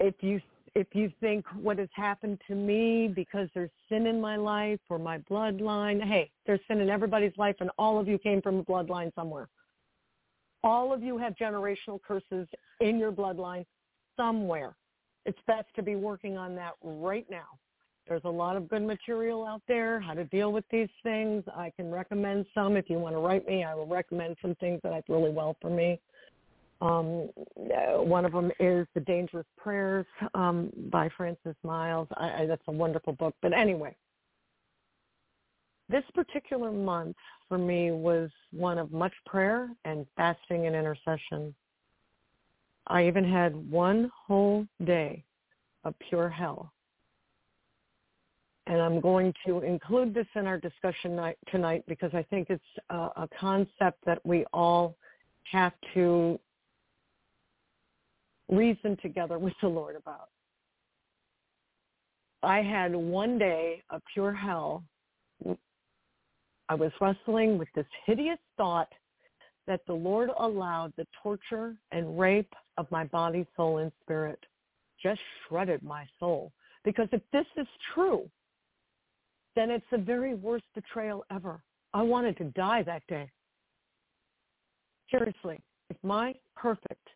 If you if you think what has happened to me because there's sin in my life or my bloodline, hey, there's sin in everybody's life and all of you came from a bloodline somewhere. All of you have generational curses in your bloodline somewhere it's best to be working on that right now. There's a lot of good material out there, how to deal with these things. I can recommend some. If you want to write me, I will recommend some things that I've really well for me. Um, uh, one of them is The Dangerous Prayers um, by Francis Myles. I, I, that's a wonderful book. But anyway, this particular month for me was one of much prayer and fasting and intercession. I even had one whole day of pure hell. And I'm going to include this in our discussion tonight because I think it's a, concept that we all have to reason together with the Lord about. I had one day of pure hell. I was wrestling with this hideous thought that the Lord allowed the torture and rape of my body, soul, and spirit. Just shredded my soul. Because if this is true, then it's the very worst betrayal ever. I wanted to die that day. Seriously, if my perfect,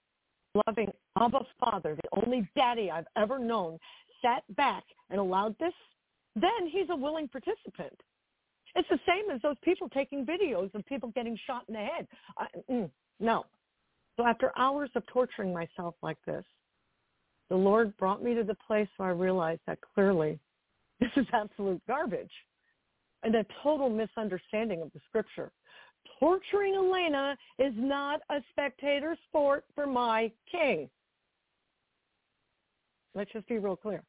loving Abba Father, the only daddy I've ever known, sat back and allowed this, then he's a willing participant. It's the same as those people taking videos of people getting shot in the head. I, mm, no. So after hours of torturing myself like this, the Lord brought me to the place where I realized that clearly this is absolute garbage and a total misunderstanding of the scripture. Torturing Eleyna is not a spectator sport for my king. Let's just be real clear.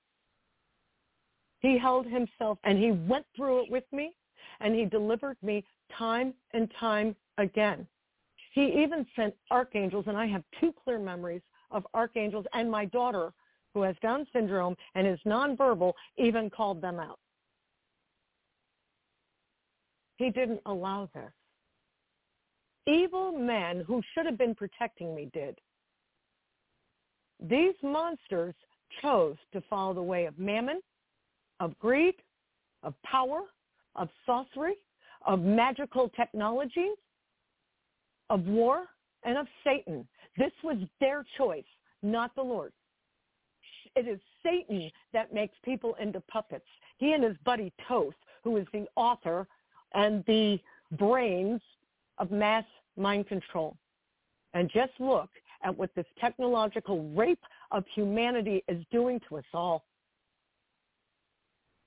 He held himself and he went through it with me and he delivered me time and time again. He even sent archangels, and I have two clear memories of archangels, and my daughter, who has Down syndrome and is nonverbal, even called them out. He didn't allow this. Evil men who should have been protecting me did. These monsters chose to follow the way of mammon, of greed, of power, of sorcery, of magical technologies, of war, and of Satan. This was their choice, not the Lord. It is Satan that makes people into puppets. He and his buddy Thoth, who is the author and the brains of mass mind control. And just look at what this technological rape of humanity is doing to us all.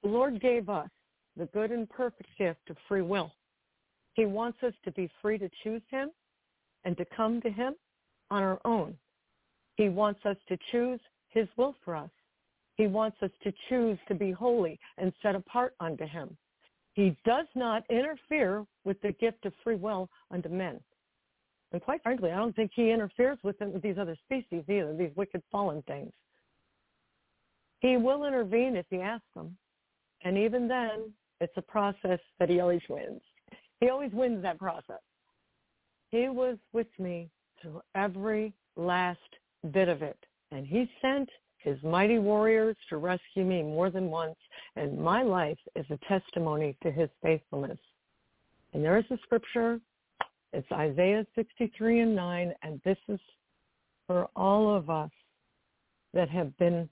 The Lord gave us the good and perfect gift of free will. He wants us to be free to choose him and to come to him on our own. He wants us to choose his will for us. He wants us to choose to be holy and set apart unto him. He does not interfere with the gift of free will unto men. And quite frankly, I don't think he interferes with, these other species either, these wicked fallen things. He will intervene if you ask him. And even then, it's a process that he always wins. He always wins that process. He was with me through every last bit of it. And he sent his mighty warriors to rescue me more than once. And my life is a testimony to his faithfulness. And there is a scripture. It's Isaiah 63 and 9, and this is for all of us that have been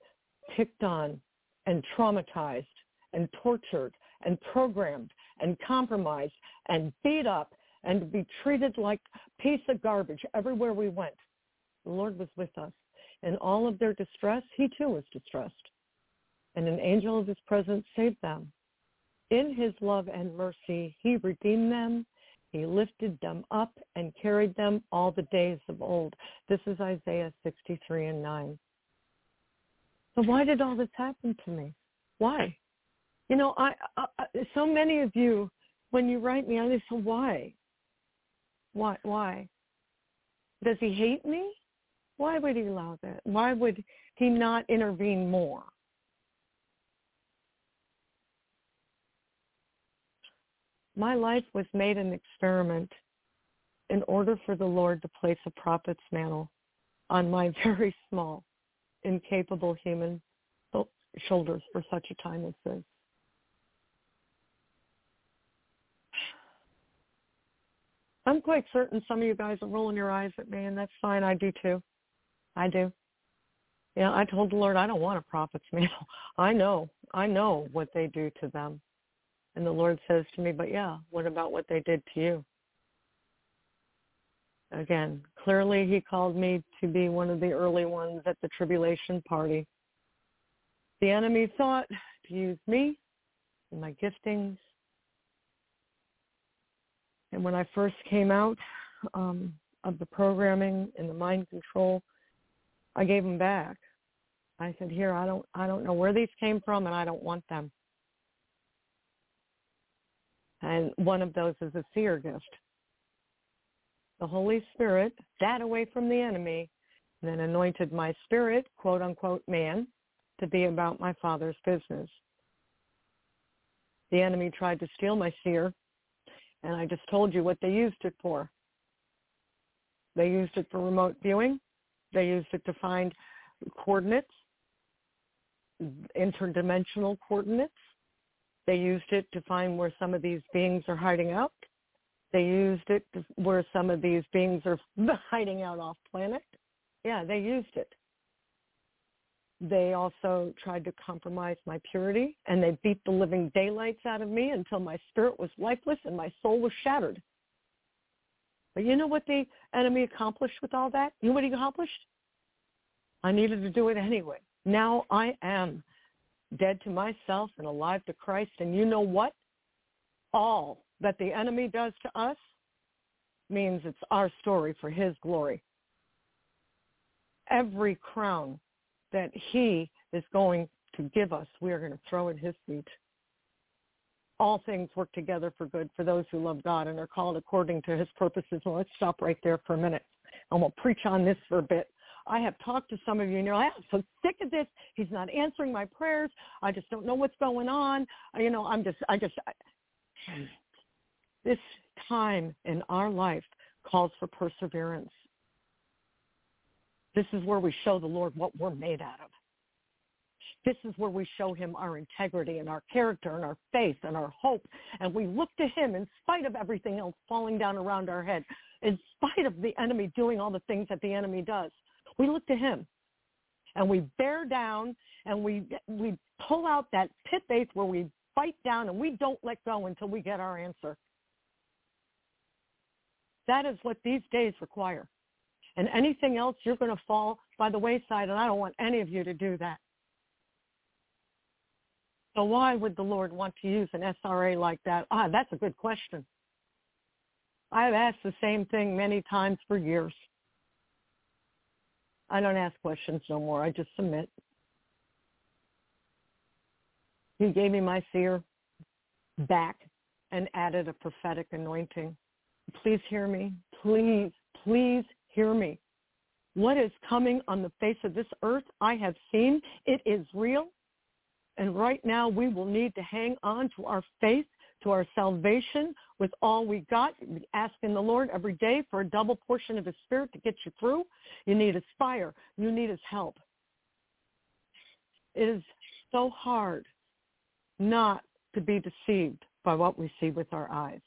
picked on and traumatized and tortured and programmed and compromised and beat up and be treated like piece of garbage everywhere we went. The Lord was with us. In all of their distress, he too was distressed. And an angel of his presence saved them. In his love and mercy, he redeemed them. He lifted them up and carried them all the days of old. This is Isaiah 63 and 9. So why did all this happen to me? Why? You know, I, I so many of you, when you write me, I just say, why? Why? Why? Does he hate me? Why would he allow that? Why would he not intervene more? My life was made an experiment in order for the Lord to place a prophet's mantle on my very small, incapable human oh, shoulders for such a time as this. I'm quite certain some of you guys are rolling your eyes at me, and that's fine. I do too. I do. Yeah, I told the Lord I don't want a prophet's mantle. I know. I know what they do to them. And the Lord says to me, but yeah, what about what they did to you? Again, clearly he called me to be one of the early ones at the tribulation party. The enemy thought to use me and my giftings. And when I first came out um, of the programming and the mind control, I gave them back. I said, "Here, I don't, I don't know where these came from, and I don't want them." And one of those is a seer gift. The Holy Spirit sat away from the enemy, then anointed my spirit, quote unquote, man, to be about my Father's business. The enemy tried to steal my seer, and I just told you what they used it for. They used it for remote viewing. They used it to find coordinates, interdimensional coordinates. They used it to find where some of these beings are hiding out. They used it to, where some of these beings are hiding out off planet. Yeah, they used it. They also tried to compromise my purity, and they beat the living daylights out of me until my spirit was lifeless and my soul was shattered. But you know what the enemy accomplished with all that? You know what he accomplished? I needed to do it anyway. Now I am dead to myself and alive to Christ. And you know what? All that the enemy does to us means it's our story for his glory. Every crown that he is going to give us, we are going to throw at his feet all things work together for good for those who love God and are called according to his purposes. Well, let's stop right there for a minute. And we'll preach on this for a bit. I have talked to some of you and you're like, I'm so sick of this. He's not answering my prayers. I just don't know what's going on. You know, I'm just, I just, I, this time in our life calls for perseverance. This is where we show the Lord what we're made out of. This is where we show him our integrity and our character and our faith and our hope. And we look to him in spite of everything else falling down around our head, in spite of the enemy doing all the things that the enemy does. We look to him and we bear down and we, we pull out that pit faith where we fight down and we don't let go until we get our answer. That is what these days require. And anything else, you're going to fall by the wayside, and I don't want any of you to do that. So why would the Lord want to use an SRA like that? Ah, that's a good question. I've asked the same thing many times for years. I don't ask questions no more. I just submit. He gave me my seer back and added a prophetic anointing. Please hear me. Please, please hear me. What is coming on the face of this earth, I have seen. It is real. And right now we will need to hang on to our faith, to our salvation with all we got, asking the Lord every day for a double portion of his spirit to get you through. You need his fire. You need his help. It is so hard not to be deceived by what we see with our eyes.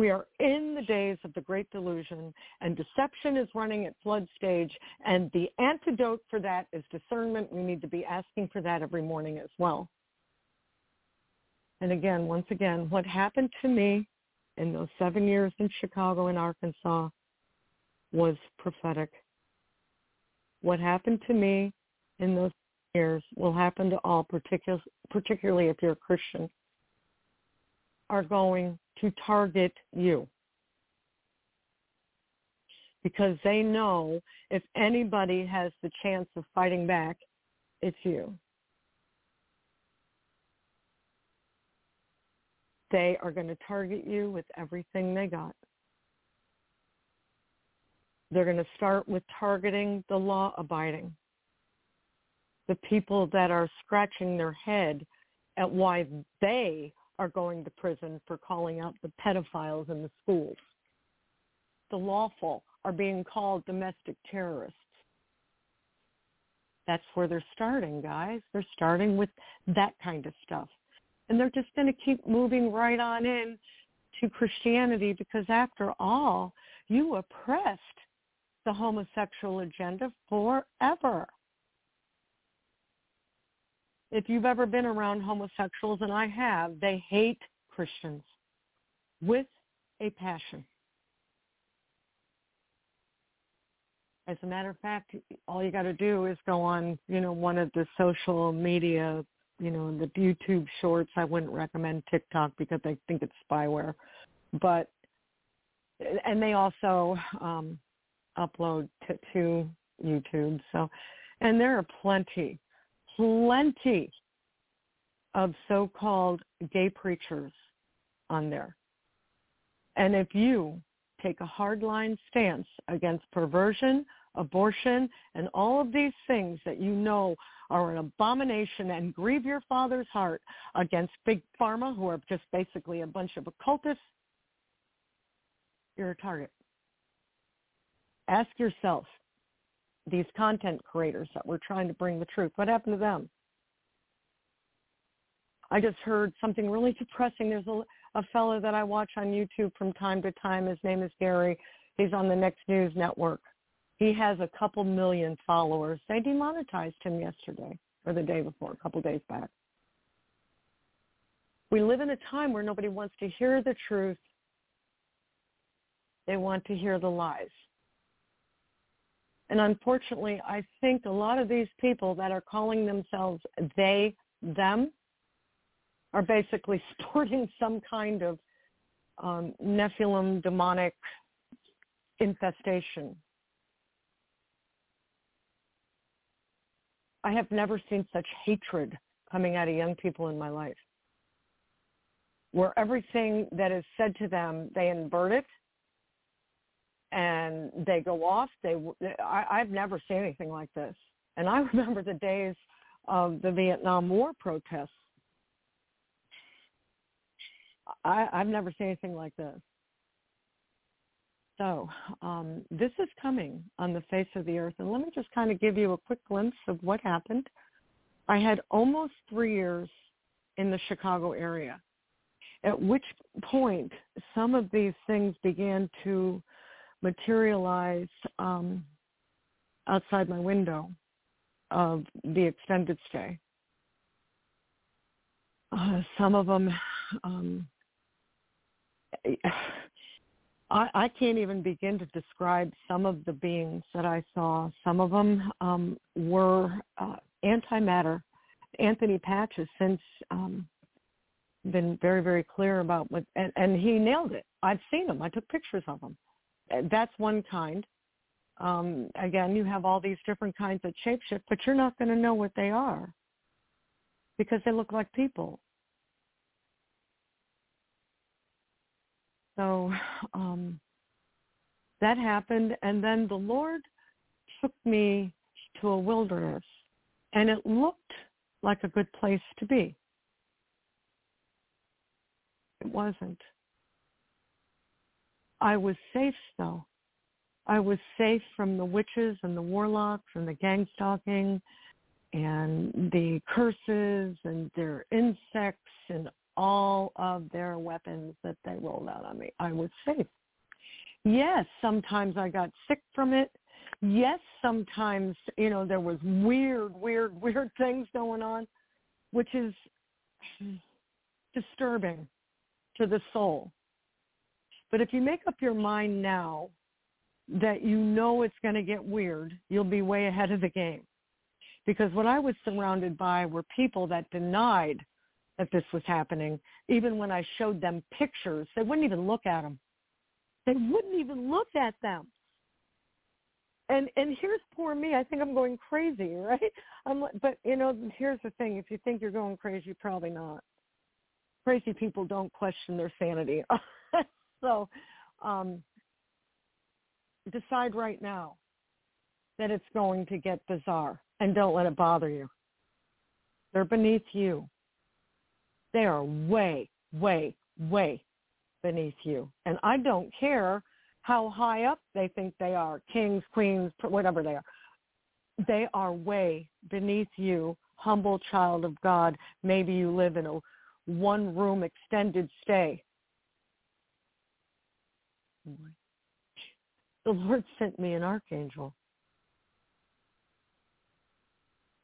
We are in the days of the great delusion, and deception is running at flood stage, and the antidote for that is discernment. We need to be asking for that every morning as well. And again, once again, what happened to me in those seven years in Chicago and Arkansas was prophetic. What happened to me in those years will happen to all, particularly if you're a Christian, are going to target you. Because they know if anybody has the chance of fighting back, it's you. They are going to target you with everything they got. They're going to start with targeting the law abiding, the people that are scratching their head at why they are going to prison for calling out the pedophiles in the schools. The lawful are being called domestic terrorists. That's where they're starting, guys. They're starting with that kind of stuff. And they're just going to keep moving right on in to Christianity because after all, you oppressed the homosexual agenda forever. If you've ever been around homosexuals, and I have, they hate Christians with a passion. As a matter of fact, all you got to do is go on, you know, one of the social media you know, the YouTube shorts. I wouldn't recommend TikTok because I think it's spyware. But and they also um upload to, to YouTube. So and there are plenty, plenty of so-called gay preachers on there. And if you take a hardline stance against perversion, abortion, and all of these things that you know are an abomination and grieve your father's heart against big pharma, who are just basically a bunch of occultists, you're a target. Ask yourself, these content creators that were trying to bring the truth, what happened to them? I just heard something really depressing. There's a, a fellow that I watch on YouTube from time to time. His name is Gary. He's on the Next News Network. He has a couple million followers. They demonetized him yesterday or the day before, a couple days back. We live in a time where nobody wants to hear the truth. They want to hear the lies. And unfortunately, I think a lot of these people that are calling themselves they, them, are basically sporting some kind of um, Nephilim demonic infestation. I have never seen such hatred coming out of young people in my life, where everything that is said to them, they invert it and they go off. They, I, I've never seen anything like this. And I remember the days of the Vietnam War protests. I, I've never seen anything like this. So um, this is coming on the face of the earth. And let me just kind of give you a quick glimpse of what happened. I had almost three years in the Chicago area, at which point some of these things began to materialize um, outside my window of the extended stay. Uh, some of them um, I, I can't even begin to describe some of the beings that I saw. Some of them um, were uh, antimatter. Anthony Patch has since um, been very, very clear about what, and, and he nailed it. I've seen them. I took pictures of them. That's one kind. Um, again, you have all these different kinds of shapeshift, but you're not going to know what they are because they look like people. So um, that happened, and then the Lord took me to a wilderness, and it looked like a good place to be. It wasn't. I was safe, though. I was safe from the witches and the warlocks and the gang stalking and the curses and their insects and all of their weapons that they rolled out on me, I was safe. Yes, sometimes I got sick from it. Yes, sometimes, you know, there was weird, weird, weird things going on, which is disturbing to the soul. But if you make up your mind now that you know it's going to get weird, you'll be way ahead of the game. Because what I was surrounded by were people that denied that this was happening. Even when I showed them pictures, they wouldn't even look at them. They wouldn't even look at them. And and here's poor me. I think I'm going crazy, right? I'm but you know, here's the thing. If you think you're going crazy, you're probably not. Crazy people don't question their sanity. so, um decide right now that it's going to get bizarre and don't let it bother you. They're beneath you. They are way, way, way beneath you. And I don't care how high up they think they are, kings, queens, whatever they are. They are way beneath you, humble child of God. Maybe you live in a one room extended stay. The Lord sent me an archangel.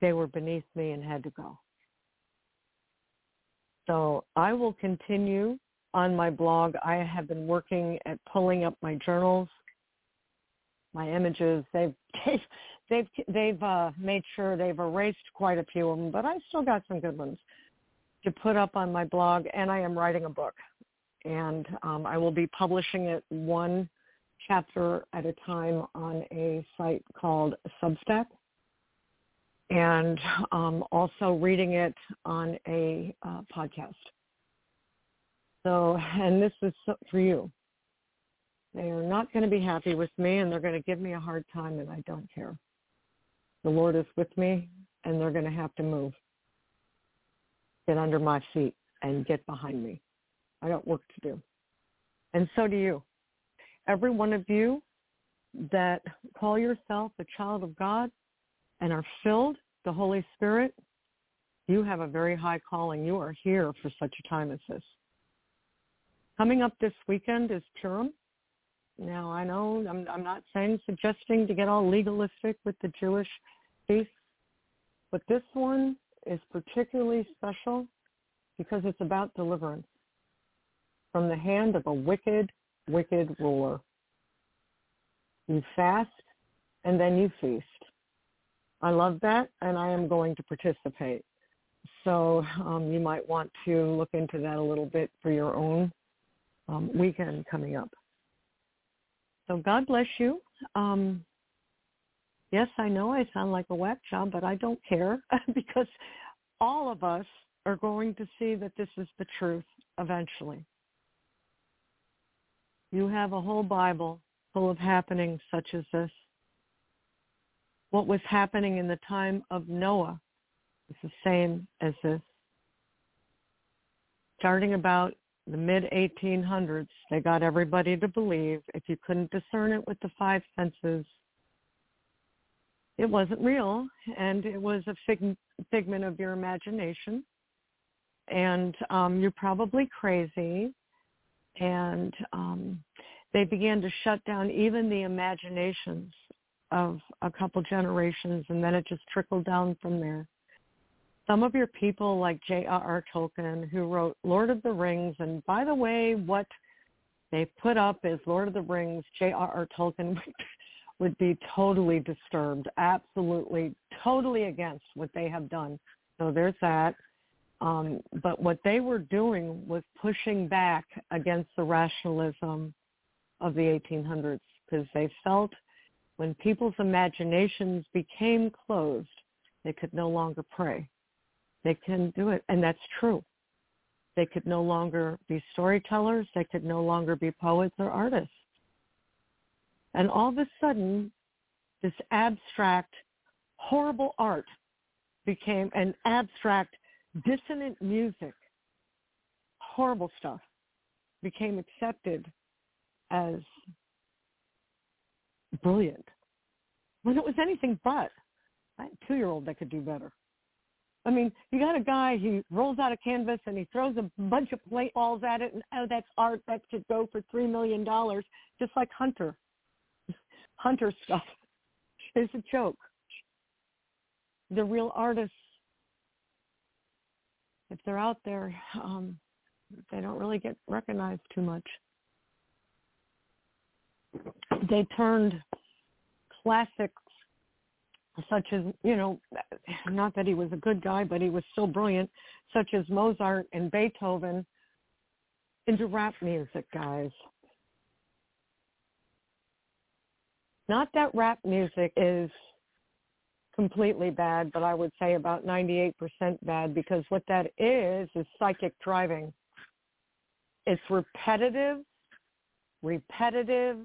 They were beneath me and had to go. So I will continue on my blog. I have been working at pulling up my journals, my images. They've they've they've, they've uh, made sure they've erased quite a few of them, but I still got some good ones to put up on my blog. And I am writing a book, and um, I will be publishing it one chapter at a time on a site called Substack and um, also reading it on a uh, podcast. So, and this is for you. They are not going to be happy with me and they're going to give me a hard time and I don't care. The Lord is with me and they're going to have to move. Get under my feet and get behind me. I got work to do. And so do you. Every one of you that call yourself a child of God, and are filled the Holy Spirit, you have a very high calling. You are here for such a time as this. Coming up this weekend is Purim. Now I know I'm, I'm not saying suggesting to get all legalistic with the Jewish feast, but this one is particularly special because it's about deliverance from the hand of a wicked, wicked ruler. You fast and then you feast. I love that, and I am going to participate. So um, you might want to look into that a little bit for your own um, weekend coming up. So God bless you. Um, yes, I know I sound like a whack job, but I don't care because all of us are going to see that this is the truth eventually. You have a whole Bible full of happenings such as this. What was happening in the time of Noah is the same as this. Starting about the mid-1800s, they got everybody to believe. If you couldn't discern it with the five senses, it wasn't real and it was a fig- figment of your imagination. And um, you're probably crazy. And um, they began to shut down even the imaginations of a couple generations and then it just trickled down from there. Some of your people like J.R.R. Tolkien who wrote Lord of the Rings and by the way what they put up is Lord of the Rings, J.R.R. Tolkien would be totally disturbed, absolutely totally against what they have done. So there's that. Um, but what they were doing was pushing back against the rationalism of the 1800s because they felt when people's imaginations became closed, they could no longer pray. They can do it, and that's true. They could no longer be storytellers. They could no longer be poets or artists. And all of a sudden, this abstract, horrible art became an abstract, dissonant music, horrible stuff, became accepted as brilliant when it was anything but. A two-year-old that could do better. I mean, you got a guy, he rolls out a canvas and he throws a bunch of plate balls at it and oh that's art that should go for three million dollars, just like Hunter. Hunter stuff is a joke. The real artists, if they're out there, um, they don't really get recognized too much. They turned classics such as, you know, not that he was a good guy, but he was still brilliant, such as Mozart and Beethoven, into rap music, guys. Not that rap music is completely bad, but I would say about 98% bad because what that is is psychic driving. It's repetitive, repetitive,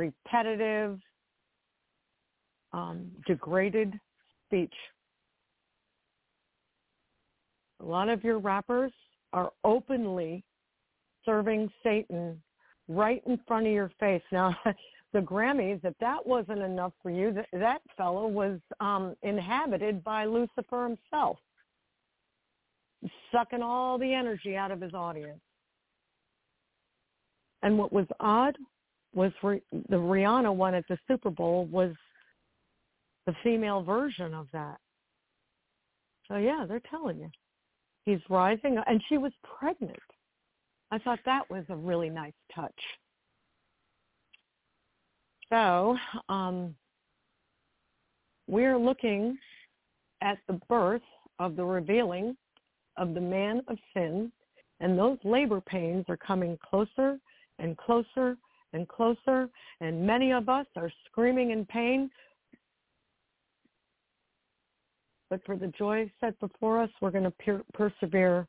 repetitive, um, degraded speech. A lot of your rappers are openly serving Satan right in front of your face. Now, the Grammys, if that wasn't enough for you, that, that fellow was um, inhabited by Lucifer himself, sucking all the energy out of his audience. And what was odd was the Rihanna one at the Super Bowl was the female version of that. So yeah, they're telling you. He's rising and she was pregnant. I thought that was a really nice touch. So, um, we're looking at the birth of the revealing of the man of sin, and those labor pains are coming closer and closer and closer, and many of us are screaming in pain but for the joy set before us, we're going to per- persevere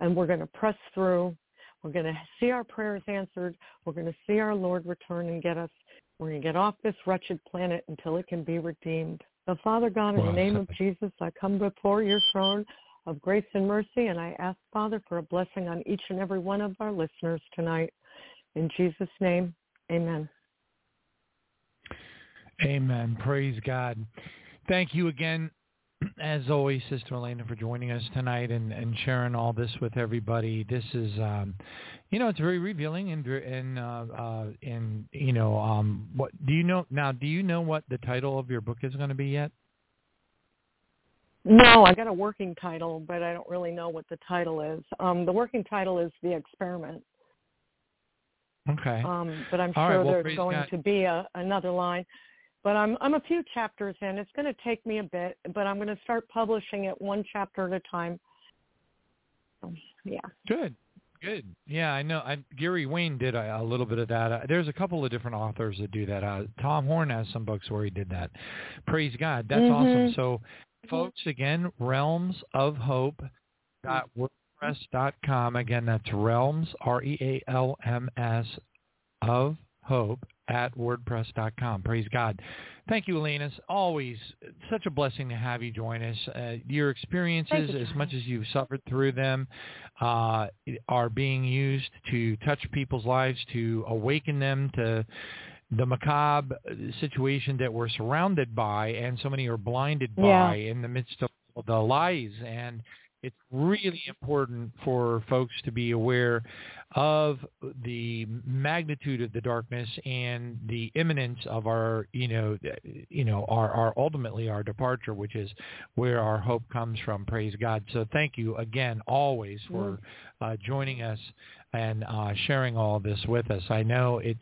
and we're going to press through. We're going to see our prayers answered. We're going to see our Lord return and get us. We're going to get off this wretched planet until it can be redeemed. So Father God, in the name of Jesus, I come before your throne of grace and mercy, and I ask, Father, for a blessing on each and every one of our listeners tonight. In Jesus' name, amen. Amen. Praise God. Thank you again as always, Sister Eleyna, for joining us tonight and, and sharing all this with everybody. This is, um, you know, it's very revealing and and uh, uh, and you know, um, what do you know now? Do you know what the title of your book is going to be yet? No, I got a working title, but I don't really know what the title is. Um, the working title is The Experiment. Okay. Um, but I'm all sure right, well, there's going God. to be a, another line but I'm I'm a few chapters in. It's going to take me a bit, but I'm going to start publishing it one chapter at a time. So, yeah. Good. Good. Yeah, I know. I, Gary Wayne did a, a little bit of that. Uh, there's a couple of different authors that do that. Uh, Tom Horn has some books where he did that. Praise God. That's mm-hmm. awesome. So, folks, again, realms of wordpress dot com. Again, that's realms R E A L M S of hope at wordpress.com. Praise God. Thank you, Eleyna. It's always such a blessing to have you join us. Uh, your experiences, you. as much as you've suffered through them, uh, are being used to touch people's lives, to awaken them to the macabre situation that we're surrounded by and so many are blinded yeah. by in the midst of the lies and it's really important for folks to be aware of the magnitude of the darkness and the imminence of our, you know, you know, our, our ultimately our departure, which is where our hope comes from. Praise God. So thank you again, always for uh, joining us and uh, sharing all this with us. I know it's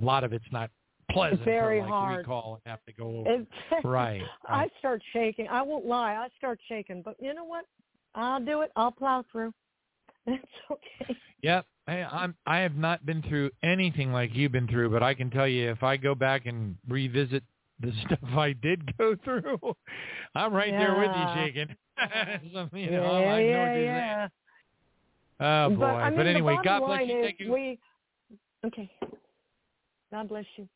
a lot of it's not pleasant it's very to like hard. recall and have to go over. It's, right, I start shaking. I won't lie. I start shaking. But you know what? I'll do it. I'll plow through. That's okay. Yep. Hey, I'm I have not been through anything like you've been through, but I can tell you if I go back and revisit the stuff I did go through, I'm right yeah. there with you shaking. so, you know, yeah, I know yeah, what you're yeah. saying. Oh boy. But, I mean, anyway, God bless you. is you. we okay. God bless you.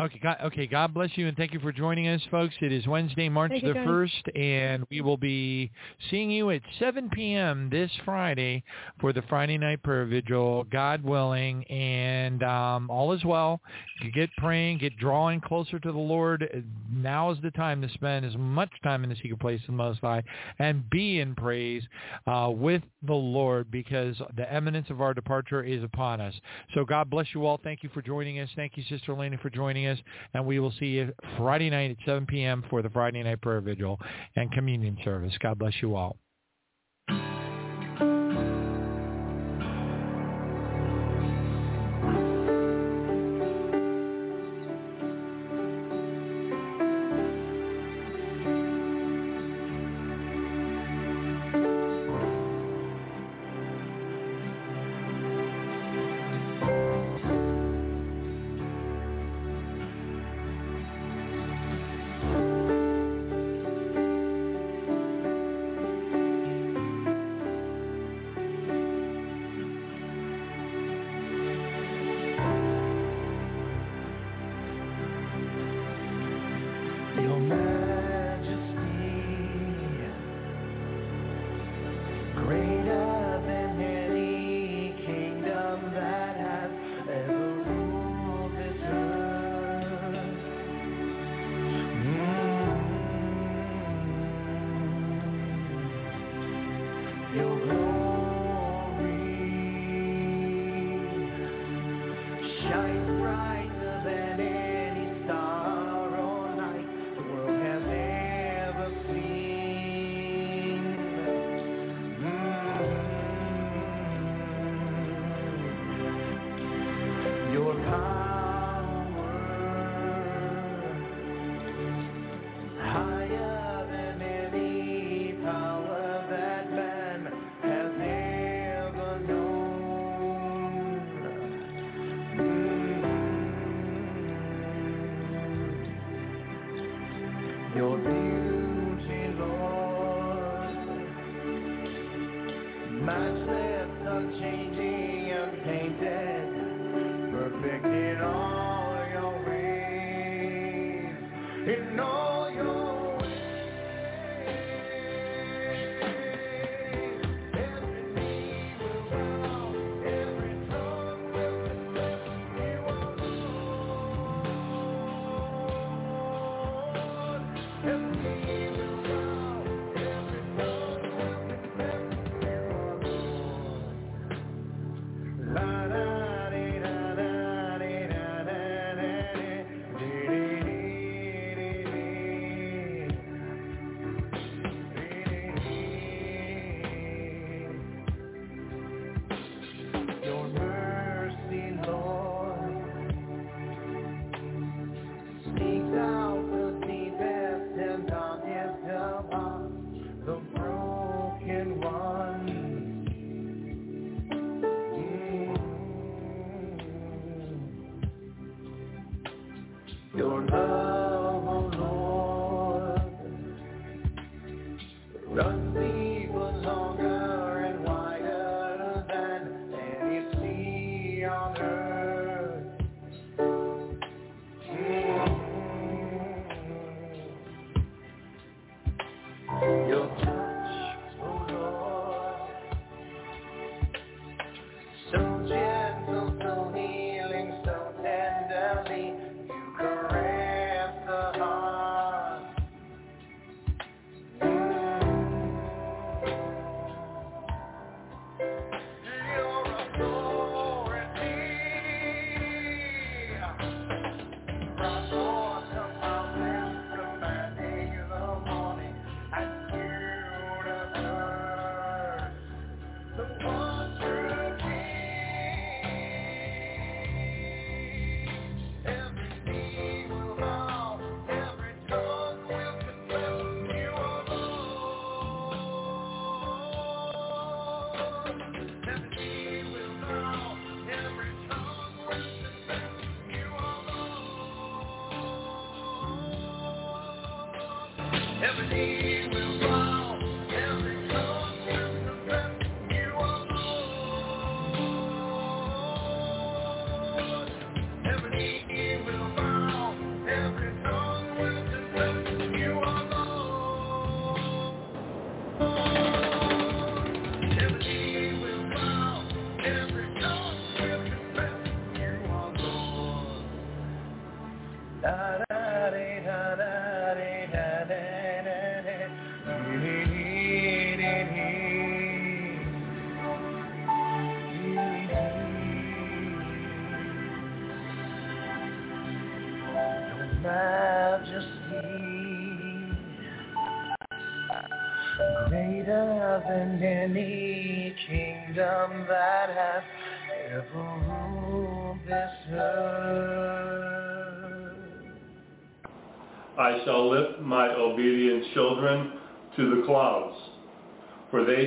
Okay, God, okay. God bless you, and thank you for joining us, folks. It is Wednesday, March Thank the first, and we will be seeing you at 7 p.m. this Friday for the Friday night prayer vigil, God willing, and um, all is well. You get praying, get drawing closer to the Lord. Now is the time to spend as much time in the secret place of the Most High, and be in praise uh, with the Lord, because the eminence of our departure is upon us. So God bless you all. Thank you for joining us. Thank you, Sister Eleyna, for joining us. And we will see you Friday night at 7 p.m. for the Friday night prayer vigil and communion service. God bless you all.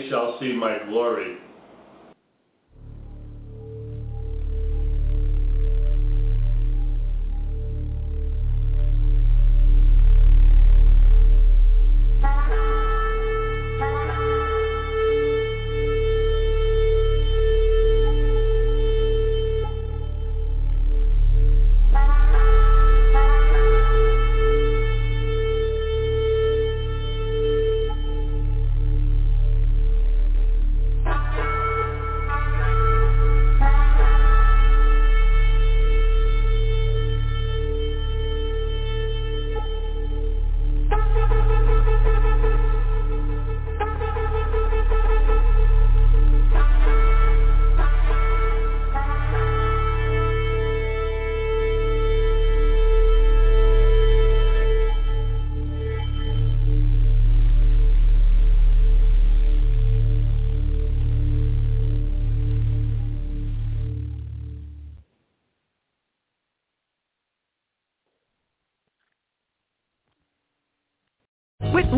Shall see my glory.